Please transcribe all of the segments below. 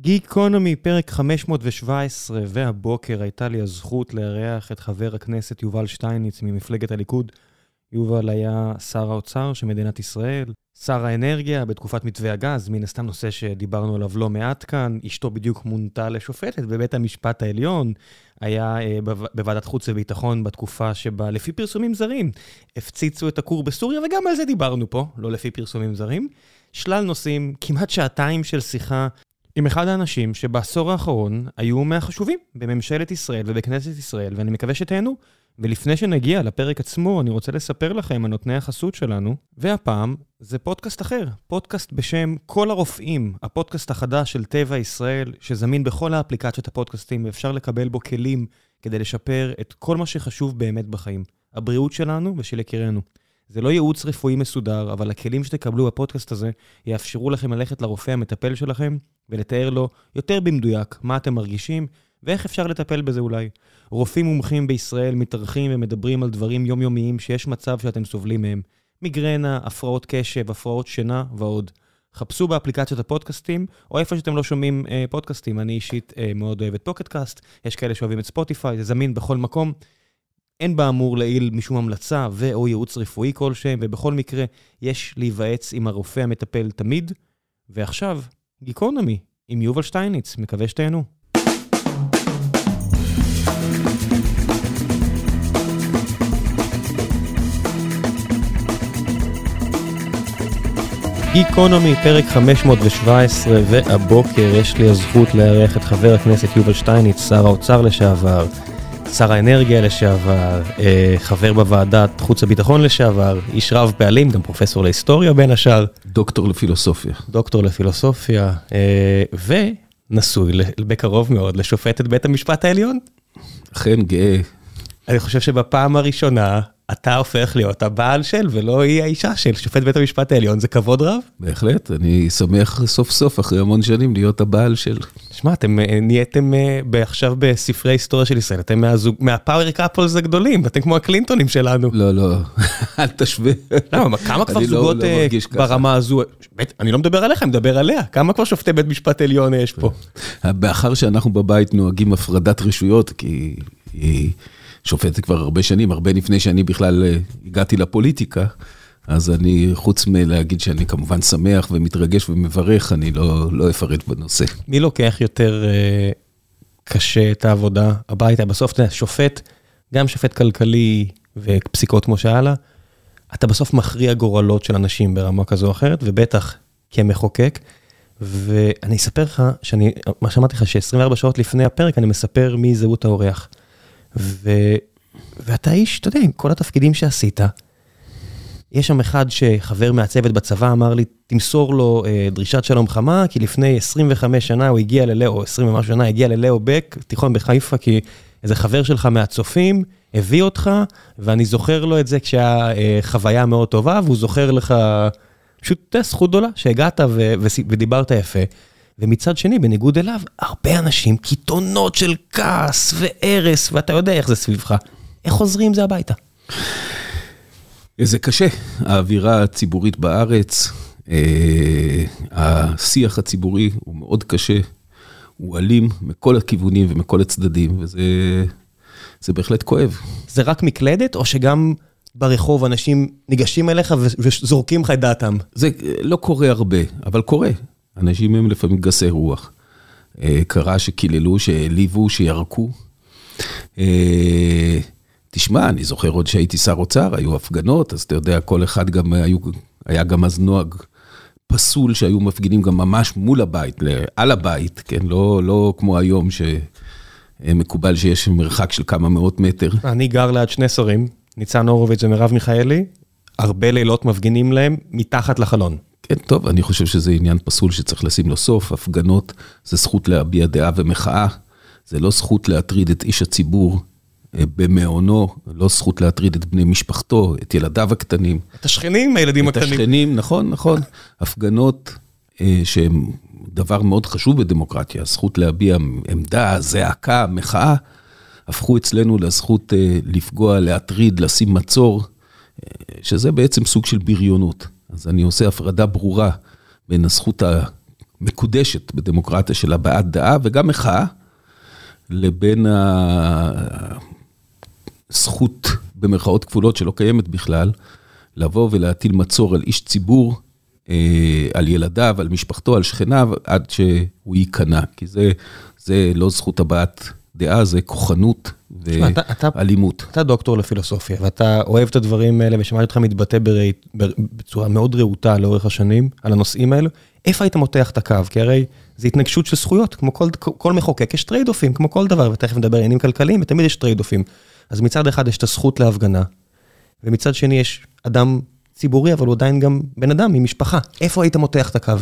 גיקונומי, פרק 517, והבוקר הייתה לי הזכות לארח את חבר הכנסת יובל שטייניץ ממפלגת הליכוד. יובל היה שר האוצר של מדינת ישראל, שר האנרגיה בתקופת מתווה הגז, מן הסתם נושא שדיברנו עליו לא מעט כאן. אשתו בדיוק מונתה לשופטת בבית המשפט העליון, היה אה, בו, בוועדת חוץ וביטחון בתקופה שבה לפי פרסומים זרים הפציצו את הכור בסוריה, וגם על זה דיברנו פה, לא לפי פרסומים זרים. שלל נושאים, כמעט שעתיים של שיחה עם אחד האנשים שבעשור האחרון היו מהחשובים בממשלת ישראל ובכנסת ישראל, ואני מקווה שתהנו. ולפני שנגיע לפרק עצמו, אני רוצה לספר לכם על נותני החסות שלנו, והפעם זה פודקאסט אחר, פודקאסט בשם כל הרופאים, הפודקאסט החדש של טבע ישראל, שזמין בכל האפליקציות הפודקאסטים, ואפשר לקבל בו כלים כדי לשפר את כל מה שחשוב באמת בחיים, הבריאות שלנו ושל יקירנו. זה לא ייעוץ רפואי מסודר, אבל הכלים שתקבלו בפודקאסט הזה יאפשרו לכם ללכת לרופא המטפל שלכם ולתאר לו יותר במדויק מה אתם מרגישים ואיך אפשר לטפל בזה אולי. רופאים מומחים בישראל מתארחים ומדברים על דברים יומיומיים שיש מצב שאתם סובלים מהם. מיגרנה, הפרעות קשב, הפרעות שינה ועוד. חפשו באפליקציות הפודקאסטים, או איפה שאתם לא שומעים אה, פודקאסטים. אני אישית אה, מאוד אוהב את Pocket Casts, יש כאלה שאוהבים את ספוטיפיי, זה זמין בכל מקום. אין באמור לעיל משום המלצה ו/או ייעוץ רפואי כלשהם, ובכל מקרה, יש להיוועץ עם הרופא המטפל תמיד. ועכשיו, גיקונומי, עם יובל שטייניץ, מקווה שתהנו. גיקונומי, פרק 517, והבוקר יש לי הזכות לארח את חבר הכנסת יובל שטייניץ, שר האוצר לשעבר, שר האנרגיה לשעבר, אה, חבר בוועדת חוץ וביטחון לשעבר, איש רב פעלים, גם פרופסור להיסטוריה בין השאר. דוקטור לפילוסופיה. דוקטור לפילוסופיה, אה, ונשוי בקרוב מאוד לשופטת בית המשפט העליון. אכן גאה. אני חושב שבפעם הראשונה אתה הופך להיות הבעל של ולא היא האישה של שופט בית המשפט העליון, זה כבוד רב? בהחלט, אני שמח סוף סוף אחרי המון שנים להיות הבעל של. שמע, אתם אה, נהייתם אה, עכשיו בספרי היסטוריה של ישראל, אתם מהפאוור קאפולס הגדולים, אתם כמו הקלינטונים שלנו. לא, לא, אל תשווה. למה, כמה כבר לא- זוגות לא אה. ברמה הזו, אני לא מדבר עליך, אני מדבר עליה, כמה כבר שופטי בית משפט עליון יש פה? מאחר שאנחנו בבית נוהגים הפרדת רשויות, כי היא שופטת כבר הרבה שנים, הרבה לפני שאני בכלל אה, הגעתי לפוליטיקה, אז אני, חוץ מלהגיד שאני כמובן שמח ומתרגש ומברך, אני לא, לא אפרט בנושא. מי לוקח יותר אה, קשה את העבודה הביתה? בסוף, אתה יודע, שופט, גם שופט כלכלי ופסיקות כמו שהיה לה, אתה בסוף מכריע גורלות של אנשים ברמה כזו או אחרת, ובטח כמחוקק. ואני אספר לך, שאני, מה שאמרתי לך, ש-24 שעות לפני הפרק אני מספר מי זהות האורח. ו, ואתה איש, אתה יודע, עם כל התפקידים שעשית, יש שם אחד שחבר מהצוות בצבא אמר לי, תמסור לו אה, דרישת שלום חמה, כי לפני 25 שנה הוא הגיע ללאו, או 20 ומשהו שנה, הגיע ללאו בק, תיכון בחיפה, כי איזה חבר שלך מהצופים הביא אותך, ואני זוכר לו את זה כשהיה אה, חוויה מאוד טובה, והוא זוכר לך, פשוט זכות גדולה, שהגעת ו- ודיברת יפה. ומצד שני, בניגוד אליו, הרבה אנשים, קיתונות של כעס והרס, ואתה יודע איך זה סביבך. איך חוזרים זה הביתה? זה קשה, האווירה הציבורית בארץ, אה, השיח הציבורי הוא מאוד קשה, הוא אלים מכל הכיוונים ומכל הצדדים, וזה זה בהחלט כואב. זה רק מקלדת, או שגם ברחוב אנשים ניגשים אליך וזורקים לך את דעתם? זה לא קורה הרבה, אבל קורה. אנשים הם לפעמים גסי רוח. אה, קרה שקיללו, שהעליבו, שירקו. אה, תשמע, אני זוכר עוד שהייתי שר אוצר, היו הפגנות, אז אתה יודע, כל אחד גם, היו, היה גם אז נוהג פסול שהיו מפגינים גם ממש מול הבית, על הבית, כן, לא, לא כמו היום שמקובל שיש מרחק של כמה מאות מטר. אני גר ליד שני שרים, ניצן הורוביץ ומרב מיכאלי, הרבה לילות מפגינים להם מתחת לחלון. כן, טוב, אני חושב שזה עניין פסול שצריך לשים לו סוף. הפגנות זה זכות להביע דעה ומחאה, זה לא זכות להטריד את איש הציבור אה, במעונו, לא זכות להטריד את בני משפחתו, את ילדיו הקטנים. את השכנים, הילדים את הקטנים. השכנים, נכון, נכון. הפגנות אה, שהן דבר מאוד חשוב בדמוקרטיה, הזכות להביע עמדה, זעקה, מחאה, הפכו אצלנו לזכות אה, לפגוע, להטריד, לשים מצור, אה, שזה בעצם סוג של בריונות. אז אני עושה הפרדה ברורה בין הזכות מקודשת בדמוקרטיה של הבעת דעה וגם מחאה, לבין הזכות, במרכאות כפולות, שלא קיימת בכלל, לבוא ולהטיל מצור על איש ציבור, אה, על ילדיו, על משפחתו, על שכניו, עד שהוא ייכנע. כי זה, זה לא זכות הבעת דעה, זה כוחנות ואלימות. אתה, אתה דוקטור לפילוסופיה, ואתה אוהב את הדברים האלה, ושמעתי אותך מתבטא בראי, בצורה מאוד רהוטה לאורך השנים, על הנושאים האלו. איפה היית מותח את הקו? כי הרי זה התנגשות של זכויות, כמו כל, כל מחוקק, יש trade-off ים, כמו כל דבר, ותכף נדבר עניינים כלכליים, ותמיד יש trade-off ים. אז מצד אחד יש את הזכות להפגנה, ומצד שני יש אדם ציבורי, אבל הוא עדיין גם בן אדם עם משפחה. איפה היית מותח את הקו?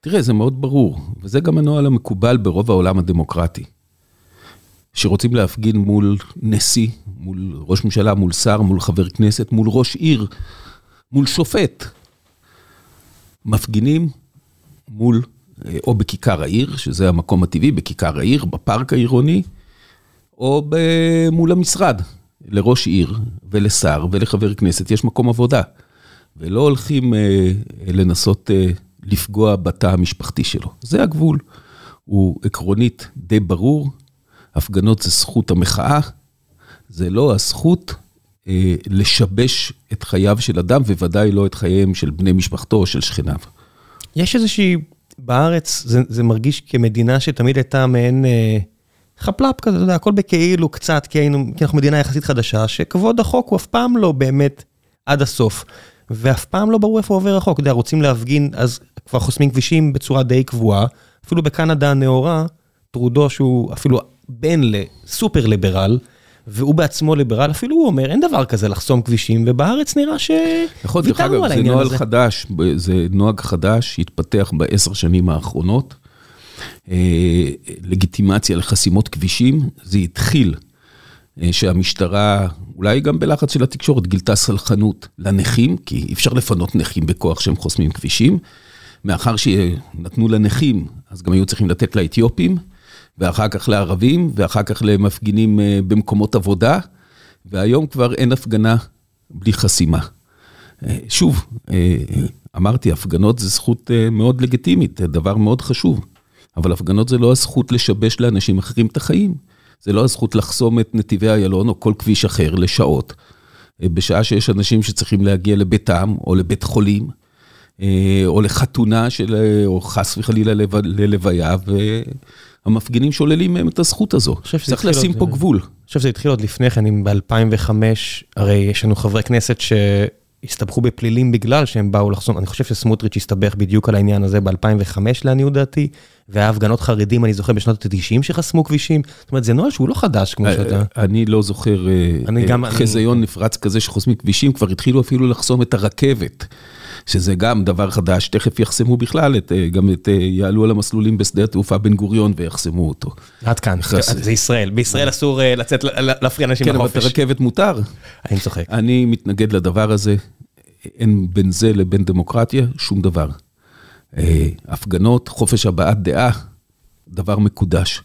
תראה, זה מאוד ברור, וזה גם הנוהל המקובל ברוב העולם הדמוקרטי. שרוצים להפגין מול נשיא, מול ראש ממשלה, מול שר, מול חבר כנסת, מול ראש עיר, מול שופט. מפגינים מול, אה, או בכיכר העיר, שזה המקום הטבעי, בכיכר העיר, בפארק העירוני, או מול המשרד. לראש עיר ולשר ולחבר כנסת יש מקום עבודה, ולא הולכים אה, לנסות אה, לפגוע בתא המשפחתי שלו. זה הגבול. הוא עקרונית די ברור, הפגנות זה זכות המחאה, זה לא הזכות אה, לשבש את חייו של אדם, וודאי לא את חייהם של בני משפחתו או של שכניו. יש איזושהי, בארץ זה, זה מרגיש כמדינה שתמיד הייתה מעין אה, חפלאפ כזה, אתה יודע, הכל בכאילו קצת, כי, היינו, כי אנחנו מדינה יחסית חדשה, שכבוד החוק הוא אף פעם לא באמת עד הסוף, ואף פעם לא ברור איפה עובר החוק. אתה יודע, רוצים להפגין, אז כבר חוסמים כבישים בצורה די קבועה, אפילו בקנדה הנאורה, טרודו שהוא אפילו בן לסופר ליברל, והוא בעצמו ליברל, אפילו הוא אומר, אין דבר כזה לחסום כבישים, ובארץ נראה נכון, שוויתרנו על העניין הזה. זה נוהל חדש, זה נוהג חדש שהתפתח בעשר שנים האחרונות. אה, לגיטימציה לחסימות כבישים, זה התחיל אה, שהמשטרה, אולי גם בלחץ של התקשורת, גילתה סלחנות לנכים, כי אי אפשר לפנות נכים בכוח שהם חוסמים כבישים. מאחר שנתנו לנכים, אז גם היו צריכים לתת לאתיופים. ואחר כך לערבים, ואחר כך למפגינים אה, במקומות עבודה, והיום כבר אין הפגנה בלי חסימה. אה, שוב, אה, אמרתי, הפגנות זה זכות מאוד לגיטימית, דבר מאוד חשוב, אבל הפגנות זה לא הזכות לשבש לאנשים אחרים את החיים. זה לא הזכות לחסום את נתיבי איילון או כל כביש אחר לשעות, בשעה שיש אנשים שצריכים להגיע לביתם או לבית חולים, או לחתונה של, או חס וחלילה ללוויה, המפגינים שוללים מהם את הזכות הזו. צריך לשים פה גבול. אני חושב שזה התחיל עוד לפני כן, אם ב-2005, הרי יש לנו חברי כנסת שהסתבכו בפלילים בגלל שהם באו לחסום, אני חושב שסמוטריץ' הסתבך בדיוק על העניין הזה ב-2005 לעניות דעתי, והיה הפגנות חרדים, אני זוכר, בשנות ה-90 שחסמו כבישים. זאת אומרת, זה נוהל שהוא לא חדש, כמו אה, שאתה... אני לא זוכר אה, חזיון נפרץ כזה שחוסמים כבישים, כבר התחילו אפילו לחסום את הרכבת. שזה גם דבר חדש, תכף יחסמו בכלל, את, אה, גם את, אה, יעלו על המסלולים בשדה התעופה בן גוריון ויחסמו אותו. עד כאן, זה ישראל, בישראל אסור אה, לצאת, להפריע אנשים לחופש. כן, אבל ברכבת מותר. אני צוחק. אני מתנגד לדבר הזה, אין בין זה לבין דמוקרטיה שום דבר. הפגנות, חופש הבעת דעה, דבר מקודש.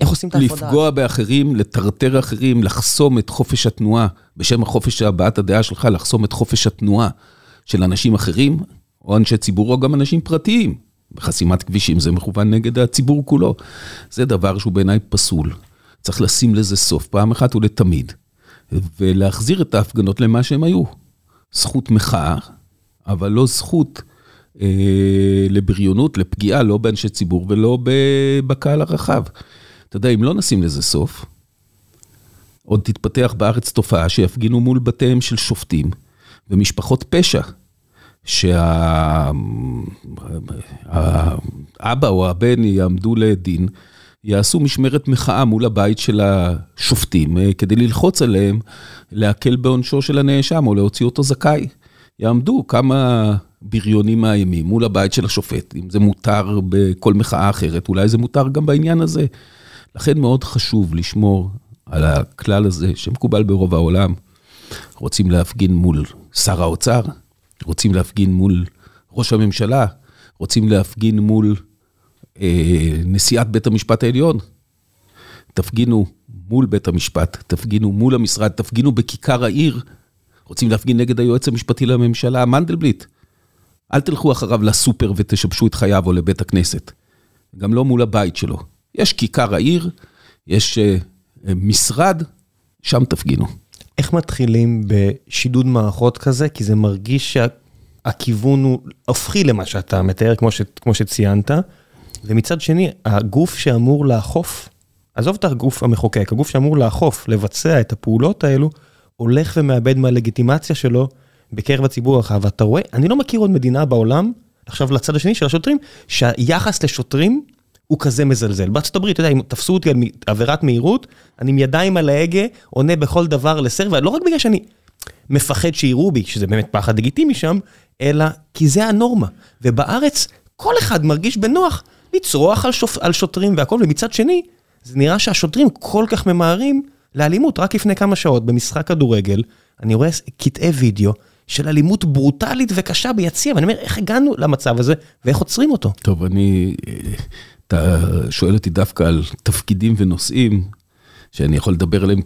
איך עושים את ההפרדה? לפגוע באחרים, לטרטר אחרים, לחסום את חופש התנועה, בשם החופש הבעת הדעה שלך, לחסום את חופש התנועה. של אנשים אחרים, או אנשי ציבור, או גם אנשים פרטיים. בחסימת כבישים זה מכוון נגד הציבור כולו. זה דבר שהוא בעיניי פסול. צריך לשים לזה סוף, פעם אחת ולתמיד, ולהחזיר את ההפגנות למה שהם היו. זכות מחאה, אבל לא זכות אה, לבריונות, לפגיעה, לא באנשי ציבור ולא בקהל הרחב. אתה יודע, אם לא נשים לזה סוף, עוד תתפתח בארץ תופעה שיפגינו מול בתיהם של שופטים. ומשפחות פשע, שהאבא או הבן יעמדו לדין, יעשו משמרת מחאה מול הבית של השופטים, אה, כדי ללחוץ עליהם להקל בעונשו של הנאשם או להוציא אותו זכאי. יעמדו כמה בריונים מאיימים מול הבית של השופט, אם זה מותר בכל מחאה אחרת, אולי זה מותר גם בעניין הזה. לכן מאוד חשוב לשמור על הכלל הזה, שמקובל ברוב העולם, רוצים להפגין מול שר האוצר, רוצים להפגין מול ראש הממשלה, רוצים להפגין מול אה, נשיאת בית המשפט העליון. תפגינו מול בית המשפט, תפגינו מול המשרד, תפגינו בכיכר העיר. רוצים להפגין נגד היועץ המשפטי לממשלה, מנדלבליט. אל תלכו אחריו לסופר ותשבשו את חייו או לבית הכנסת. גם לא מול הבית שלו. יש כיכר העיר, יש uh, משרד, שם תפגינו. איך מתחילים בשידוד מערכות כזה? כי זה מרגיש שהכיוון הוא הופכי למה שאתה מתאר, כמו, ש, כמו שציינת. ומצד שני, הגוף שאמור לאכוף, עזוב את הגוף המחוקק, הגוף שאמור לאכוף, לבצע את הפעולות האלו, הולך ומאבד מהלגיטימציה שלו בקרב הציבור הרחב. ואתה רואה, אני לא מכיר עוד מדינה בעולם, עכשיו לצד השני של השוטרים, שהיחס לשוטרים הוא כזה מזלזל. בארצות הברית, אתה יודע, אם תפסו אותי על עבירת מהירות, אני עם ידיים על ההגה, עונה בכל דבר לסר, ולא רק בגלל שאני מפחד שיראו בי, שזה באמת פחד לגיטימי שם, אלא כי זה הנורמה. ובארץ, כל אחד מרגיש בנוח לצרוח על, שופ... על שוטרים והכל, ומצד שני, זה נראה שהשוטרים כל כך ממהרים לאלימות. רק לפני כמה שעות, במשחק כדורגל, אני רואה קטעי וידאו של אלימות ברוטלית וקשה ביציע, ואני אומר, איך הגענו למצב הזה, ואיך עוצרים אותו? טוב, אני... אתה שואל אותי דווקא על תפקידים ונושאים. שאני יכול לדבר עליהם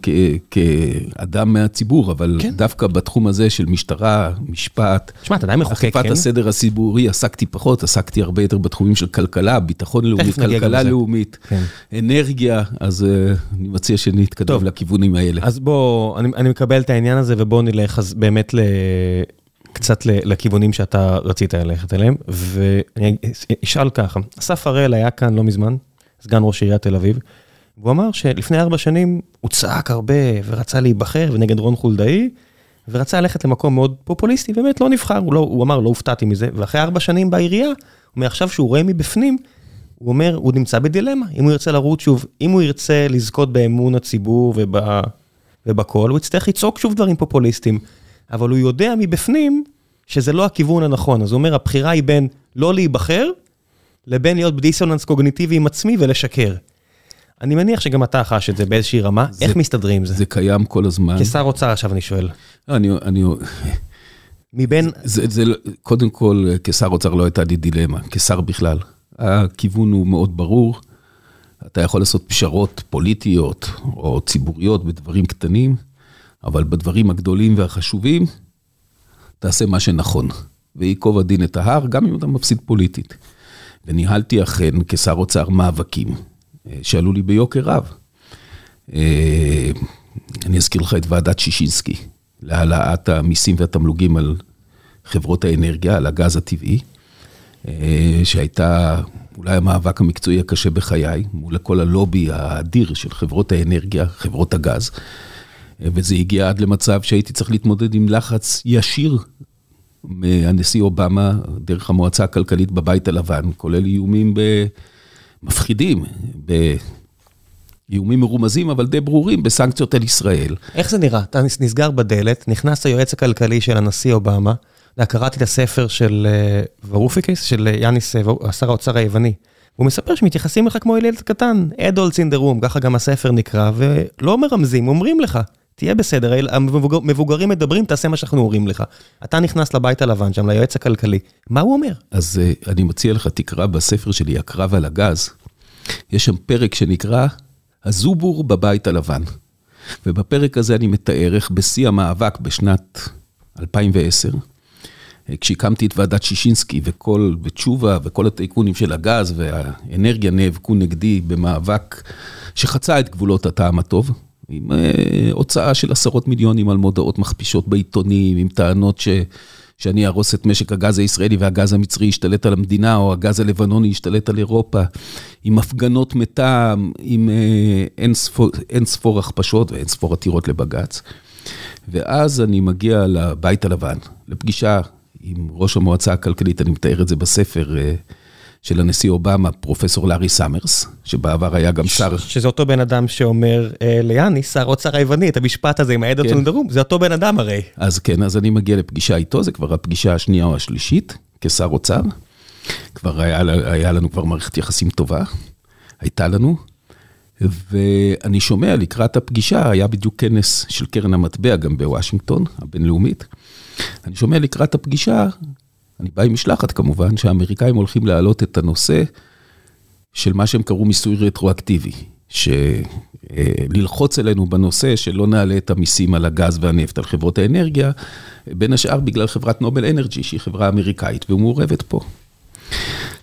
כאדם מהציבור, אבל כן. דווקא בתחום הזה של משטרה, משפט, שמה, אתה עדיין מחוקק, אכיפת כן? הסדר הציבורי, עסקתי פחות, עסקתי הרבה יותר בתחומים של כלכלה, ביטחון לאומי, כלכלה לאומית, כן. אנרגיה, אז uh, אני מציע שנתקדם לכיוונים האלה. אז בוא, אני, אני מקבל את העניין הזה, ובוא נלך אז באמת ל... קצת לכיוונים שאתה רצית ללכת אליהם, ואני אשאל ככה, אסף הראל היה כאן לא מזמן, סגן ראש עיריית תל אביב, והוא אמר שלפני ארבע שנים הוא צעק הרבה ורצה להיבחר ונגד רון חולדאי, ורצה ללכת למקום מאוד פופוליסטי, באמת לא נבחר, הוא, לא, הוא אמר, לא הופתעתי מזה, ואחרי ארבע שנים בעירייה, מעכשיו שהוא רואה מבפנים, הוא אומר, הוא נמצא בדילמה, אם הוא ירצה לרוץ שוב, אם הוא ירצה לזכות באמון הציבור וב, ובקול, הוא יצטרך לצעוק שוב דברים פופוליסטיים, אבל הוא יודע מבפנים שזה לא הכיוון הנכון, אז הוא אומר, הבחירה היא בין לא להיבחר, לבין להיות בדיסוננס קוגניטיבי עם עצמי ולשקר. אני מניח שגם אתה חש את זה באיזושהי רמה, זה, איך מסתדרים עם זה? זה קיים כל הזמן. כשר אוצר עכשיו אני שואל. לא, אני... אני... מבין... זה, זה, זה, קודם כל, כשר אוצר לא הייתה לי דילמה, כשר בכלל. הכיוון הוא מאוד ברור. אתה יכול לעשות פשרות פוליטיות או ציבוריות בדברים קטנים, אבל בדברים הגדולים והחשובים, תעשה מה שנכון. וייקוב הדין את ההר, גם אם אתה מפסיד פוליטית. וניהלתי אכן כשר אוצר מאבקים. שעלו לי ביוקר רב. אה, אני אזכיר לך את ועדת שישינסקי, להעלאת המיסים והתמלוגים על חברות האנרגיה, על הגז הטבעי, אה, שהייתה אולי המאבק המקצועי הקשה בחיי, מול כל הלובי האדיר של חברות האנרגיה, חברות הגז. וזה הגיע עד למצב שהייתי צריך להתמודד עם לחץ ישיר מהנשיא אובמה, דרך המועצה הכלכלית בבית הלבן, כולל איומים ב... מפחידים, באיומים מרומזים, אבל די ברורים, בסנקציות על ישראל. איך זה נראה? אתה נסגר בדלת, נכנס היועץ הכלכלי של הנשיא אובמה, קראתי את הספר של אה, ורופיקס, של אה, יאניס, אה, שר האוצר היווני. הוא מספר שמתייחסים לך כמו ילד קטן, adults in the room, ככה גם הספר נקרא, ולא מרמזים, אומרים לך, תהיה בסדר, המבוגרים מדברים, תעשה מה שאנחנו אומרים לך. אתה נכנס לבית הלבן שם, ליועץ הכלכלי, מה הוא אומר? אז uh, אני מציע לך, תקרא בספר שלי, הקרב על הגז, יש שם פרק שנקרא הזובור בבית הלבן. ובפרק הזה אני מתאר איך בשיא המאבק בשנת 2010, אה, כשהקמתי את ועדת שישינסקי וכל, ותשובה וכל הטייקונים של הגז והאנרגיה נאבקו נגדי במאבק שחצה את גבולות הטעם הטוב, עם אה, הוצאה של עשרות מיליונים על מודעות מכפישות בעיתונים, עם טענות ש... שאני אהרוס את משק הגז הישראלי והגז המצרי ישתלט על המדינה, או הגז הלבנוני ישתלט על אירופה, עם הפגנות מטעם, עם אה, אין ספור, אין ספור הכפשות ואין ספור עתירות לבג"ץ. ואז אני מגיע לבית הלבן, לפגישה עם ראש המועצה הכלכלית, אני מתאר את זה בספר. של הנשיא אובמה, פרופסור לארי סאמרס, שבעבר היה גם שר... שזה אותו בן אדם שאומר אה, ליאניס, שר אוצר היווני, את המשפט הזה עם ה adults in. the room, זה אותו בן אדם הרי. אז כן, אז אני מגיע לפגישה איתו, זה כבר הפגישה השנייה או השלישית, כשר אוצר. כבר היה, היה לנו כבר מערכת יחסים טובה, הייתה לנו. ואני שומע לקראת הפגישה, היה בדיוק כנס של קרן המטבע גם בוושינגטון, הבינלאומית. אני שומע לקראת הפגישה אני בא עם משלחת כמובן, שהאמריקאים הולכים להעלות את הנושא של מה שהם קראו מיסוי רטרואקטיבי. ללחוץ אלינו בנושא שלא נעלה את המיסים על הגז והנפט על חברות האנרגיה, בין השאר בגלל חברת נובל אנרג'י, שהיא חברה אמריקאית ומעורבת פה.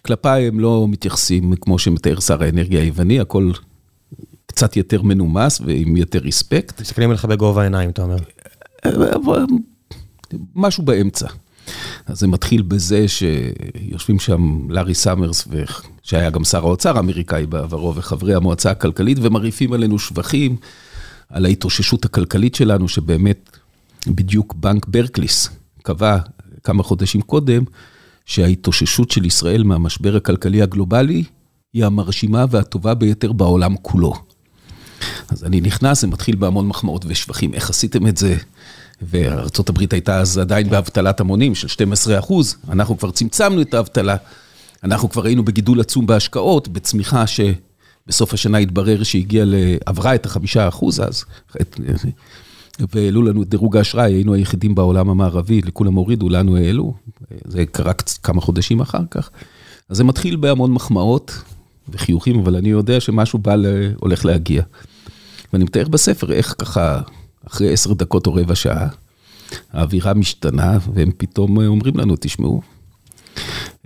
כלפיי הם לא מתייחסים כמו שמתאר שר האנרגיה היווני, הכל קצת יותר מנומס ועם יותר respect. מסתכלים עליך בגובה העיניים, אתה אומר. משהו באמצע. אז זה מתחיל בזה שיושבים שם לארי סאמרס, שהיה גם שר האוצר האמריקאי בעברו, וחברי המועצה הכלכלית, ומרעיפים עלינו שבחים על ההתאוששות הכלכלית שלנו, שבאמת בדיוק בנק ברקליס קבע כמה חודשים קודם, שההתאוששות של ישראל מהמשבר הכלכלי הגלובלי היא המרשימה והטובה ביותר בעולם כולו. אז אני נכנס, זה מתחיל בהמון מחמאות ושבחים, איך עשיתם את זה? וארה"ב הייתה אז עדיין באבטלת המונים של 12 אחוז, אנחנו כבר צמצמנו את האבטלה, אנחנו כבר היינו בגידול עצום בהשקעות, בצמיחה שבסוף השנה התברר שהגיעה, עברה את החמישה אחוז אז, והעלו לנו את דירוג האשראי, היינו היחידים בעולם המערבי, לכולם הורידו, לנו העלו, זה קרה כמה חודשים אחר כך. אז זה מתחיל בהמון מחמאות וחיוכים, אבל אני יודע שמשהו בא, הולך להגיע. ואני מתאר בספר איך ככה, אחרי עשר דקות או רבע שעה, האווירה משתנה, והם פתאום אומרים לנו, תשמעו,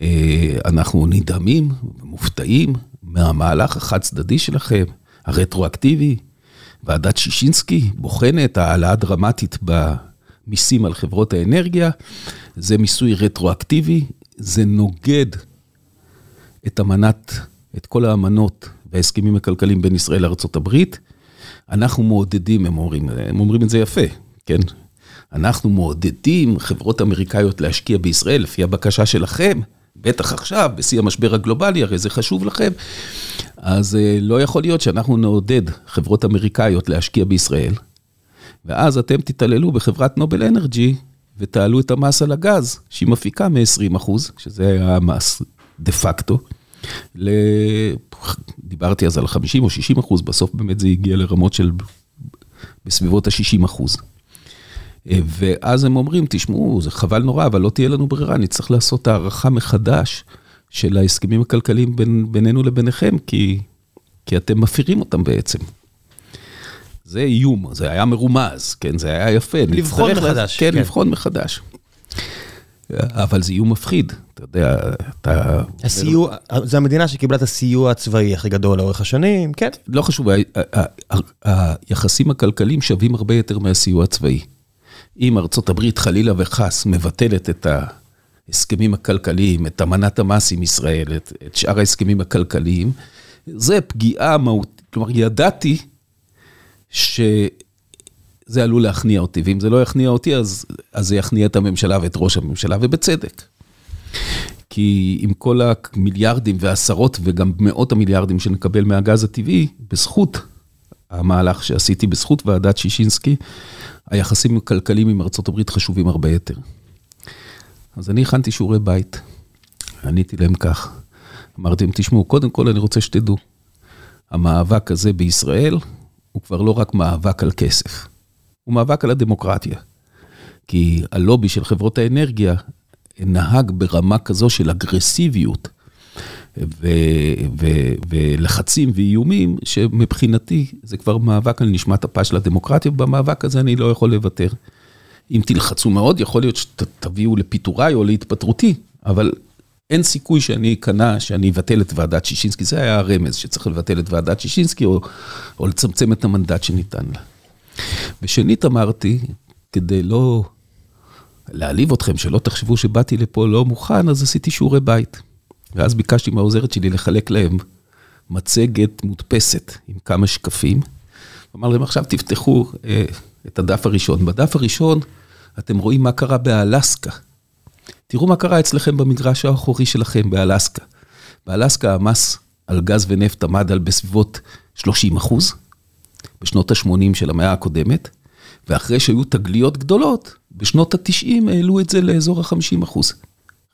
אה, אנחנו נדהמים ומופתעים מהמהלך החד צדדי שלכם, הרטרואקטיבי. ועדת שישינסקי בוחנת העלאה דרמטית במיסים על חברות האנרגיה, זה מיסוי רטרואקטיבי, זה נוגד את אמנת, את כל האמנות וההסכמים הכלכליים בין ישראל לארה"ב. אנחנו מעודדים, הם אומרים, הם אומרים את זה יפה, כן? אנחנו מעודדים חברות אמריקאיות להשקיע בישראל לפי הבקשה שלכם, בטח עכשיו, בשיא המשבר הגלובלי, הרי זה חשוב לכם. אז לא יכול להיות שאנחנו נעודד חברות אמריקאיות להשקיע בישראל, ואז אתם תתעללו בחברת נובל אנרג'י ותעלו את המס על הגז, שהיא מפיקה מ-20 אחוז, שזה היה המס דה פקטו. דיברתי אז על 50 או 60 אחוז, בסוף באמת זה הגיע לרמות של בסביבות ה-60 אחוז. ואז הם אומרים, תשמעו, זה חבל נורא, אבל לא תהיה לנו ברירה, נצטרך לעשות הערכה מחדש של ההסכמים הכלכליים בין, בינינו לביניכם, כי, כי אתם מפירים אותם בעצם. זה איום, זה היה מרומז, כן, זה היה יפה. לבחון מחדש. כן, כן, לבחון מחדש. אבל זה איום מפחיד, אתה יודע, אתה... הסיוע, זה המדינה שקיבלה את הסיוע הצבאי הכי גדול לאורך השנים, כן. לא חשוב, היחסים הכלכליים שווים הרבה יותר מהסיוע הצבאי. אם ארצות הברית חלילה וחס מבטלת את ההסכמים הכלכליים, את אמנת המס עם ישראל, את, את שאר ההסכמים הכלכליים, זה פגיעה מהותית, כלומר ידעתי שזה עלול להכניע אותי, ואם זה לא יכניע אותי, אז, אז זה יכניע את הממשלה ואת ראש הממשלה, ובצדק. כי עם כל המיליארדים והעשרות וגם מאות המיליארדים שנקבל מהגז הטבעי, בזכות המהלך שעשיתי, בזכות ועדת שישינסקי, היחסים הכלכליים עם ארה"ב חשובים הרבה יותר. אז אני הכנתי שיעורי בית, עניתי להם כך. אמרתי להם, תשמעו, קודם כל אני רוצה שתדעו, המאבק הזה בישראל הוא כבר לא רק מאבק על כסף, הוא מאבק על הדמוקרטיה. כי הלובי של חברות האנרגיה נהג ברמה כזו של אגרסיביות ו, ו, ולחצים ואיומים, שמבחינתי זה כבר מאבק על נשמת אפה של הדמוקרטיה, ובמאבק הזה אני לא יכול לוותר. אם תלחצו מאוד, יכול להיות שתביאו לפיטוריי או להתפטרותי, אבל אין סיכוי שאני אכנע, שאני אבטל את ועדת שישינסקי, זה היה הרמז, שצריך לבטל את ועדת שישינסקי, או, או לצמצם את המנדט שניתן לה. ושנית אמרתי, כדי לא להעליב אתכם, שלא תחשבו שבאתי לפה לא מוכן, אז עשיתי שיעורי בית. ואז ביקשתי מהעוזרת שלי לחלק להם מצגת מודפסת עם כמה שקפים. אמר להם, עכשיו תפתחו אה, את הדף הראשון. בדף הראשון אתם רואים מה קרה באלסקה. תראו מה קרה אצלכם במגרש האחורי שלכם באלסקה. באלסקה המס על גז ונפט עמד על בסביבות 30 אחוז, בשנות ה-80 של המאה הקודמת, ואחרי שהיו תגליות גדולות, בשנות ה-90 העלו את זה לאזור ה-50 אחוז.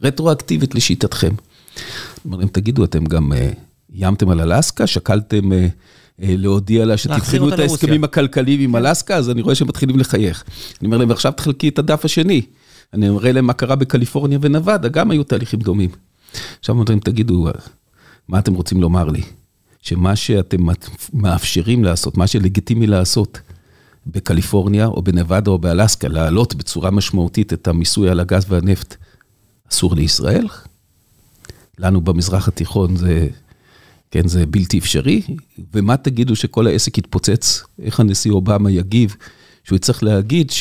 רטרואקטיבית לשיטתכם. אומרים, תגידו, אתם גם איימתם על אלסקה? שקלתם להודיע לה שתתחילו את ההסכמים הכלכליים עם אלסקה? אז אני רואה שהם מתחילים לחייך. אני אומר להם, עכשיו תחלקי את הדף השני. אני אראה להם מה קרה בקליפורניה ונבדה, גם היו תהליכים דומים. עכשיו אומרים, תגידו, מה אתם רוצים לומר לי? שמה שאתם מאפשרים לעשות, מה שלגיטימי לעשות בקליפורניה או בנבדה או באלסקה, להעלות בצורה משמעותית את המיסוי על הגז והנפט, אסור לישראל? לנו במזרח התיכון זה, כן, זה בלתי אפשרי, ומה תגידו שכל העסק יתפוצץ? איך הנשיא אובמה יגיב? שהוא יצטרך להגיד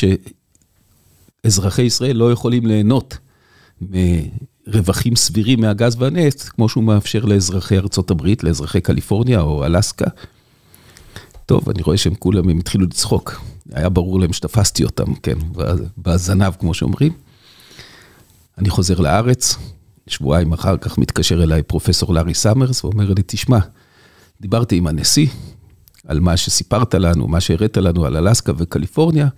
שאזרחי ישראל לא יכולים ליהנות מרווחים סבירים מהגז והנפט, כמו שהוא מאפשר לאזרחי ארה"ב, לאזרחי קליפורניה או אלסקה. טוב, אני רואה שהם כולם, הם התחילו לצחוק. היה ברור להם שתפסתי אותם, כן, בזנב, כמו שאומרים. אני חוזר לארץ, שבועיים אחר כך מתקשר אליי פרופסור לארי סאמרס ואומר לי, תשמע, דיברתי עם הנשיא על מה שסיפרת לנו, מה שהראית לנו על אלסקה וקליפורניה,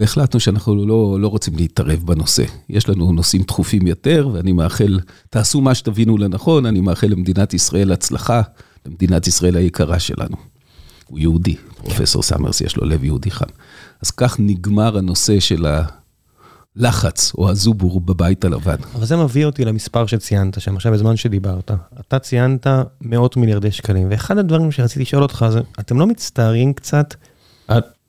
והחלטנו שאנחנו לא, לא רוצים להתערב בנושא. יש לנו נושאים דחופים יותר, ואני מאחל, תעשו מה שתבינו לנכון, אני מאחל למדינת ישראל הצלחה, למדינת ישראל היקרה שלנו. הוא יהודי, פרופסור סאמרס, יש לו לב יהודי חם. אז כך נגמר הנושא של הלחץ או הזובור בבית הלבן. אבל זה מביא אותי למספר שציינת שם, עכשיו בזמן שדיברת. אתה ציינת מאות מיליארדי שקלים, ואחד הדברים שרציתי לשאול אותך זה, אתם לא מצטערים קצת,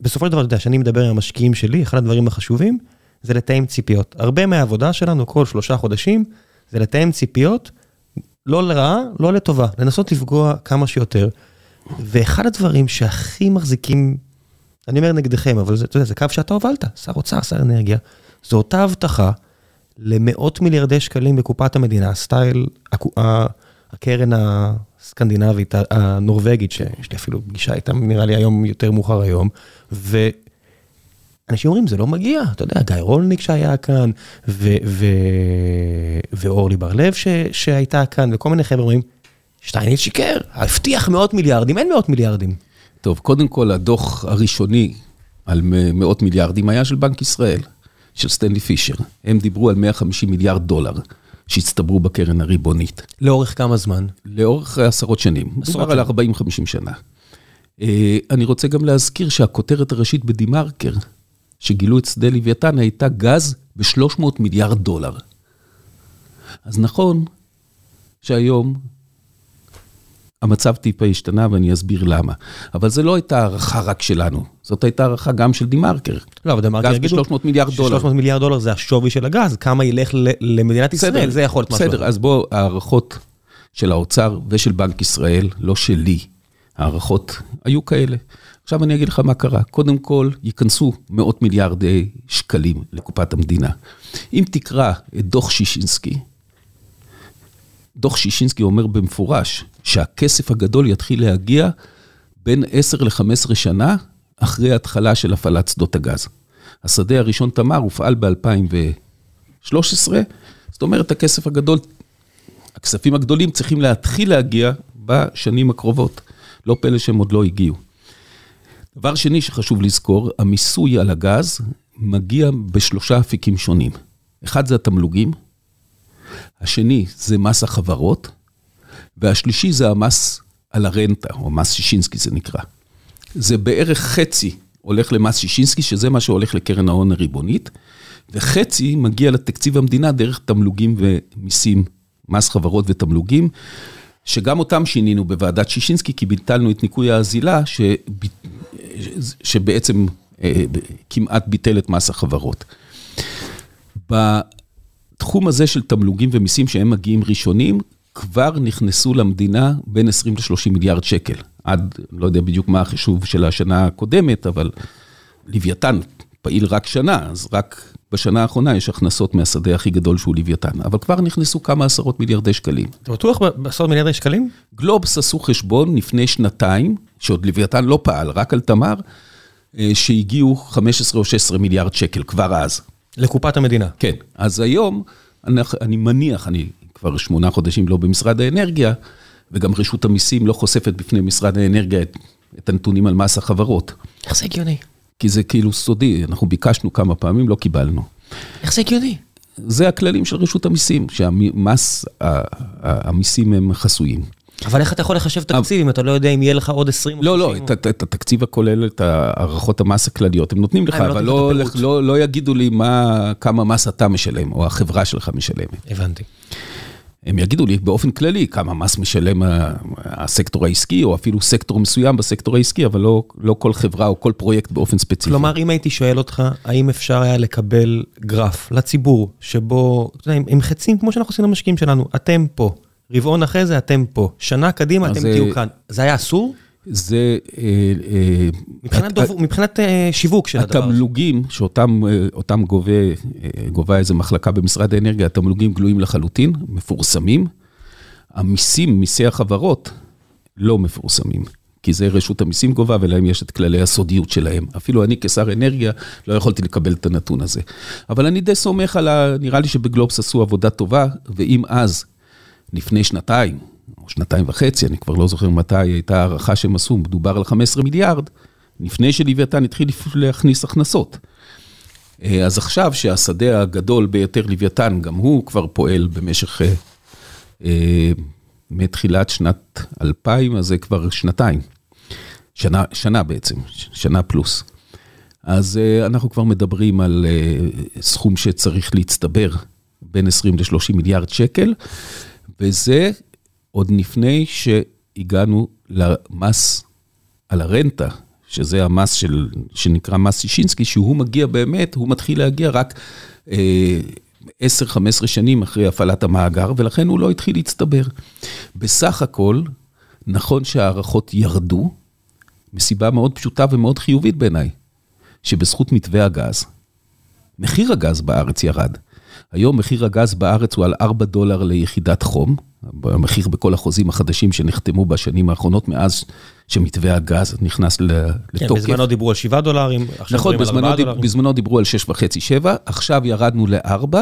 בסופו של דבר, אתה יודע, כשאני מדבר עם המשקיעים שלי, אחד הדברים החשובים זה לתאם ציפיות. הרבה מהעבודה שלנו, כל שלושה חודשים, זה לתאם ציפיות, לא לרעה, לא לטובה, לנסות לפגוע כמה שיותר. ואחד הדברים שהכי מחזיקים, אני אומר נגדכם, אבל זה, אתה יודע, זה קו שאתה הובלת, שר אוצר, שר אנרגיה, זו אותה הבטחה למאות מיליארדי שקלים בקופת המדינה, סטייל הקרן הסקנדינבית, הנורבגית, שיש לי אפילו פגישה איתם, נראה לי היום יותר מאוחר היום, ואנשים אומרים, זה לא מגיע, אתה יודע, גיא רולניק שהיה כאן, ו- ו- ואורלי בר-לב ש- שהייתה כאן, וכל מיני חבר'ה אומרים, שטייניץ שיקר, הבטיח מאות מיליארדים, אין מאות מיליארדים. טוב, קודם כל, הדוח הראשוני על מאות מיליארדים היה של בנק ישראל, של סטנלי פישר. הם דיברו על 150 מיליארד דולר שהצטברו בקרן הריבונית. לאורך כמה זמן? לאורך עשרות שנים. מדובר על 40-50 שנה. אה, אני רוצה גם להזכיר שהכותרת הראשית בדה-מרקר, שגילו את שדה לוויתן, הייתה גז ב-300 מיליארד דולר. אז נכון שהיום המצב טיפה השתנה ואני אסביר למה. אבל זו לא הייתה הערכה רק שלנו, זאת הייתה הערכה גם של דה-מרקר. לא, אבל דה-מרקר יגידו... גז ב-300 מיליארד דולר. 300 מיליארד דולר זה השווי של הגז, כמה ילך למדינת ישראל, זה יכול להיות משהו. בסדר, אז בואו, הערכות של האוצר ושל בנק ישראל, לא שלי, הערכות היו כאלה. עכשיו אני אגיד לך מה קרה. קודם כל, ייכנסו מאות מיליארדי שקלים לקופת המדינה. אם תקרא את דוח שישינסקי, דוח שישינסקי אומר במפורש שהכסף הגדול יתחיל להגיע בין 10 ל-15 שנה אחרי ההתחלה של הפעלת שדות הגז. השדה הראשון תמר הופעל ב-2013, זאת אומרת, הכסף הגדול, הכספים הגדולים צריכים להתחיל להגיע בשנים הקרובות. לא פלא שהם עוד לא הגיעו. דבר שני שחשוב לזכור, המיסוי על הגז מגיע בשלושה אפיקים שונים. אחד זה התמלוגים, השני זה מס החברות, והשלישי זה המס על הרנטה, או מס שישינסקי זה נקרא. זה בערך חצי הולך למס שישינסקי, שזה מה שהולך לקרן ההון הריבונית, וחצי מגיע לתקציב המדינה דרך תמלוגים ומיסים, מס חברות ותמלוגים, שגם אותם שינינו בוועדת שישינסקי, כי ביטלנו את ניקוי האזילה, שב... שבעצם אה, כמעט ביטל את מס החברות. בתחום הזה של תמלוגים ומיסים שהם מגיעים ראשונים, כבר נכנסו למדינה בין 20 ל-30 מיליארד שקל. עד, לא יודע בדיוק מה החישוב של השנה הקודמת, אבל לוויתן פעיל רק שנה, אז רק בשנה האחרונה יש הכנסות מהשדה הכי גדול שהוא לוויתן. אבל כבר נכנסו כמה עשרות מיליארדי שקלים. אתה בטוח בעשרות מיליארדי שקלים? גלובס עשו חשבון לפני שנתיים, שעוד לוויתן לא פעל, רק על תמר, אה, שהגיעו 15 או 16 מיליארד שקל כבר אז. לקופת המדינה. כן, אז היום, אני, אני מניח, אני כבר שמונה חודשים לא במשרד האנרגיה, וגם רשות המיסים לא חושפת בפני משרד האנרגיה את, את הנתונים על מס החברות. איך זה הגיוני? כי זה כאילו סודי, אנחנו ביקשנו כמה פעמים, לא קיבלנו. איך זה הגיוני? זה הכללים של רשות המיסים, שהמס, המיסים הם חסויים. אבל איך אתה יכול לחשב תקציב אם אתה לא יודע אם יהיה לך עוד 20 או 30? לא, לא, את התקציב הכולל, את הערכות המס הכלליות, הם נותנים לך, אבל לא, לא, לא יגידו לי כמה מס אתה משלם, או החברה שלך משלמת. הבנתי. הם יגידו לי באופן כללי כמה מס משלם הסקטור העסקי, או אפילו סקטור מסוים בסקטור העסקי, אבל לא, לא כל חברה או כל פרויקט באופן ספציפי. כלומר, אם הייתי שואל אותך, האם אפשר היה לקבל גרף לציבור, שבו, אתה יודע, עם חצים כמו שאנחנו עושים למשקיעים שלנו, אתם פה, רבעון אחרי זה אתם פה, שנה קדימה אתם תהיו כאן, זה היה אסור? זה... מבחינת, דוב... מבחינת שיווק של הדבר הזה. התמלוגים שאותם גובה, גובה איזה מחלקה במשרד האנרגיה, התמלוגים גלויים לחלוטין, מפורסמים. המיסים, מיסי החברות, לא מפורסמים. כי זה רשות המיסים גובה, ולהם יש את כללי הסודיות שלהם. אפילו אני כשר אנרגיה לא יכולתי לקבל את הנתון הזה. אבל אני די סומך על ה... נראה לי שבגלובס עשו עבודה טובה, ואם אז, לפני שנתיים, או שנתיים וחצי, אני כבר לא זוכר מתי הייתה הערכה שהם עשו, מדובר על 15 מיליארד, לפני שלוויתן התחיל להכניס הכנסות. אז עכשיו שהשדה הגדול ביותר לוויתן, גם הוא כבר פועל במשך, מתחילת שנת 2000, אז זה כבר שנתיים. שנה, שנה בעצם, שנה פלוס. אז אנחנו כבר מדברים על סכום שצריך להצטבר בין 20 ל-30 מיליארד שקל, וזה עוד לפני שהגענו למס על הרנטה, שזה המס של, שנקרא מס שישינסקי, שהוא מגיע באמת, הוא מתחיל להגיע רק אה, 10-15 שנים אחרי הפעלת המאגר, ולכן הוא לא התחיל להצטבר. בסך הכל, נכון שהערכות ירדו, מסיבה מאוד פשוטה ומאוד חיובית בעיניי, שבזכות מתווה הגז, מחיר הגז בארץ ירד. היום מחיר הגז בארץ הוא על 4 דולר ליחידת חום, המחיר בכל החוזים החדשים שנחתמו בשנים האחרונות, מאז שמתווה הגז נכנס לתוקף. כן, בזמנו דיברו על 7 דולרים, עכשיו נכון, מדברים על 4 דולרים. נכון, בזמנו דיברו על 6.5-7, עכשיו ירדנו ל-4,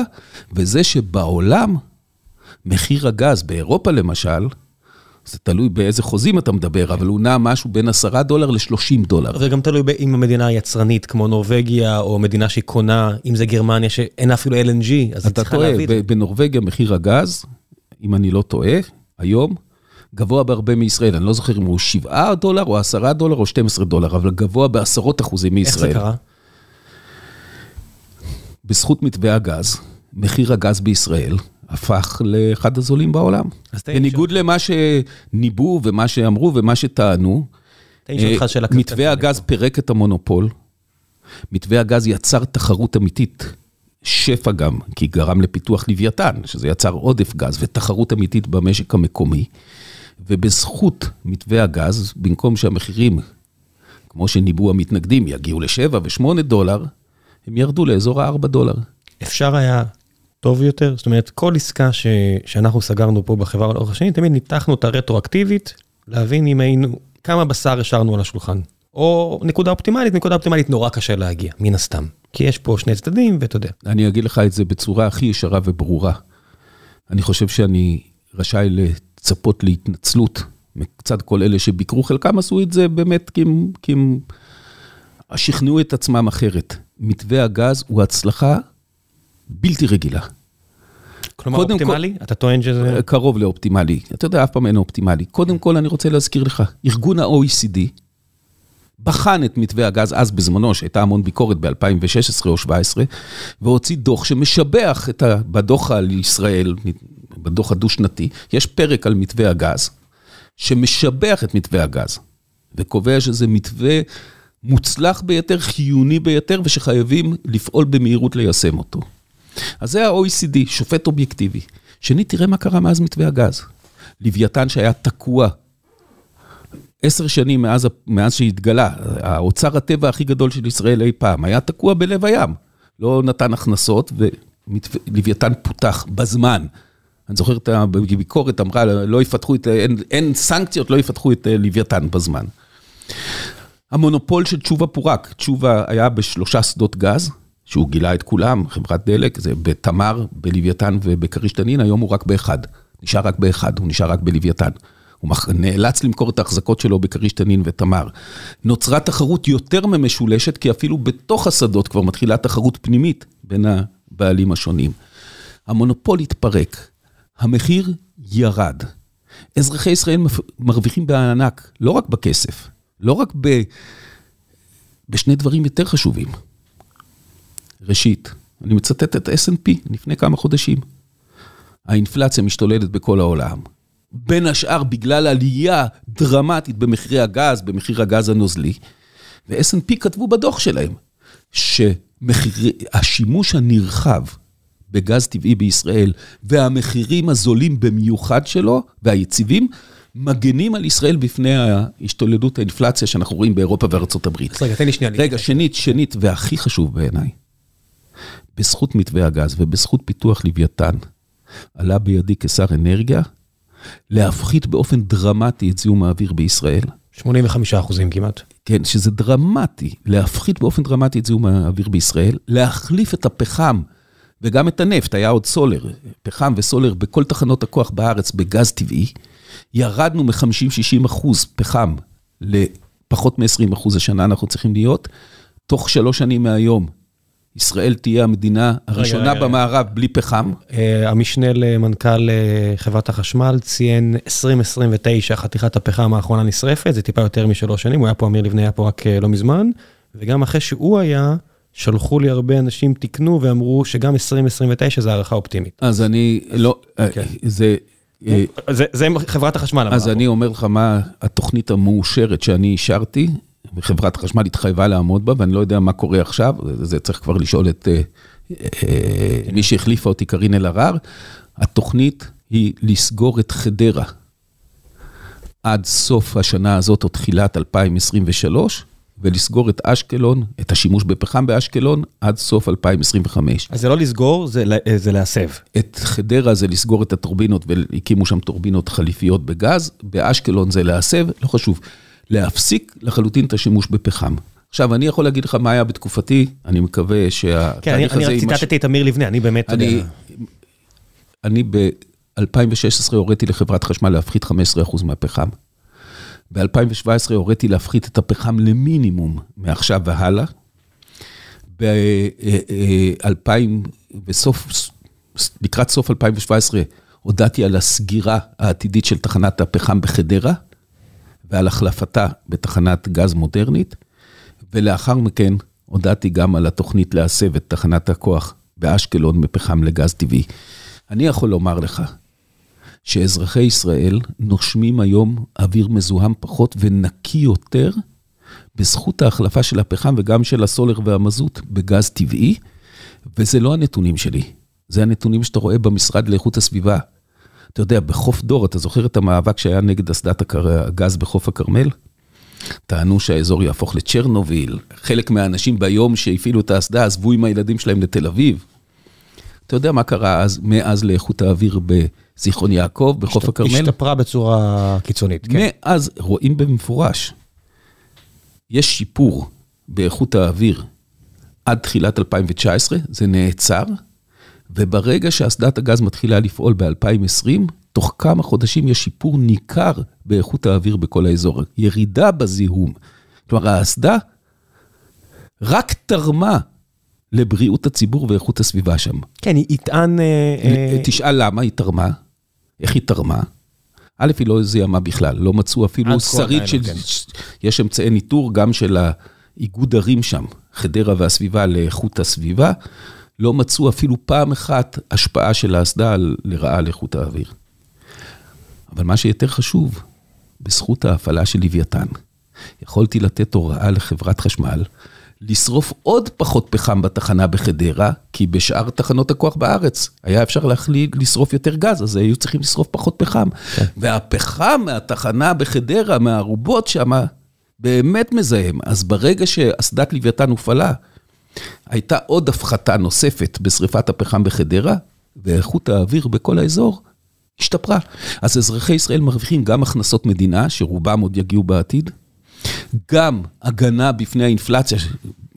וזה שבעולם, מחיר הגז, באירופה למשל, זה תלוי באיזה חוזים אתה מדבר, אבל הוא נע משהו בין 10 דולר ל-30 דולר. זה גם תלוי אם המדינה היצרנית, כמו נורבגיה, או מדינה שהיא קונה, אם זה גרמניה שאין אפילו LNG, אז היא צריכה להביא את זה. אתה טועה, בנורבגיה מחיר הגז, אם אני לא טועה, היום, גבוה בהרבה מישראל. אני לא זוכר אם הוא 7 דולר, או 10 דולר, או 12 דולר, אבל גבוה בעשרות אחוזים מישראל. איך זה קרה? בזכות מתווה הגז, מחיר הגז בישראל הפך לאחד הזולים בעולם. בניגוד למה שניבאו ומה שאמרו ומה שטענו, מתווה הגז פירק את המונופול, מתווה הגז יצר תחרות אמיתית, שפע גם, כי גרם לפיתוח לוויתן, שזה יצר עודף גז ותחרות אמיתית במשק המקומי, ובזכות מתווה הגז, במקום שהמחירים, כמו שניבאו המתנגדים, יגיעו ל-7 ו-8 דולר, הם ירדו לאזור ה-4 דולר. אפשר היה טוב יותר? זאת אומרת, כל עסקה ש... שאנחנו סגרנו פה בחברה לאורך השנים, תמיד ניתחנו אותה רטרואקטיבית, להבין אם היינו, כמה בשר השארנו על השולחן. או נקודה אופטימלית, נקודה אופטימלית נורא קשה להגיע, מן הסתם. כי יש פה שני צדדים, ואתה יודע. אני אגיד לך את זה בצורה הכי ישרה וברורה. אני חושב שאני רשאי לצפות להתנצלות מצד כל אלה שביקרו, חלקם עשו את זה באמת כי הם, כי הם שכנעו את עצמם אחרת. מתווה הגז הוא הצלחה בלתי רגילה. כלומר אופטימלי? כל, אתה טוען שזה... קרוב לאופטימלי. אתה יודע, אף פעם אין אופטימלי. קודם כל אני רוצה להזכיר לך, ארגון ה-OECD בחן את מתווה הגז אז בזמנו, שהייתה המון ביקורת ב-2016 או 2017, והוציא דוח שמשבח את ה... בדוח על ישראל, בדוח הדו-שנתי, יש פרק על מתווה הגז, שמשבח את מתווה הגז, וקובע שזה מתווה מוצלח ביותר, חיוני ביותר, ושחייבים לפעול במהירות ליישם אותו. אז זה ה-OECD, שופט אובייקטיבי. שנית, תראה מה קרה מאז מתווה הגז. לוויתן שהיה תקוע עשר שנים מאז, מאז שהתגלה, האוצר הטבע הכי גדול של ישראל אי פעם, היה תקוע בלב הים. לא נתן הכנסות, ולוויתן פותח בזמן. אני זוכר את הביקורת, אמרה, לא יפתחו את, אין, אין סנקציות, לא יפתחו את לוויתן בזמן. המונופול של תשובה פורק, תשובה היה בשלושה שדות גז, שהוא גילה את כולם, חברת דלק, זה בתמר, בלוויתן ובכריש תנין, היום הוא רק באחד. נשאר רק באחד, הוא נשאר רק בלוויתן. הוא נאלץ למכור את ההחזקות שלו בכריש תנין ותמר. נוצרה תחרות יותר ממשולשת, כי אפילו בתוך השדות כבר מתחילה תחרות פנימית בין הבעלים השונים. המונופול התפרק, המחיר ירד. אזרחי ישראל מרוויחים בענק, לא רק בכסף, לא רק ב... בשני דברים יותר חשובים. ראשית, אני מצטט את S&P לפני כמה חודשים. האינפלציה משתוללת בכל העולם. בין השאר בגלל עלייה דרמטית במחירי הגז, במחיר הגז הנוזלי, ו-S&P כתבו בדוח שלהם, שהשימוש הנרחב בגז טבעי בישראל והמחירים הזולים במיוחד שלו והיציבים, מגנים על ישראל בפני ההשתוללות האינפלציה שאנחנו רואים באירופה וארצות הברית. אז רגע, תן לי שנייה. רגע, שנית, שנית, והכי חשוב בעיניי, בזכות מתווה הגז ובזכות פיתוח לוויתן, עלה בידי כשר אנרגיה להפחית באופן דרמטי את זיהום האוויר בישראל. 85 אחוזים כמעט. כן, שזה דרמטי, להפחית באופן דרמטי את זיהום האוויר בישראל, להחליף את הפחם וגם את הנפט, היה עוד סולר, פחם וסולר בכל תחנות הכוח בארץ בגז טבעי. ירדנו מ-50-60 אחוז פחם לפחות מ-20 אחוז השנה אנחנו צריכים להיות. תוך שלוש שנים מהיום, ישראל תהיה המדינה הראשונה רגע, במערב רגע. בלי פחם. אה, המשנה למנכ"ל אה, חברת החשמל ציין 2029, חתיכת הפחם האחרונה נשרפת, זה טיפה יותר משלוש שנים, הוא היה פה, אמיר לבני היה פה רק אה, לא מזמן, וגם אחרי שהוא היה, שלחו לי הרבה אנשים, תיקנו ואמרו שגם 2029 זה הערכה אופטימית. אז אני לא, כן. זה... זה, זה חברת החשמל. אז אני אומר לך מה התוכנית המאושרת שאני אישרתי, וחברת החשמל התחייבה לעמוד בה, ואני לא יודע מה קורה עכשיו, זה צריך כבר לשאול את אה, אה, מי שהחליפה אותי, קארין אלהרר. התוכנית היא לסגור את חדרה עד סוף השנה הזאת או תחילת 2023, ולסגור את אשקלון, את השימוש בפחם באשקלון, עד סוף 2025. אז זה לא לסגור, זה, זה להסב. את חדרה זה לסגור את הטורבינות, והקימו שם טורבינות חליפיות בגז, באשקלון זה להסב, לא חשוב. להפסיק לחלוטין את השימוש בפחם. עכשיו, אני יכול להגיד לך מה היה בתקופתי, אני מקווה שהתהליך כן, הזה... כן, אני רק ציטטתי את אמיר לבנה, אני באמת... אני, אני ב-2016 הוריתי לחברת חשמל להפחית 15% מהפחם. ב-2017 הוריתי להפחית את הפחם למינימום מעכשיו והלאה. ב-2000, בסוף, לקראת סוף 2017, הודעתי על הסגירה העתידית של תחנת הפחם בחדרה. ועל החלפתה בתחנת גז מודרנית, ולאחר מכן הודעתי גם על התוכנית להסב את תחנת הכוח באשקלון מפחם לגז טבעי. אני יכול לומר לך שאזרחי ישראל נושמים היום אוויר מזוהם פחות ונקי יותר בזכות ההחלפה של הפחם וגם של הסולר והמזוט בגז טבעי, וזה לא הנתונים שלי, זה הנתונים שאתה רואה במשרד לאיכות הסביבה. אתה יודע, בחוף דור, אתה זוכר את המאבק שהיה נגד אסדת הגז בחוף הכרמל? טענו שהאזור יהפוך לצ'רנוביל, חלק מהאנשים ביום שהפעילו את האסדה עזבו עם הילדים שלהם לתל אביב. אתה יודע מה קרה אז, מאז לאיכות האוויר בזיכרון יעקב, בחוף השת, הכרמל? השתפרה בצורה קיצונית, כן. מאז רואים במפורש, יש שיפור באיכות האוויר עד תחילת 2019, זה נעצר, וברגע שאסדת הגז מתחילה לפעול ב-2020, תוך כמה חודשים יש שיפור ניכר באיכות האוויר בכל האזור, ירידה בזיהום. כלומר, האסדה רק תרמה לבריאות הציבור ואיכות הסביבה שם. כן, היא יטען... אה, אה, תשאל למה היא תרמה, איך היא תרמה. א', היא לא זיהמה בכלל, לא מצאו אפילו שריד של... כן. יש אמצעי ניטור גם של האיגוד ערים שם, חדרה והסביבה לאיכות הסביבה. לא מצאו אפילו פעם אחת השפעה של האסדה לרעה על איכות האוויר. אבל מה שיותר חשוב, בזכות ההפעלה של לוויתן, יכולתי לתת הוראה לחברת חשמל לשרוף עוד פחות פחם בתחנה בחדרה, כי בשאר תחנות הכוח בארץ היה אפשר להחליט לשרוף יותר גז, אז היו צריכים לשרוף פחות פחם. כן. והפחם מהתחנה בחדרה, מהארובות שם, באמת מזהם. אז ברגע שאסדת לוויתן הופעלה, הייתה עוד הפחתה נוספת בשריפת הפחם בחדרה, ואיכות האוויר בכל האזור השתפרה. אז אזרחי ישראל מרוויחים גם הכנסות מדינה, שרובם עוד יגיעו בעתיד, גם הגנה בפני האינפלציה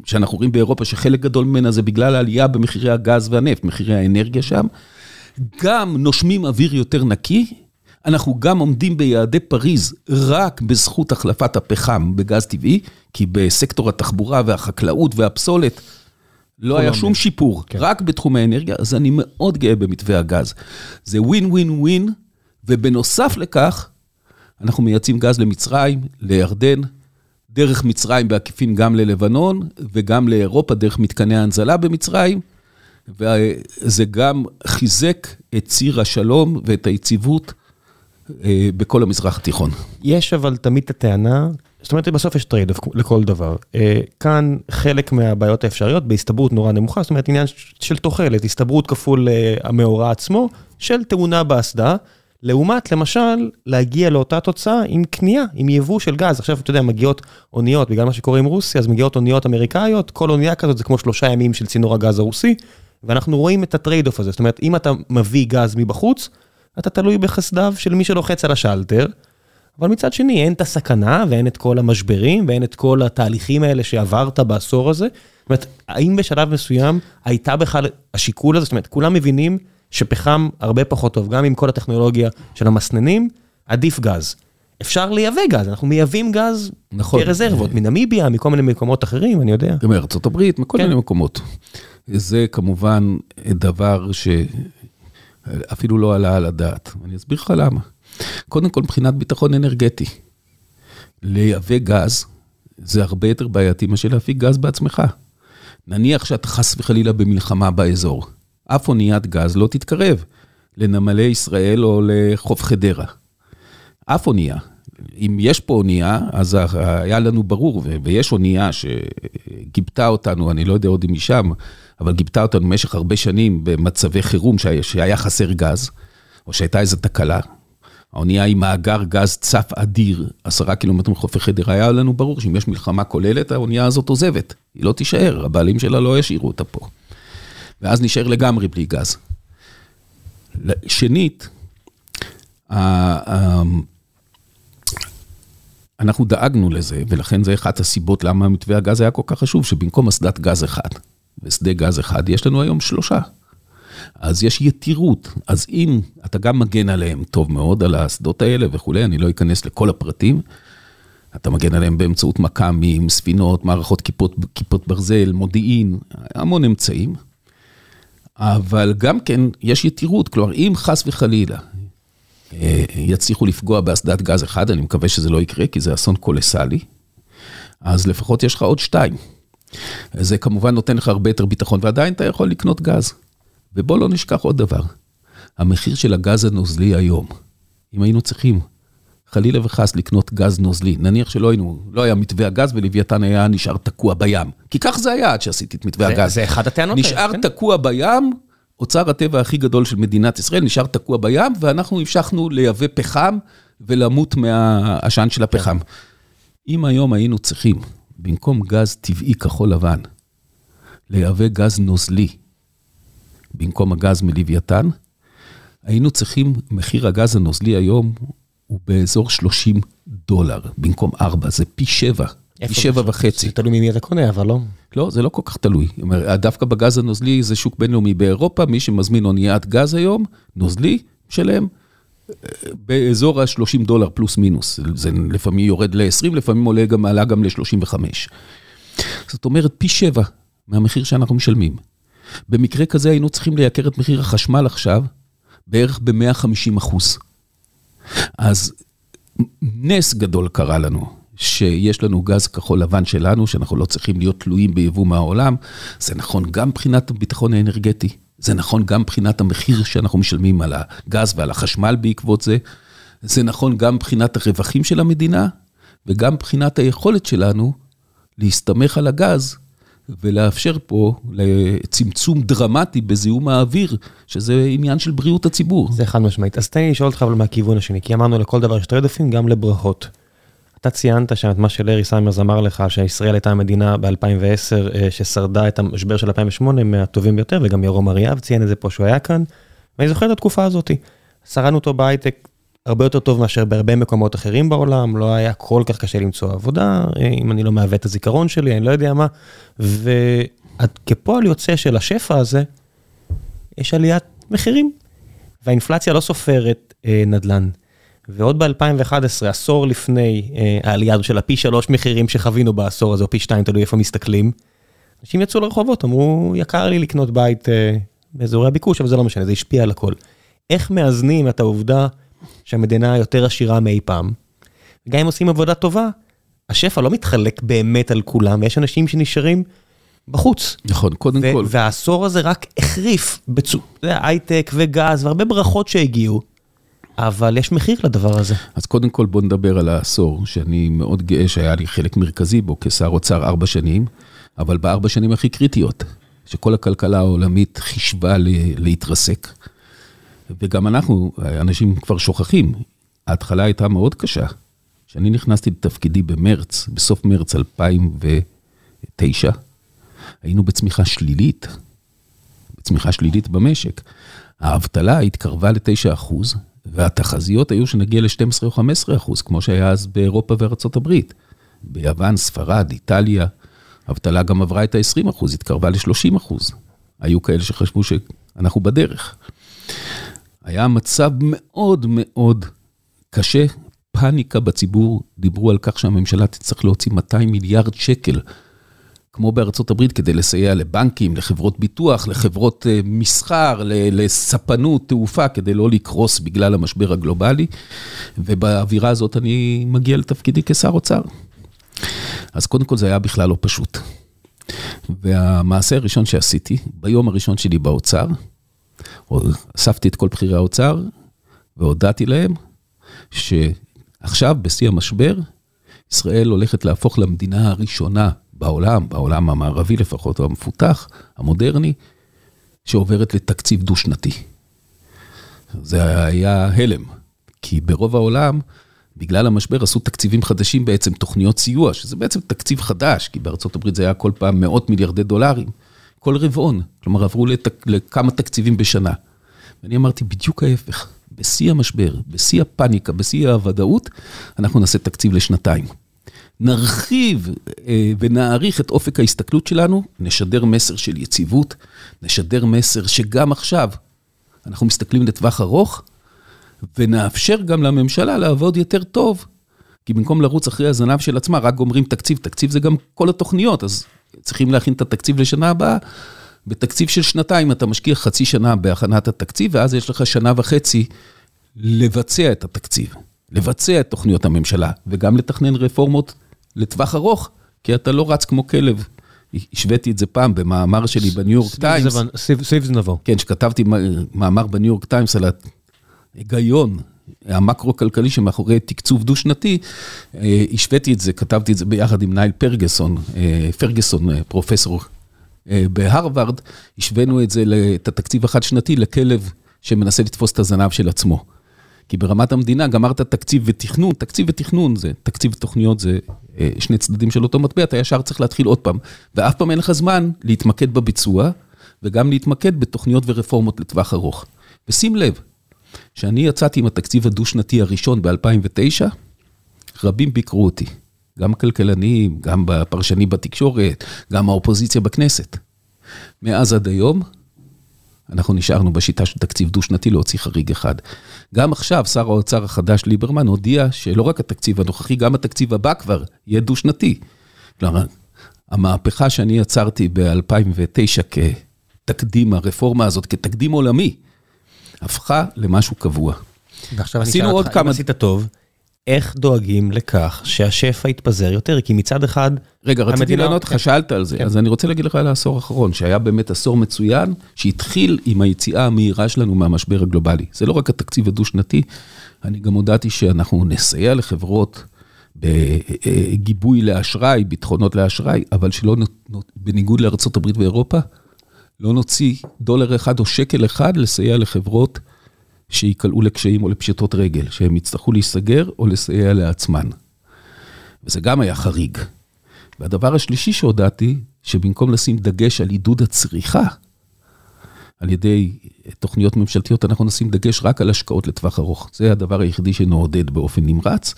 שאנחנו רואים באירופה, שחלק גדול ממנה זה בגלל העלייה במחירי הגז והנפט, מחירי האנרגיה שם, גם נושמים אוויר יותר נקי, אנחנו גם עומדים ביעדי פריז רק בזכות החלפת הפחם בגז טבעי, כי בסקטור התחבורה והחקלאות והפסולת לא היה שום שיפור, כן. רק בתחום האנרגיה, אז אני מאוד גאה במתווה הגז. זה ווין ווין ווין, ובנוסף לכך, אנחנו מייצאים גז למצרים, לירדן, דרך מצרים בעקיפין גם ללבנון, וגם לאירופה דרך מתקני ההנזלה במצרים. וזה גם חיזק את ציר השלום ואת היציבות בכל המזרח התיכון. יש אבל תמיד את הטענה, זאת אומרת, בסוף יש trade לכל דבר. אה, כאן חלק מהבעיות האפשריות בהסתברות נורא נמוכה, זאת אומרת, עניין של תוחלת, הסתברות כפול אה, המאורע עצמו, של תאונה באסדה. לעומת, למשל, להגיע לאותה תוצאה עם קנייה, עם יבוא של גז. עכשיו, אתה יודע, מגיעות אוניות, בגלל מה שקורה עם רוסיה, אז מגיעות אוניות אמריקאיות, כל אונייה כזאת זה כמו שלושה ימים של צינור הגז הרוסי, ואנחנו רואים את ה trade-off הזה. זאת אומרת, אם אתה מביא גז מבחוץ, אתה תלוי בחסדיו של מי שלוחץ על השלטר, אבל מצד שני, אין את הסכנה ואין את כל המשברים ואין את כל התהליכים האלה שעברת בעשור הזה. זאת אומרת, האם בשלב מסוים הייתה בכלל השיקול הזה, זאת אומרת, כולם מבינים שפחם הרבה פחות טוב, גם עם כל הטכנולוגיה של המסננים, עדיף גז. אפשר לייבא גז, אנחנו מייבאים גז נכון. יש רזרבות, מנמיביה, מכל מיני מקומות אחרים, אני יודע. גם מארצות הברית, מכל כן. מיני מקומות. זה כמובן דבר שאפילו לא עלה על הדעת. אני אסביר לך למה. קודם כל, מבחינת ביטחון אנרגטי, לייבא גז זה הרבה יותר בעייתי מאשר להפיק גז בעצמך. נניח שאתה חס וחלילה במלחמה באזור. אף אוניית גז לא תתקרב לנמלי ישראל או לחוף חדרה. אף אונייה. אם יש פה אונייה, אז היה לנו ברור, ויש אונייה שגיבתה אותנו, אני לא יודע עוד אם היא שם, אבל גיבתה אותנו במשך הרבה שנים במצבי חירום שהיה חסר גז, או שהייתה איזו תקלה. האונייה היא מאגר גז צף אדיר, עשרה קילומטר מחופי חדרה, היה לנו ברור שאם יש מלחמה כוללת, האונייה הזאת עוזבת. היא לא תישאר, הבעלים שלה לא ישאירו אותה פה. ואז נשאר לגמרי בלי גז. שנית, אנחנו דאגנו לזה, ולכן זה אחת הסיבות למה מתווה הגז היה כל כך חשוב, שבמקום אסדת גז אחד ושדה גז אחד, יש לנו היום שלושה. אז יש יתירות. אז אם אתה גם מגן עליהם טוב מאוד, על האסדות האלה וכולי, אני לא אכנס לכל הפרטים, אתה מגן עליהם באמצעות מכ"מים, ספינות, מערכות כיפות, כיפות ברזל, מודיעין, המון אמצעים. אבל גם כן יש יתירות, כלומר, אם חס וחלילה יצליחו לפגוע באסדת גז אחד, אני מקווה שזה לא יקרה, כי זה אסון קולסלי, אז לפחות יש לך עוד שתיים. זה כמובן נותן לך הרבה יותר ביטחון, ועדיין אתה יכול לקנות גז. ובוא לא נשכח עוד דבר, המחיר של הגז הנוזלי היום, אם היינו צריכים חלילה וחס לקנות גז נוזלי, נניח שלא היינו, לא היה מתווה הגז ולוויתן היה נשאר תקוע בים. כי כך זה היה עד שעשיתי את מתווה זה, הגז. זה אחד הטענות. נשאר כן? תקוע בים, אוצר הטבע הכי גדול של מדינת ישראל נשאר תקוע בים, ואנחנו המשכנו לייבא פחם ולמות מהעשן של הפחם. אם היום היינו צריכים, במקום גז טבעי כחול לבן, לייבא גז נוזלי, במקום הגז מלוויתן, היינו צריכים, מחיר הגז הנוזלי היום הוא באזור 30 דולר, במקום 4, זה פי 7, פי 7 וחצי. זה תלוי ממי אתה קונה, אבל לא. לא, זה לא כל כך תלוי. דווקא בגז הנוזלי זה שוק בינלאומי באירופה, מי שמזמין אוניית גז היום, נוזלי, שלם, באזור ה-30 דולר פלוס מינוס. זה לפעמים יורד ל-20, לפעמים עולה גם, עלה גם ל-35. זאת אומרת, פי 7 מהמחיר שאנחנו משלמים. במקרה כזה היינו צריכים לייקר את מחיר החשמל עכשיו בערך ב-150 אחוז. אז נס גדול קרה לנו, שיש לנו גז כחול לבן שלנו, שאנחנו לא צריכים להיות תלויים ביבוא מהעולם. זה נכון גם מבחינת הביטחון האנרגטי, זה נכון גם מבחינת המחיר שאנחנו משלמים על הגז ועל החשמל בעקבות זה, זה נכון גם מבחינת הרווחים של המדינה, וגם מבחינת היכולת שלנו להסתמך על הגז ולאפשר פה לצמצום דרמטי בזיהום האוויר, שזה עניין של בריאות הציבור. זה חד משמעית. אז תן לי לשאול אותך אבל מהכיוון השני, כי אמרנו לכל דבר יש trade-off ים, גם לברכות. אתה ציינת שם את מה שלארי סאמרס אמר לך, שישראל הייתה המדינה ב-2010 אה, ששרדה את המשבר של 2008 מהטובים ביותר, וגם ירום אריאב ציין את זה פה שהוא היה כאן. ואני זוכר את התקופה הזאת. שרדנו אותו בהייטק הרבה יותר טוב מאשר בהרבה מקומות אחרים בעולם, לא היה כל כך קשה למצוא עבודה, אם אני לא מעוות את הזיכרון שלי, אני לא יודע מה. וכפועל יוצא של השפע הזה, יש עליית מחירים. והאינפלציה לא סופרת אה, נדל"ן. ועוד ב-2011, עשור לפני אה, העלייה של הפי שלוש מחירים שחווינו בעשור הזה, או פי שתיים, תלוי איפה מסתכלים, אנשים יצאו לרחובות, אמרו, יקר לי לקנות בית אה, באזורי הביקוש, אבל זה לא משנה, זה השפיע על הכל. איך מאזנים את העובדה שהמדינה יותר עשירה מאי פעם. גם אם עושים עבודה טובה, השפע לא מתחלק באמת על כולם, ויש אנשים שנשארים בחוץ. נכון, קודם ו- כל. והעשור הזה רק החריף, בצו... הייטק וגז והרבה ברכות שהגיעו, אבל יש מחיר לדבר הזה. אז קודם כל בוא נדבר על העשור, שאני מאוד גאה שהיה לי חלק מרכזי בו כשר אוצר ארבע שנים, אבל בארבע שנים הכי קריטיות, שכל הכלכלה העולמית חישבה להתרסק. וגם אנחנו, אנשים כבר שוכחים, ההתחלה הייתה מאוד קשה. כשאני נכנסתי לתפקידי במרץ, בסוף מרץ 2009, היינו בצמיחה שלילית, בצמיחה שלילית במשק. האבטלה התקרבה ל-9 אחוז, והתחזיות היו שנגיע ל-12 או 15 אחוז, כמו שהיה אז באירופה וארצות הברית. ביוון, ספרד, איטליה, האבטלה גם עברה את ה-20 אחוז, התקרבה ל-30 אחוז. היו כאלה שחשבו שאנחנו בדרך. היה מצב מאוד מאוד קשה, פאניקה בציבור, דיברו על כך שהממשלה תצטרך להוציא 200 מיליארד שקל, כמו בארצות הברית, כדי לסייע לבנקים, לחברות ביטוח, לחברות אה, מסחר, לספנות, תעופה, כדי לא לקרוס בגלל המשבר הגלובלי, ובאווירה הזאת אני מגיע לתפקידי כשר אוצר. אז קודם כל זה היה בכלל לא פשוט. והמעשה הראשון שעשיתי, ביום הראשון שלי באוצר, אספתי את כל בכירי האוצר והודעתי להם שעכשיו, בשיא המשבר, ישראל הולכת להפוך למדינה הראשונה בעולם, בעולם המערבי לפחות, או המפותח, המודרני, שעוברת לתקציב דו-שנתי. זה היה הלם, כי ברוב העולם, בגלל המשבר עשו תקציבים חדשים בעצם, תוכניות סיוע, שזה בעצם תקציב חדש, כי בארצות הברית זה היה כל פעם מאות מיליארדי דולרים, כל רבעון, כלומר עברו לתק, לכמה תקציבים בשנה. ואני אמרתי, בדיוק ההפך, בשיא המשבר, בשיא הפאניקה, בשיא הוודאות, אנחנו נעשה תקציב לשנתיים. נרחיב אה, ונעריך את אופק ההסתכלות שלנו, נשדר מסר של יציבות, נשדר מסר שגם עכשיו אנחנו מסתכלים לטווח ארוך, ונאפשר גם לממשלה לעבוד יותר טוב, כי במקום לרוץ אחרי הזנב של עצמה, רק גומרים תקציב, תקציב זה גם כל התוכניות, אז צריכים להכין את התקציב לשנה הבאה. בתקציב של שנתיים אתה משקיע חצי שנה בהכנת התקציב, ואז יש לך שנה וחצי לבצע את התקציב, לבצע את תוכניות הממשלה, וגם לתכנן רפורמות לטווח ארוך, כי אתה לא רץ כמו כלב. השוויתי את זה פעם במאמר שלי בניו יורק טיימס. סביב זנבו. כן, שכתבתי מאמר בניו יורק טיימס על ההיגיון המקרו-כלכלי שמאחורי תקצוב דו-שנתי, השוויתי את זה, כתבתי את זה ביחד עם ניל פרגוסון, פרגוסון, פרופסור בהרווארד, השווינו את זה, את התקציב החד-שנתי לכלב שמנסה לתפוס את הזנב של עצמו. כי ברמת המדינה גמרת תקציב ותכנון, תקציב ותכנון זה, תקציב ותוכניות זה שני צדדים של אותו מטבע, אתה ישר צריך להתחיל עוד פעם, ואף פעם אין לך זמן להתמקד בביצוע, וגם להתמקד בתוכניות ורפורמות לטווח ארוך. ושים לב, כשאני יצאתי עם התקציב הדו-שנתי הראשון ב-2009, רבים ביקרו אותי, גם הכלכלנים, גם הפרשנים בתקשורת, גם האופוזיציה בכנסת. מאז עד היום, אנחנו נשארנו בשיטה של תקציב דו-שנתי להוציא חריג אחד. גם עכשיו, שר האוצר החדש ליברמן הודיע שלא רק התקציב הנוכחי, גם התקציב הבא כבר יהיה דו-שנתי. כלומר, המהפכה שאני יצרתי ב-2009 כתקדים, הרפורמה הזאת, כתקדים עולמי, הפכה למשהו קבוע. ועכשיו אני אשאל אותך, כמה... אם עשית טוב, איך דואגים לכך שהשפע יתפזר יותר? כי מצד אחד... רגע, רציתי לענות לך, שאלת על זה, כן. אז אני רוצה להגיד לך על העשור האחרון, שהיה באמת עשור מצוין, שהתחיל עם היציאה המהירה שלנו מהמשבר הגלובלי. זה לא רק התקציב הדו-שנתי, אני גם הודעתי שאנחנו נסייע לחברות בגיבוי לאשראי, ביטחונות לאשראי, אבל שלא, בניגוד לארה"ב ואירופה, לא נוציא דולר אחד או שקל אחד לסייע לחברות שיקלעו לקשיים או לפשיטות רגל, שהם יצטרכו להיסגר או לסייע לעצמן. וזה גם היה חריג. והדבר השלישי שהודעתי, שבמקום לשים דגש על עידוד הצריכה, על ידי תוכניות ממשלתיות, אנחנו נשים דגש רק על השקעות לטווח ארוך. זה הדבר היחידי שנעודד באופן נמרץ.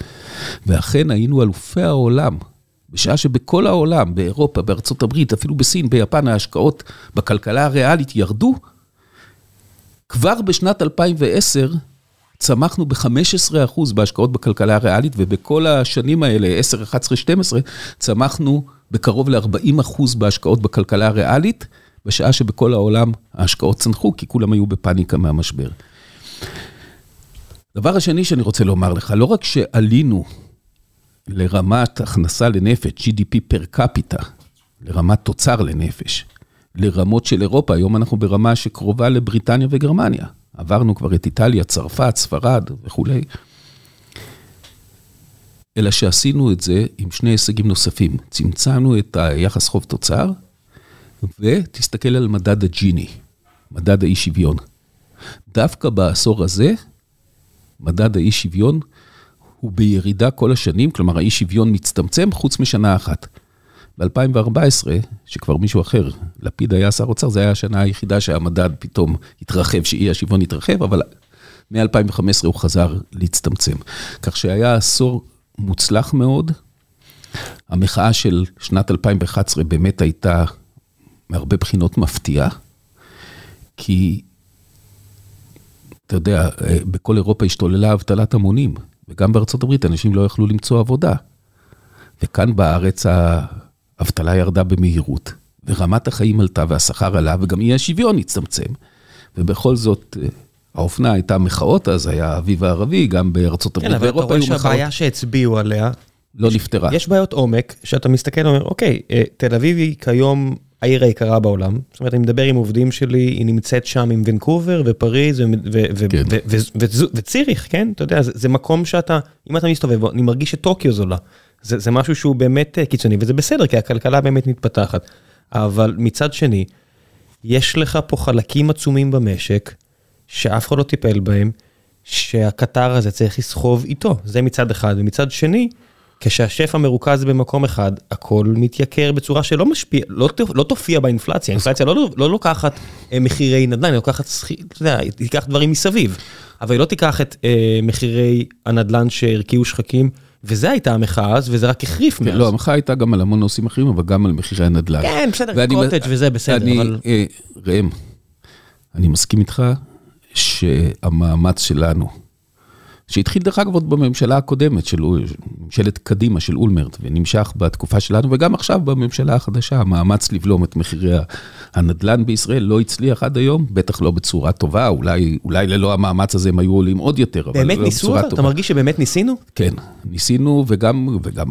ואכן היינו אלופי העולם, בשעה שבכל העולם, באירופה, בארצות הברית, אפילו בסין, ביפן, ההשקעות בכלכלה הריאלית ירדו, כבר בשנת 2010 צמחנו ב-15% בהשקעות בכלכלה הריאלית, ובכל השנים האלה, 10, 11, 12, צמחנו בקרוב ל-40% בהשקעות בכלכלה הריאלית, בשעה שבכל העולם ההשקעות צנחו, כי כולם היו בפאניקה מהמשבר. דבר השני שאני רוצה לומר לך, לא רק שעלינו לרמת הכנסה לנפש, GDP פר קפיטה, לרמת תוצר לנפש, לרמות של אירופה, היום אנחנו ברמה שקרובה לבריטניה וגרמניה. עברנו כבר את איטליה, צרפת, ספרד וכולי. אלא שעשינו את זה עם שני הישגים נוספים. צמצמנו את היחס חוב תוצר, ותסתכל על מדד הג'יני, מדד האי שוויון. דווקא בעשור הזה, מדד האי שוויון הוא בירידה כל השנים, כלומר האי שוויון מצטמצם חוץ משנה אחת. ב-2014, שכבר מישהו אחר, לפיד היה שר אוצר, זו הייתה השנה היחידה שהמדד פתאום התרחב, שאי השוויון התרחב, אבל מ-2015 הוא חזר להצטמצם. כך שהיה עשור מוצלח מאוד. המחאה של שנת 2011 באמת הייתה מהרבה בחינות מפתיעה, כי אתה יודע, בכל אירופה השתוללה אבטלת המונים, וגם בארצות הברית אנשים לא יכלו למצוא עבודה. וכאן בארץ האבטלה ירדה במהירות, ורמת החיים עלתה והשכר עלה, וגם אי השוויון הצטמצם. ובכל זאת, האופנה הייתה מחאות, אז היה האביב הערבי, גם בארצות הברית ואירופה היו מחאות. כן, אבל אתה רואה שהבעיה שהצביעו עליה, לא נפתרה. יש בעיות עומק, שאתה מסתכל ואומר, אוקיי, תל אביב היא כיום העיר היקרה בעולם. זאת אומרת, אני מדבר עם עובדים שלי, היא נמצאת שם עם ונקובר ופריז וציריך, כן? אתה יודע, זה מקום שאתה, אם אתה מסתובב, אני מרגיש שטוקיו זולה. זה משהו שהוא באמת קיצוני, וזה בסדר, כי הכלכלה באמת מתפתחת. אבל מצד שני, יש לך פה חלקים עצומים במשק, שאף אחד לא טיפל בהם, שהקטר הזה צריך לסחוב איתו. זה מצד אחד. ומצד שני, כשהשפע מרוכז במקום אחד, הכל מתייקר בצורה שלא משפיע, לא, לא תופיע באינפלציה, האינפלציה לא, לא לוקחת אה, מחירי נדל"ן, היא לוקחת, אתה יודע, היא תיקח דברים מסביב, אבל היא לא תיקח את אה, מחירי הנדל"ן שהרקיעו שחקים, וזה הייתה המחאה אז, וזה רק החריף מאז. לא, המחאה הייתה גם על המון נושאים אחרים, אבל גם על מחירי הנדל"ן. כן, בסדר, קוטג' וזה בסדר, אני, אבל... אה, ראם, אני מסכים איתך שהמאמץ שלנו, שהתחיל דרך אגב עוד בממשלה הקודמת, של ממשלת קדימה של אולמרט, ונמשך בתקופה שלנו, וגם עכשיו בממשלה החדשה, המאמץ לבלום את מחירי הנדל"ן בישראל לא הצליח עד היום, בטח לא בצורה טובה, אולי, אולי ללא המאמץ הזה הם היו עולים עוד יותר, אבל באמת לא ניסו? אתה מרגיש שבאמת ניסינו? כן, ניסינו, וגם, וגם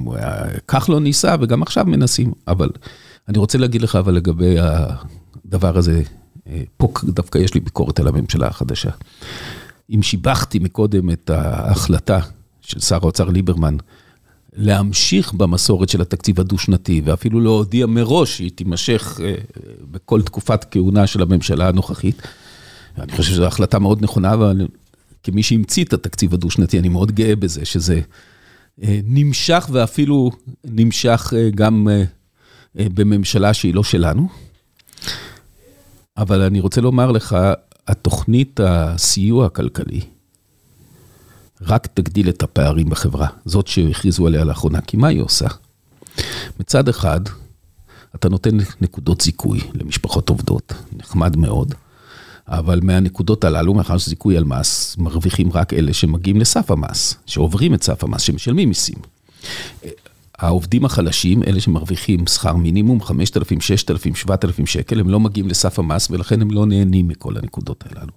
כחלון לא ניסה, וגם עכשיו מנסים, אבל אני רוצה להגיד לך, אבל לגבי הדבר הזה, פה דווקא יש לי ביקורת על הממשלה החדשה. אם שיבחתי מקודם את ההחלטה של שר האוצר ליברמן, להמשיך במסורת של התקציב הדו-שנתי, ואפילו להודיע מראש שהיא תימשך אה, בכל תקופת כהונה של הממשלה הנוכחית. אני חושב שזו החלטה מאוד נכונה, אבל כמי שהמציא את התקציב הדו-שנתי, אני מאוד גאה בזה, שזה אה, נמשך ואפילו נמשך אה, גם בממשלה שהיא לא שלנו. אבל אני רוצה לומר לך, התוכנית הסיוע הכלכלי רק תגדיל את הפערים בחברה, זאת שהכריזו עליה לאחרונה, כי מה היא עושה? מצד אחד, אתה נותן נקודות זיכוי למשפחות עובדות, נחמד מאוד, אבל מהנקודות הללו, מאחר שזיכוי על מס, מרוויחים רק אלה שמגיעים לסף המס, שעוברים את סף המס, שמשלמים מיסים. העובדים החלשים, אלה שמרוויחים שכר מינימום, 5,000, 6,000, 7,000 שקל, הם לא מגיעים לסף המס ולכן הם לא נהנים מכל הנקודות הללו.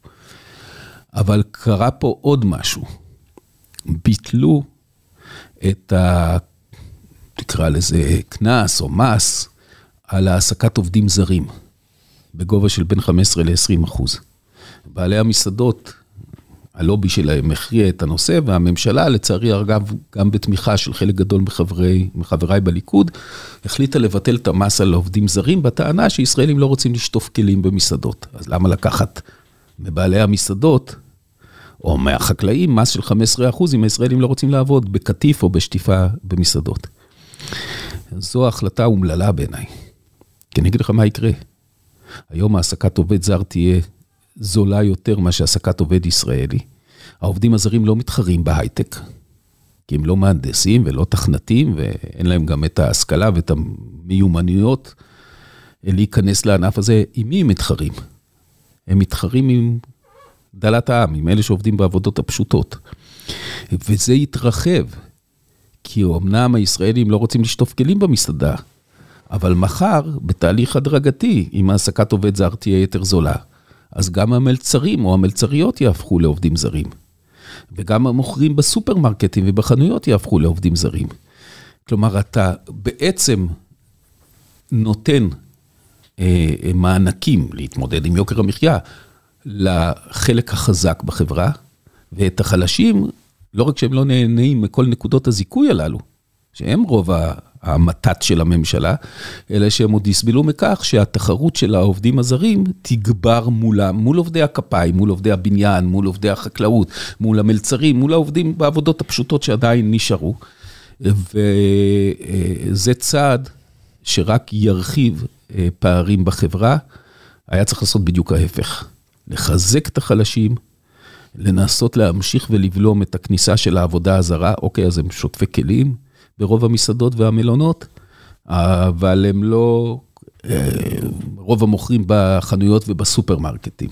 אבל קרה פה עוד משהו. ביטלו את ה... תקרא לזה קנס או מס על העסקת עובדים זרים, בגובה של בין 15 ל-20 אחוז. בעלי המסעדות הלובי שלהם הכריע את הנושא, והממשלה, לצערי אגב, גם בתמיכה של חלק גדול מחברי, מחבריי בליכוד, החליטה לבטל את המס על עובדים זרים, בטענה שישראלים לא רוצים לשטוף כלים במסעדות. אז למה לקחת מבעלי המסעדות, או מהחקלאים, מס של 15% אם הישראלים לא רוצים לעבוד בקטיף או בשטיפה במסעדות? זו החלטה אומללה בעיניי. כי אני אגיד לך מה יקרה. היום העסקת עובד זר תהיה זולה יותר מאשר העסקת עובד ישראלי. העובדים הזרים לא מתחרים בהייטק, כי הם לא מהנדסים ולא תכנתים, ואין להם גם את ההשכלה ואת המיומנויות להיכנס לענף הזה. עם מי הם מתחרים? הם מתחרים עם דלת העם, עם אלה שעובדים בעבודות הפשוטות. וזה יתרחב, כי אמנם הישראלים לא רוצים לשטוף כלים במסעדה, אבל מחר, בתהליך הדרגתי, אם העסקת עובד זר תהיה יותר זולה, אז גם המלצרים או המלצריות יהפכו לעובדים זרים. וגם המוכרים בסופרמרקטים ובחנויות יהפכו לעובדים זרים. כלומר, אתה בעצם נותן אה, מענקים להתמודד עם יוקר המחיה לחלק החזק בחברה, ואת החלשים, לא רק שהם לא נהנים מכל נקודות הזיכוי הללו, שהם רוב המתת של הממשלה, אלא שהם עוד יסבלו מכך שהתחרות של העובדים הזרים תגבר מולם, מול עובדי הכפיים, מול עובדי הבניין, מול עובדי החקלאות, מול המלצרים, מול העובדים בעבודות הפשוטות שעדיין נשארו. וזה צעד שרק ירחיב אה, פערים בחברה. היה צריך לעשות בדיוק ההפך, לחזק את החלשים, לנסות להמשיך ולבלום את הכניסה של העבודה הזרה, אוקיי, אז הם שוטפי כלים ברוב המסעדות והמלונות, אבל הם לא אה, רוב המוכרים בחנויות ובסופרמרקטים.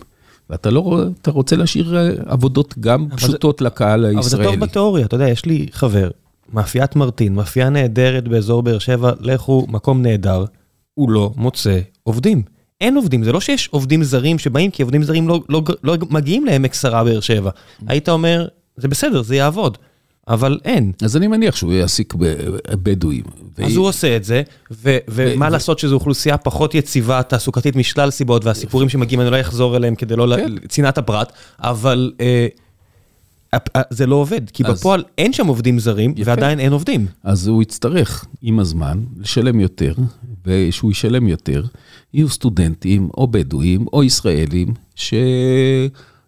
ואתה לא, אתה רוצה להשאיר אה, עבודות גם פשוטות זה, לקהל הישראלי. אבל זה טוב בתיאוריה, אתה יודע, יש לי חבר, מאפיית מרטין, מאפייה נהדרת באזור באר שבע, לכו, מקום נהדר, הוא לא מוצא עובדים. אין עובדים, זה לא שיש עובדים זרים שבאים, כי עובדים זרים לא, לא, לא מגיעים לעמק שרה באר שבע. היית אומר, זה בסדר, זה יעבוד. אבל אין. אז אני מניח שהוא יעסיק בבדואים. אז הוא עושה את זה, ומה לעשות שזו אוכלוסייה פחות יציבה תעסוקתית משלל סיבות, והסיפורים שמגיעים, אני לא אחזור אליהם כדי לא... כן. צנעת הפרט, אבל אה, זה לא עובד, כי בפועל אין שם עובדים זרים, ועדיין אין עובדים. אז הוא יצטרך עם הזמן לשלם יותר, ושהוא ישלם יותר, יהיו סטודנטים, או בדואים, או ישראלים,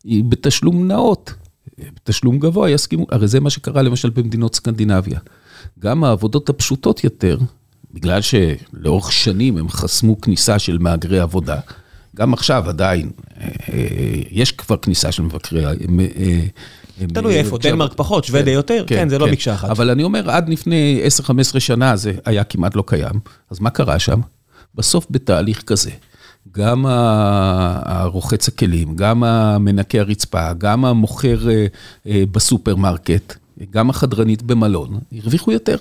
שבתשלום נאות. בתשלום גבוה יסכימו, הרי זה מה שקרה למשל במדינות סקנדינביה. גם העבודות הפשוטות יותר, בגלל שלאורך שנים הם חסמו כניסה של מהגרי עבודה, גם עכשיו עדיין, אה, אה, יש כבר כניסה של מבקרי... אה, תלוי איפה, דנמרק פחות, שוודיה כן, יותר, כן, כן זה לא כן. מקשה אחת. אבל אני אומר, עד לפני 10-15 שנה זה היה כמעט לא קיים, אז מה קרה שם? בסוף בתהליך כזה, גם הרוחץ הכלים, גם המנקה הרצפה, גם המוכר אה, אה, בסופרמרקט, גם החדרנית במלון, הרוויחו יותר.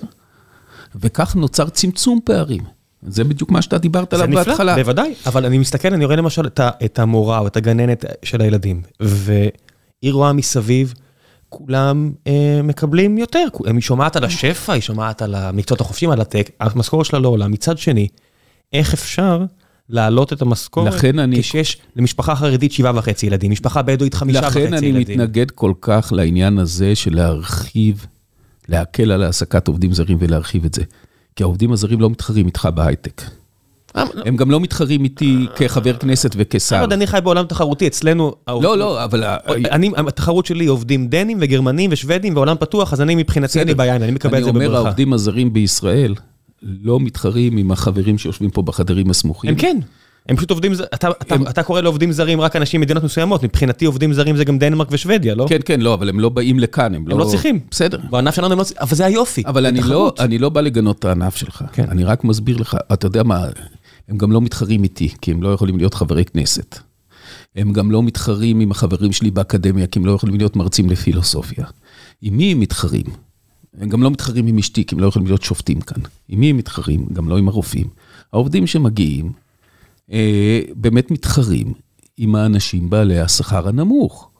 וכך נוצר צמצום פערים. זה בדיוק מה שאתה דיברת עליו בהתחלה. זה נפלא, בוודאי, אבל אני מסתכל, אני רואה למשל את המורה או את הגננת של הילדים, והיא רואה מסביב, כולם אה, מקבלים יותר, היא שומעת על השפע, היא שומעת על המקצועות החופשיים, על הטק, המשכורת שלה לא עולה. מצד שני, איך אפשר להעלות את המשכורת, אני... כשיש למשפחה חרדית שבעה וחצי ילדים, משפחה בדואית חמישה וחצי ילדים. לכן אני מתנגד כל כך לעניין הזה של להרחיב, להקל על העסקת עובדים זרים ולהרחיב את זה. כי העובדים הזרים לא מתחרים איתך בהייטק. הם גם לא מתחרים איתי כחבר כנסת וכשר. אני חי בעולם תחרותי, אצלנו... לא, לא, אבל... התחרות שלי עובדים דנים וגרמנים ושוודים ועולם פתוח, אז אני מבחינתי אין לי בעיה, אני מקבל את זה בברכה. אני אומר, העובדים הזרים בישראל, לא מתחרים עם החברים שיושבים פה בחדרים הסמוכים. הם כן. הם פשוט עובדים, אתה, הם... אתה, אתה קורא לעובדים זרים רק אנשים ממדינות מסוימות, מבחינתי עובדים זרים זה גם דנמרק ושוודיה, לא? כן, כן, לא, אבל הם לא באים לכאן, הם, הם לא... הם לא צריכים. בסדר. בענף שלנו הם לא צריכים, אבל זה היופי. אבל אני לא, אני לא בא לגנות את הענף שלך, כן. אני רק מסביר לך, אתה יודע מה, הם גם לא מתחרים איתי, כי הם לא יכולים להיות חברי כנסת. הם גם לא מתחרים עם החברים שלי באקדמיה, כי הם לא יכולים להיות מרצים לפילוסופיה. עם מי הם מתחרים? הם גם לא מתחרים עם אשתי, כי הם לא יכולים להיות שופטים כאן. עם מי הם מתחרים? גם לא עם הרופאים. העובדים שמגיעים, אה, באמת מתחרים עם האנשים בעלי השכר הנמוך.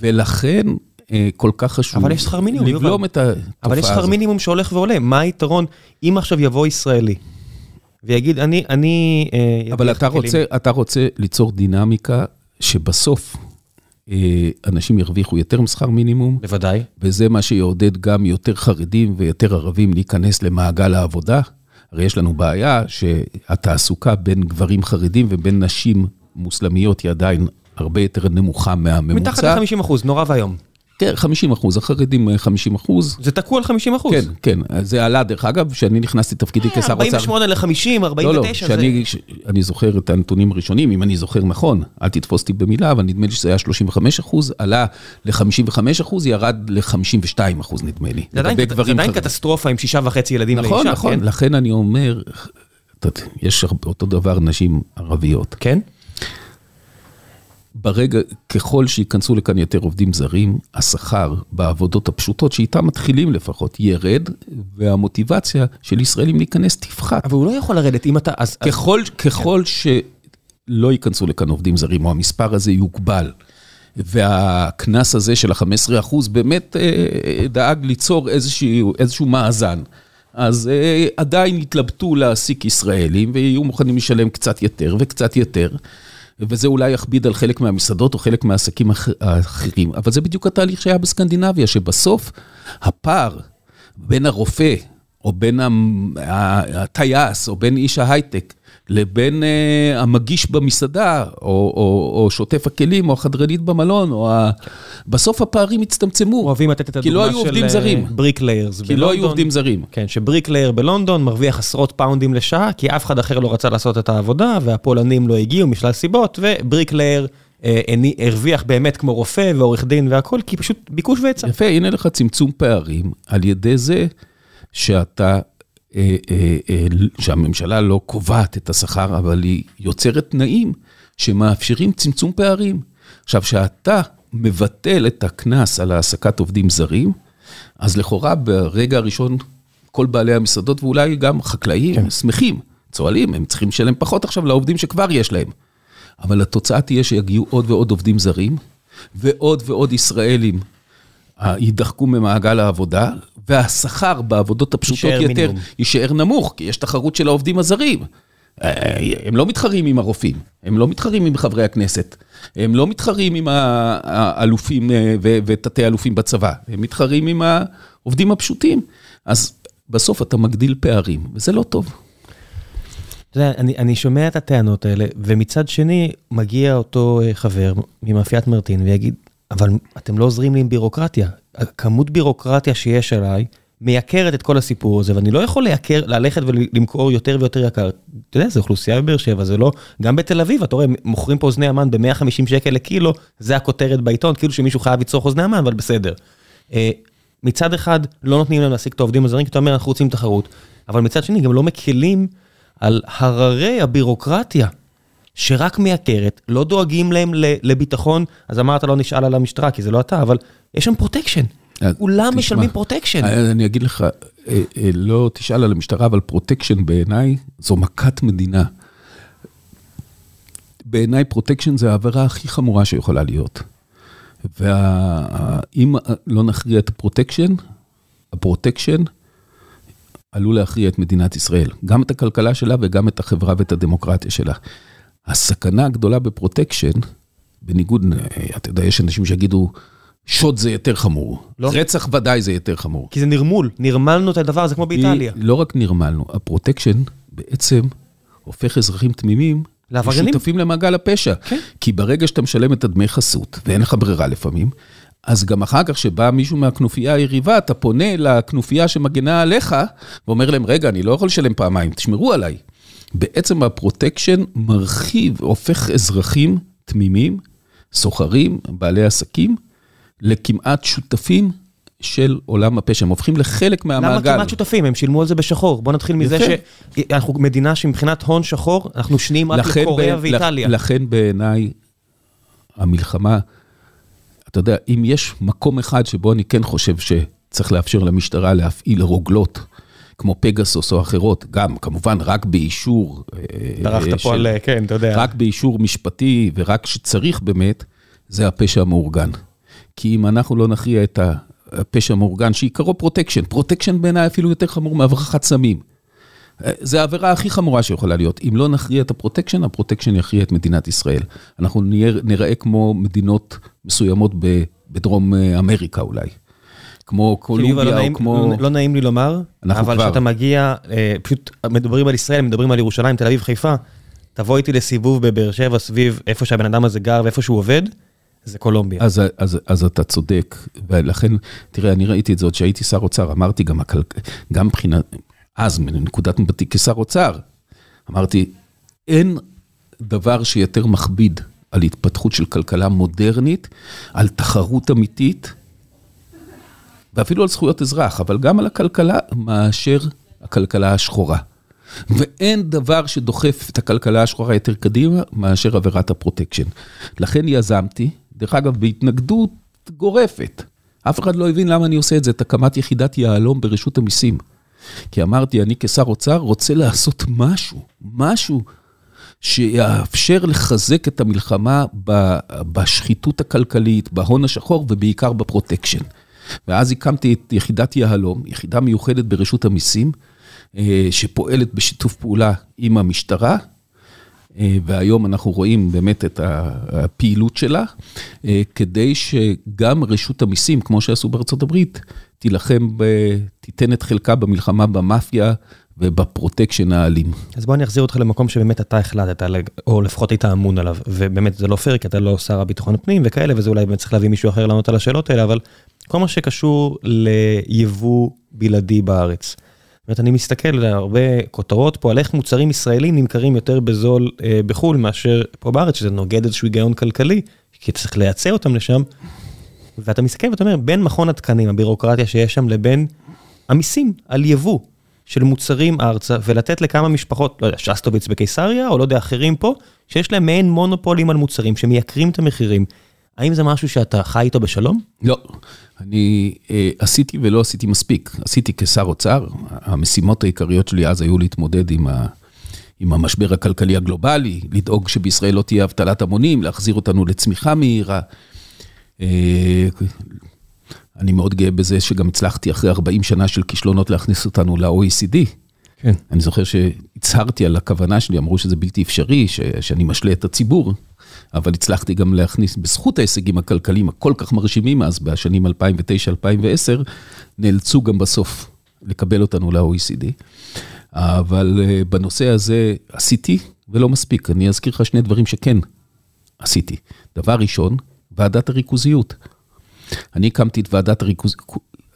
ולכן אה, כל כך חשוב אבל יש שכר מינימום, לבלום את התופעה הזאת. אבל יש שכר מינימום שהולך ועולה. מה היתרון אם עכשיו יבוא ישראלי ויגיד, אני, אני... אה, אבל אתה רוצה, אתה רוצה ליצור דינמיקה שבסוף אנשים ירוויחו יותר משכר מינימום. בוודאי. וזה מה שיעודד גם יותר חרדים ויותר ערבים להיכנס למעגל העבודה. הרי יש לנו בעיה שהתעסוקה בין גברים חרדים ובין נשים מוסלמיות היא עדיין הרבה יותר נמוכה מהממוצע. מתחת ל-50 אחוז, נורא ואיום. כן, 50 אחוז, החרדים 50 אה, אחוז. זה תקוע על 50 אחוז. כן, כן, זה עלה, דרך אגב, כשאני נכנסתי לתפקידי כשר אוצר. 48 ל-50, 49 לא, לא, שאני, זה... אני זוכר את הנתונים הראשונים, אם אני זוכר נכון, אל תתפוס אותי במילה, אבל נדמה לי שזה היה 35 אחוז, עלה ל-55 אחוז, ירד ל-52 אחוז, נדמה לי. זה עדיין קטסטרופה עם שישה וחצי ילדים נכון, לאישה, נכון? נכון, לכן אני אומר, יש אותו דבר נשים ערביות. כן? ברגע, ככל שייכנסו לכאן יותר עובדים זרים, השכר בעבודות הפשוטות, שאיתם מתחילים לפחות, ירד, והמוטיבציה של ישראלים להיכנס תפחת. אבל הוא לא יכול לרדת אם אתה... אז, ככל, אז... ככל כן. שלא ייכנסו לכאן עובדים זרים, או המספר הזה יוגבל, והקנס הזה של ה-15% באמת אה, דאג ליצור איזשהו, איזשהו מאזן. אז uh, עדיין יתלבטו להעסיק ישראלים ויהיו מוכנים לשלם קצת יותר וקצת יותר. וזה אולי יכביד על חלק מהמסעדות או חלק מהעסקים האחרים, אבל זה בדיוק התהליך שהיה בסקנדינביה, שבסוף הפער בין הרופא, או בין הטייס, או בין איש ההייטק, לבין uh, המגיש במסעדה, או, או, או שוטף הכלים, או החדרנית במלון, או ה... בסוף הפערים הצטמצמו. אוהבים לתת את הדוגמה של... כי לא היו עובדים זרים. bricklayers כי לא היו עובדים זרים. כן, ש bricklayer בלונדון מרוויח עשרות פאונדים לשעה, כי אף אחד אחר לא רצה לעשות את העבודה, והפולנים לא הגיעו משלל סיבות, ו bricklayer... אה, הרוויח באמת כמו רופא ועורך דין והכל, כי פשוט ביקוש והיצע. יפה, הנה לך צמצום פערים על ידי זה שאתה אה, אה, אה, שהממשלה לא קובעת את השכר, אבל היא יוצרת תנאים שמאפשרים צמצום פערים. עכשיו, כשאתה מבטל את הקנס על העסקת עובדים זרים, אז לכאורה ברגע הראשון כל בעלי המסעדות ואולי גם חקלאים כן. שמחים, צוהלים, הם צריכים לשלם פחות עכשיו לעובדים שכבר יש להם. אבל התוצאה תהיה שיגיעו עוד ועוד עובדים זרים, ועוד ועוד ישראלים יידחקו ממעגל העבודה, והשכר בעבודות הפשוטות יותר מינימום. יישאר נמוך, כי יש תחרות של העובדים הזרים. אה, הם לא מתחרים עם הרופאים, הם לא מתחרים עם חברי הכנסת, הם לא מתחרים עם האלופים אה, ותתי אלופים בצבא, הם מתחרים עם העובדים הפשוטים. אז בסוף אתה מגדיל פערים, וזה לא טוב. אתה יודע, אני, אני שומע את הטענות האלה, ומצד שני, מגיע אותו אה, חבר ממאפיית מרטין ויגיד, אבל אתם לא עוזרים לי עם בירוקרטיה. הכמות בירוקרטיה שיש עליי מייקרת את כל הסיפור הזה, ואני לא יכול לייקר, ללכת ולמכור יותר ויותר יקר. אתה יודע, זו אוכלוסייה בבאר שבע, זה לא... גם בתל אביב, אתה רואה, מוכרים פה אוזני המן ב-150 שקל לקילו, זה הכותרת בעיתון, כאילו שמישהו חייב לצרוך אוזני המן, אבל בסדר. אה, מצד אחד, לא נותנים להם להשיג את העובדים הזרים, כי אתה אומר, אנחנו רוצים תחרות, אבל מצד שני, גם לא מקלים על הררי הבירוקרטיה שרק מייקרת, לא דואגים להם לביטחון, אז אמרת לא נשאל על המשטרה, כי זה לא אתה, אבל יש שם פרוטקשן. אה, כולם משלמים פרוטקשן. אה, אני אגיד לך, אה, לא תשאל על המשטרה, אבל פרוטקשן בעיניי זו מכת מדינה. בעיניי פרוטקשן זה העבירה הכי חמורה שיכולה להיות. ואם לא נכריע את הפרוטקשן, הפרוטקשן עלול להכריע את מדינת ישראל, גם את הכלכלה שלה וגם את החברה ואת הדמוקרטיה שלה. הסכנה הגדולה בפרוטקשן, בניגוד, אתה יודע, יש אנשים שיגידו, שוד זה יותר חמור. לא. רצח ודאי זה יותר חמור. כי זה נרמול, נרמלנו את הדבר הזה כמו באיטליה. לא רק נרמלנו, הפרוטקשן בעצם הופך אזרחים תמימים לעבריינים. שותפים למעגל הפשע. כן. כי ברגע שאתה משלם את הדמי חסות, ואין לך ברירה לפעמים, אז גם אחר כך שבא מישהו מהכנופיה היריבה, אתה פונה לכנופיה שמגנה עליך, ואומר להם, רגע, אני לא יכול לשלם פעמיים, תשמרו עליי. בעצם הפרוטקשן מרחיב, הופך אזרחים תמימים, סוחרים, בעלי עסקים, לכמעט שותפים של עולם הפשע, הם הופכים לחלק מהמעגל. למה כמעט שותפים? הם שילמו על זה בשחור. בוא נתחיל מזה שאנחנו מדינה שמבחינת הון שחור, אנחנו שניים רק לקוריאה ואיטליה. לכן בעיניי המלחמה, אתה יודע, אם יש מקום אחד שבו אני כן חושב שצריך לאפשר למשטרה להפעיל רוגלות, כמו פגסוס או אחרות, גם כמובן רק באישור... דרכת אה, פה על, כן, אתה יודע. רק באישור משפטי ורק שצריך באמת, זה הפשע המאורגן. כי אם אנחנו לא נכריע את הפשע המאורגן, שעיקרו פרוטקשן, פרוטקשן בעיניי אפילו יותר חמור מהברחת סמים. זה העבירה הכי חמורה שיכולה להיות. אם לא נכריע את הפרוטקשן, הפרוטקשן יכריע את מדינת ישראל. אנחנו נראה כמו מדינות מסוימות בדרום אמריקה אולי. כמו קולומביה לא או כמו... לא נעים לי לומר, אבל כשאתה מגיע, אה, פשוט מדברים על ישראל, מדברים על ירושלים, תל אביב, חיפה, תבוא איתי לסיבוב בבאר שבע סביב איפה שהבן אדם הזה גר ואיפה שהוא עובד, זה קולומביה. אז, אז, אז אתה צודק, ולכן, תראה, אני ראיתי את זה עוד כשהייתי שר אוצר, אמרתי גם, גם מבחינת, אז מנקודת מבטי כשר אוצר, אמרתי, אין דבר שיותר מכביד על התפתחות של כלכלה מודרנית, על תחרות אמיתית, ואפילו על זכויות אזרח, אבל גם על הכלכלה, מאשר הכלכלה השחורה. ואין דבר שדוחף את הכלכלה השחורה יותר קדימה מאשר עבירת הפרוטקשן. לכן יזמתי, דרך אגב, בהתנגדות גורפת. אף אחד לא הבין למה אני עושה את זה, את הקמת יחידת יהלום ברשות המיסים. כי אמרתי, אני כשר אוצר רוצה לעשות משהו, משהו שיאפשר לחזק את המלחמה בשחיתות הכלכלית, בהון השחור ובעיקר בפרוטקשן. ואז הקמתי את יחידת יהלום, יחידה מיוחדת ברשות המיסים, שפועלת בשיתוף פעולה עם המשטרה. והיום אנחנו רואים באמת את הפעילות שלה, כדי שגם רשות המיסים, כמו שעשו בארצות הברית, תילחם, תיתן את חלקה במלחמה במאפיה ובפרוטקשן האלים. אז בוא אני אחזיר אותך למקום שבאמת אתה החלטת, או לפחות היית אמון עליו, ובאמת זה לא פייר, כי אתה לא שר הביטחון הפנים וכאלה, וזה אולי באמת צריך להביא מישהו אחר לענות על השאלות האלה, אבל כל מה שקשור ליבוא בלעדי בארץ. זאת אומרת, אני מסתכל על הרבה כותרות פה על איך מוצרים ישראלים נמכרים יותר בזול אה, בחו"ל מאשר פה בארץ, שזה נוגד איזשהו היגיון כלכלי, כי צריך לייצא אותם לשם. ואתה מסתכל ואתה אומר, בין מכון התקנים, הבירוקרטיה שיש שם, לבין המיסים על יבוא של מוצרים ארצה, ולתת לכמה משפחות, לא יודע, שסטוביץ בקיסריה, או לא יודע, אחרים פה, שיש להם מעין מונופולים על מוצרים שמייקרים את המחירים. האם זה משהו שאתה חי איתו בשלום? לא, אני אה, עשיתי ולא עשיתי מספיק. עשיתי כשר אוצר, המשימות העיקריות שלי אז היו להתמודד עם, ה, עם המשבר הכלכלי הגלובלי, לדאוג שבישראל לא תהיה אבטלת המונים, להחזיר אותנו לצמיחה מהירה. אה, אני מאוד גאה בזה שגם הצלחתי אחרי 40 שנה של כישלונות להכניס אותנו ל-OECD. כן. אני זוכר שהצהרתי על הכוונה שלי, אמרו שזה בלתי אפשרי, ש, שאני משלה את הציבור, אבל הצלחתי גם להכניס, בזכות ההישגים הכלכליים הכל כך מרשימים אז, בשנים 2009-2010, נאלצו גם בסוף לקבל אותנו ל-OECD. אבל אה, בנושא הזה עשיתי ולא מספיק. אני אזכיר לך שני דברים שכן עשיתי. דבר ראשון, ועדת הריכוזיות. אני הקמתי את ועדת הריכוזיות,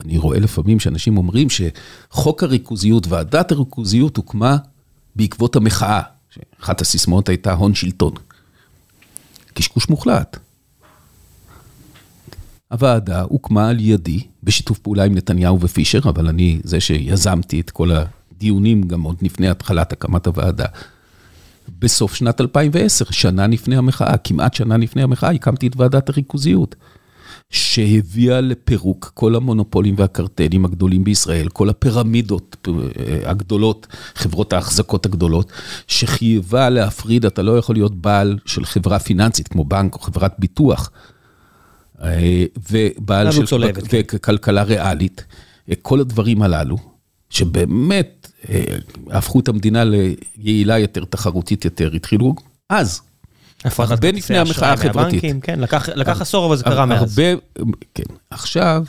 אני רואה לפעמים שאנשים אומרים שחוק הריכוזיות, ועדת הריכוזיות הוקמה בעקבות המחאה. אחת הסיסמאות הייתה הון שלטון. קשקוש מוחלט. הוועדה הוקמה על ידי, בשיתוף פעולה עם נתניהו ופישר, אבל אני זה שיזמתי את כל הדיונים, גם עוד לפני התחלת הקמת הוועדה. בסוף שנת 2010, שנה לפני המחאה, כמעט שנה לפני המחאה, הקמתי את ועדת הריכוזיות. שהביאה לפירוק כל המונופולים והקרטלים הגדולים בישראל, כל הפירמידות אה, הגדולות, חברות ההחזקות הגדולות, שחייבה להפריד, אתה לא יכול להיות בעל של חברה פיננסית כמו בנק או חברת ביטוח, אה, ובעל של צולבת, כן. וכלכלה ריאלית, אה, כל הדברים הללו, שבאמת הפכו את המדינה ליעילה יותר, תחרותית יותר, התחילו אז. הרבה לפני המחאה החברתית. כן, לקח עשור, אבל זה קרה מאז. הרבה, כן. עכשיו,